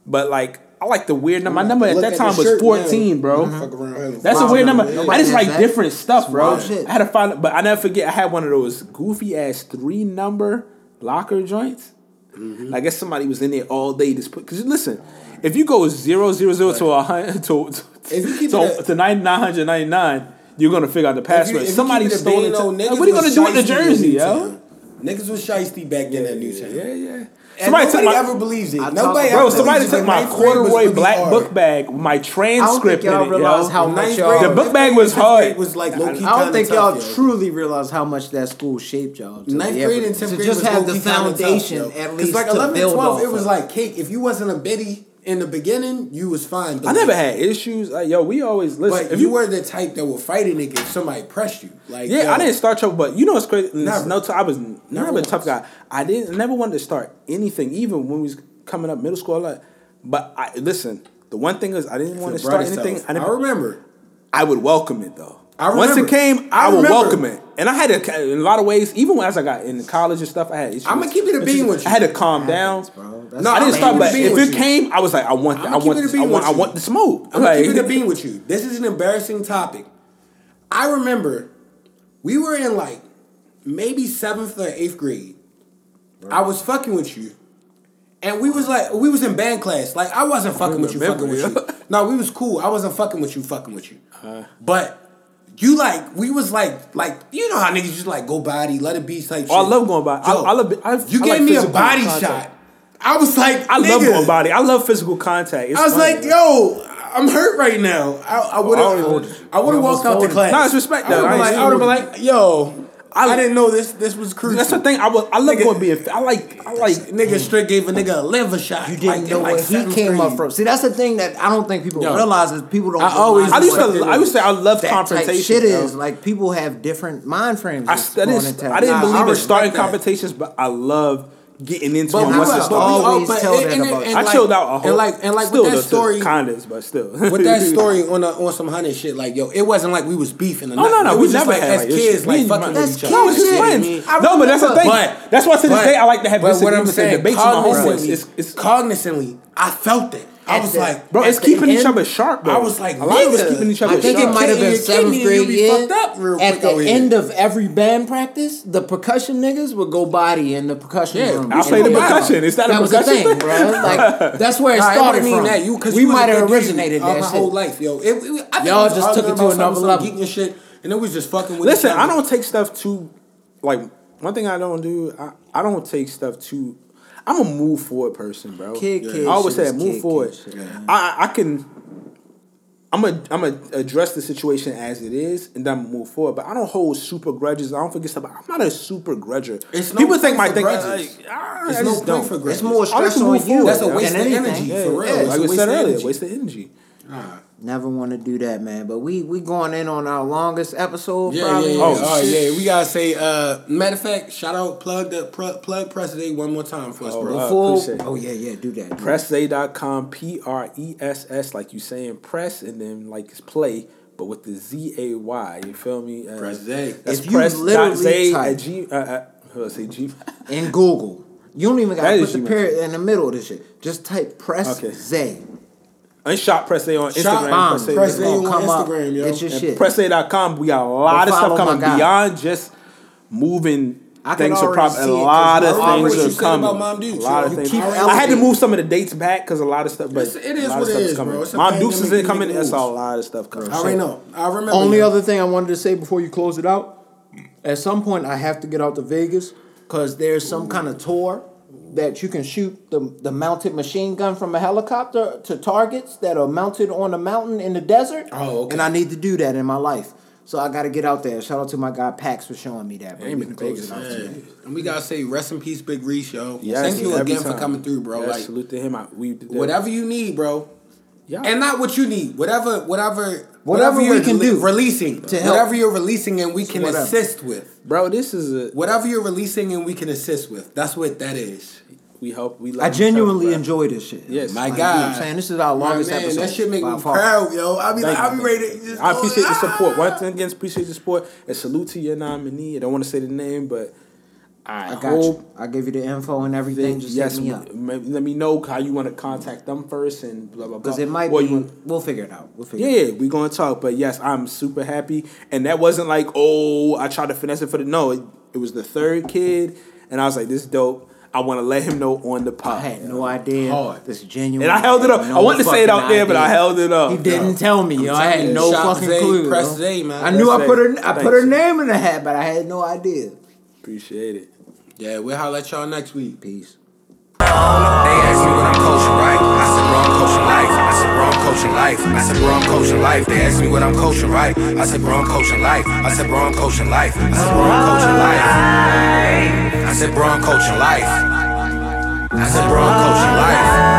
But like, I like the weird number. My number at Look that at time was fourteen, now. bro. Fuck around, have a That's a weird number. number. I just like different stuff, bro. I had to find, but I never forget. I had one of those goofy ass three number locker joints. Mm-hmm. Like, I guess somebody was in there all day. Just put because listen, if you go zero zero zero to a hundred <laughs> to If you to, it at- to ninety nine hundred ninety nine, you're gonna figure out the password. if you Somebody keep it stole it. bean, Like, what are you gonna do with the jersey, yo? Niggas was shiesty back then at Newtown. Yeah, yeah. And Somebody nobody took my ever believes it. I Nobody bro. ever Somebody took my ninth corduroy black hard. book bag with my I don't transcript think y'all in it, yo. how much y'all. The book bag was hard. grade Was like low-key I don't think y'all yo. truly realize how much that school shaped y'all. To Ninth grade able- and tenth to grade just was have the low-key tough, foundation yo. at 'Cause least like to 11 build 12, off it was like cake. If you wasn't a biddy in the beginning, you was fine. But I never had issues. Like, yo, we always listen. But if you were the type that would fight a nigga if somebody pressed you. Like Yeah, yo, I didn't start trouble, but you know what's crazy? Never. No, I was never, Never a tough guy. I didn't never wanted to start anything, even when we was coming up middle school. Like, but I listen. The one thing is, I didn't want to start anything. I, I, remember. I would welcome it though. I Once it came, I, I would welcome it, and I had to. In a lot of ways, even as I got in college and stuff, I had issues. I'ma keep it a It's bean with you. I had to calm down. bro. That's No, I didn't I'ma start, keep it but if it you. came, I was like, I want, I'ma I want, this, I want, I want the smoke. I'm gonna Like- keep it a bean with you. This is an embarrassing topic. I remember we were in like maybe seventh or eighth grade. I was fucking with you. And we was like we was in band class. Like I wasn't fucking with you, fucking with you. No, we was cool. I wasn't fucking with you, fucking with you. Uh-huh. but you like we was like like you know how niggas just like go body, let it be like. Oh, I love going body. I- Yo, I love- I- you I gave like me a body contact. shot. I was like, I love going body. I love physical contact. It's I was funny, like, man. yo, I'm hurt right now. I, I would I have, I would have walked out the class. No, it's respect, though. I I would have been like, yo, I, I- didn't know this. This was crucial. That's the thing. I was. I love Nigga- going being. I like. I like. Nigga mm. straight gave a nigga a liver shot. You didn't like, know like, where he came grade. up from. See, that's the thing that I don't think people Yo, realize is people don't. I always- I used to. Respect. I used to. say I love that type confrontation. shit yo. is like people have different mind frames. I, that's I didn't. into I didn't it. Nah, believe I in starting that. competitions, but I love getting into But them once it but we starts. always all- but tell and- that and- about- and I like- chilled out a whole. And like, and like still with that though, story, condoms, but still. <laughs> with that <laughs> story on a, on some honey shit, like yo, it wasn't like we was beefing or oh, No, nothing. no, no. We just never like had as like, kids, like fucking with each other. No, it's friends. No, but that's the thing. But- that's why to this day I like to have but what I'm disagreements and saying, debates with my cognizantly, It's, it's, cognizantly, I felt it. I was the- like, bro, it's at the keeping each other sharp. Though. I was like, a lot of us keeping each other I think sharp. it might have been seventh grade you'll be up real At quick the oh, out here. end of every band practice, the percussion niggas would go body in the percussion Yeah, room. I'll play the go body. percussion. Is that a was the percussion thing, thing? bro? Like <laughs> that's where it Nah, started it mean from. that you because we might have originated that my whole life, yo. It, it, I think Y'all just took it to about another some- some level. geek and shit, and it was just fucking with. Listen, each I don't take stuff too like one thing I don't do. I, I don't take stuff too. I'm a move forward person, bro. Kid, kid I always say move kid, forward. kid shit, man. I I can. I'm a I'm a address the situation as it is, and then move forward. But I don't hold super grudges. I don't forget stuff. I'm not a super grudger. It's no People think point my thing. grudges. Like, ah, It's I no just point don't. for It's more I like stress on move you. forward. That's a than waste of energy, Yeah, for real. yeah. Like a we waste said earlier, waste of energy. Never want to do that, man. But we we going in on our longest episode. Yeah, yeah, probably. yeah. Oh, Oh, shit. yeah. We gotta say. Uh, matter of fact, shout out, plug the pr- plug Press Zay one more time for us, bro. wow. Before, appreciate oh yeah, yeah, do that. PressZay.com, P R E S S, like you saying press, and then like it's play, but with the Z A Y. You feel me? Uh, Press Zay. That's If you press literally Zay type- at G. Uh, uh, let's say G. in Google, You don't even gotta is put the period in the middle of this shit. Just type press Okay. Zay. Unshot Press Zay on Instagram. Shot Bomb. Press Zay. Press Zay on come up. Instagram, yo. Get your And shit. Press.com, we got a lot of stuff coming beyond just moving I things are already prop. see A lot of things are coming. about Mom Dukes, a lot of things. I had to move some of the dates back because a lot of stuff. But It's- it is what of it stuff is, coming. bro. It's a Mom Dukes is coming. make It's a lot of stuff coming. I already know. I remember. Only yo. other thing I wanted to say before you close it out, at some point I have to get out to Vegas because there's some kind of tour that you can shoot the, the mounted machine gun from a helicopter to targets that are mounted on a mountain in the desert. Oh, okay. And I need to do that in my life. So I got to get out there. Shout out to my guy Pax for showing me that. Bro. ain't We can close it out Yeah. And we gotta say rest in peace, Big Reese, yo. Yes, Thank you every again for coming through, bro. Yes, like salute to him. I, we whatever you need, bro. Yeah. And not what you need. Whatever, whatever, Whatever we you're can do releasing, to help. whatever you're releasing, and we can Whatever. assist with. bro. This is a Whatever you're releasing, and we can assist with. That's what that is. We help. We. I genuinely enjoy this shit. Yes. My Like, you know I'm God, saying this is our longest man, episode. That shit make me far. proud, yo. I be like, I be ready to. I appreciate the support. Once again, appreciate the support. And salute to your nominee. I don't want to say the name, but I, I got hope you. I give you the info and everything. Just yes, me up. let me know how you want to contact them first and blah blah blah. Because it might Or be. we'll figure it out. We'll figure it out. yeah, we're gonna talk. But yes, I'm super happy, and that wasn't like oh I tried to finesse it for the no. It, it was the third kid, and I was like this is dope. I want to let him know on the pop. I had no idea. Hard. This genuine. And I held it up. I wanted to say it out there, but I held it up. He didn't tell me. Yo. I had no shop fucking Zay, clue. press yo. Zay, man. I knew I put her. I Thanks. put her name in the hat, but I had no idea. Appreciate it. Yeah, we'll holler at y'all next week. Peace. They ask me what I'm coaching, right? I said, bro, I'm coaching life. I said, bro, I'm coaching life. I said, bro, I'm coaching life. They ask me what I'm coaching, right? I said, bro, I'm coaching life. I said, bro, I'm coaching life. I said, bro, I'm coaching life. I said, bro, I'm coaching life. I said, bro, I'm coaching life.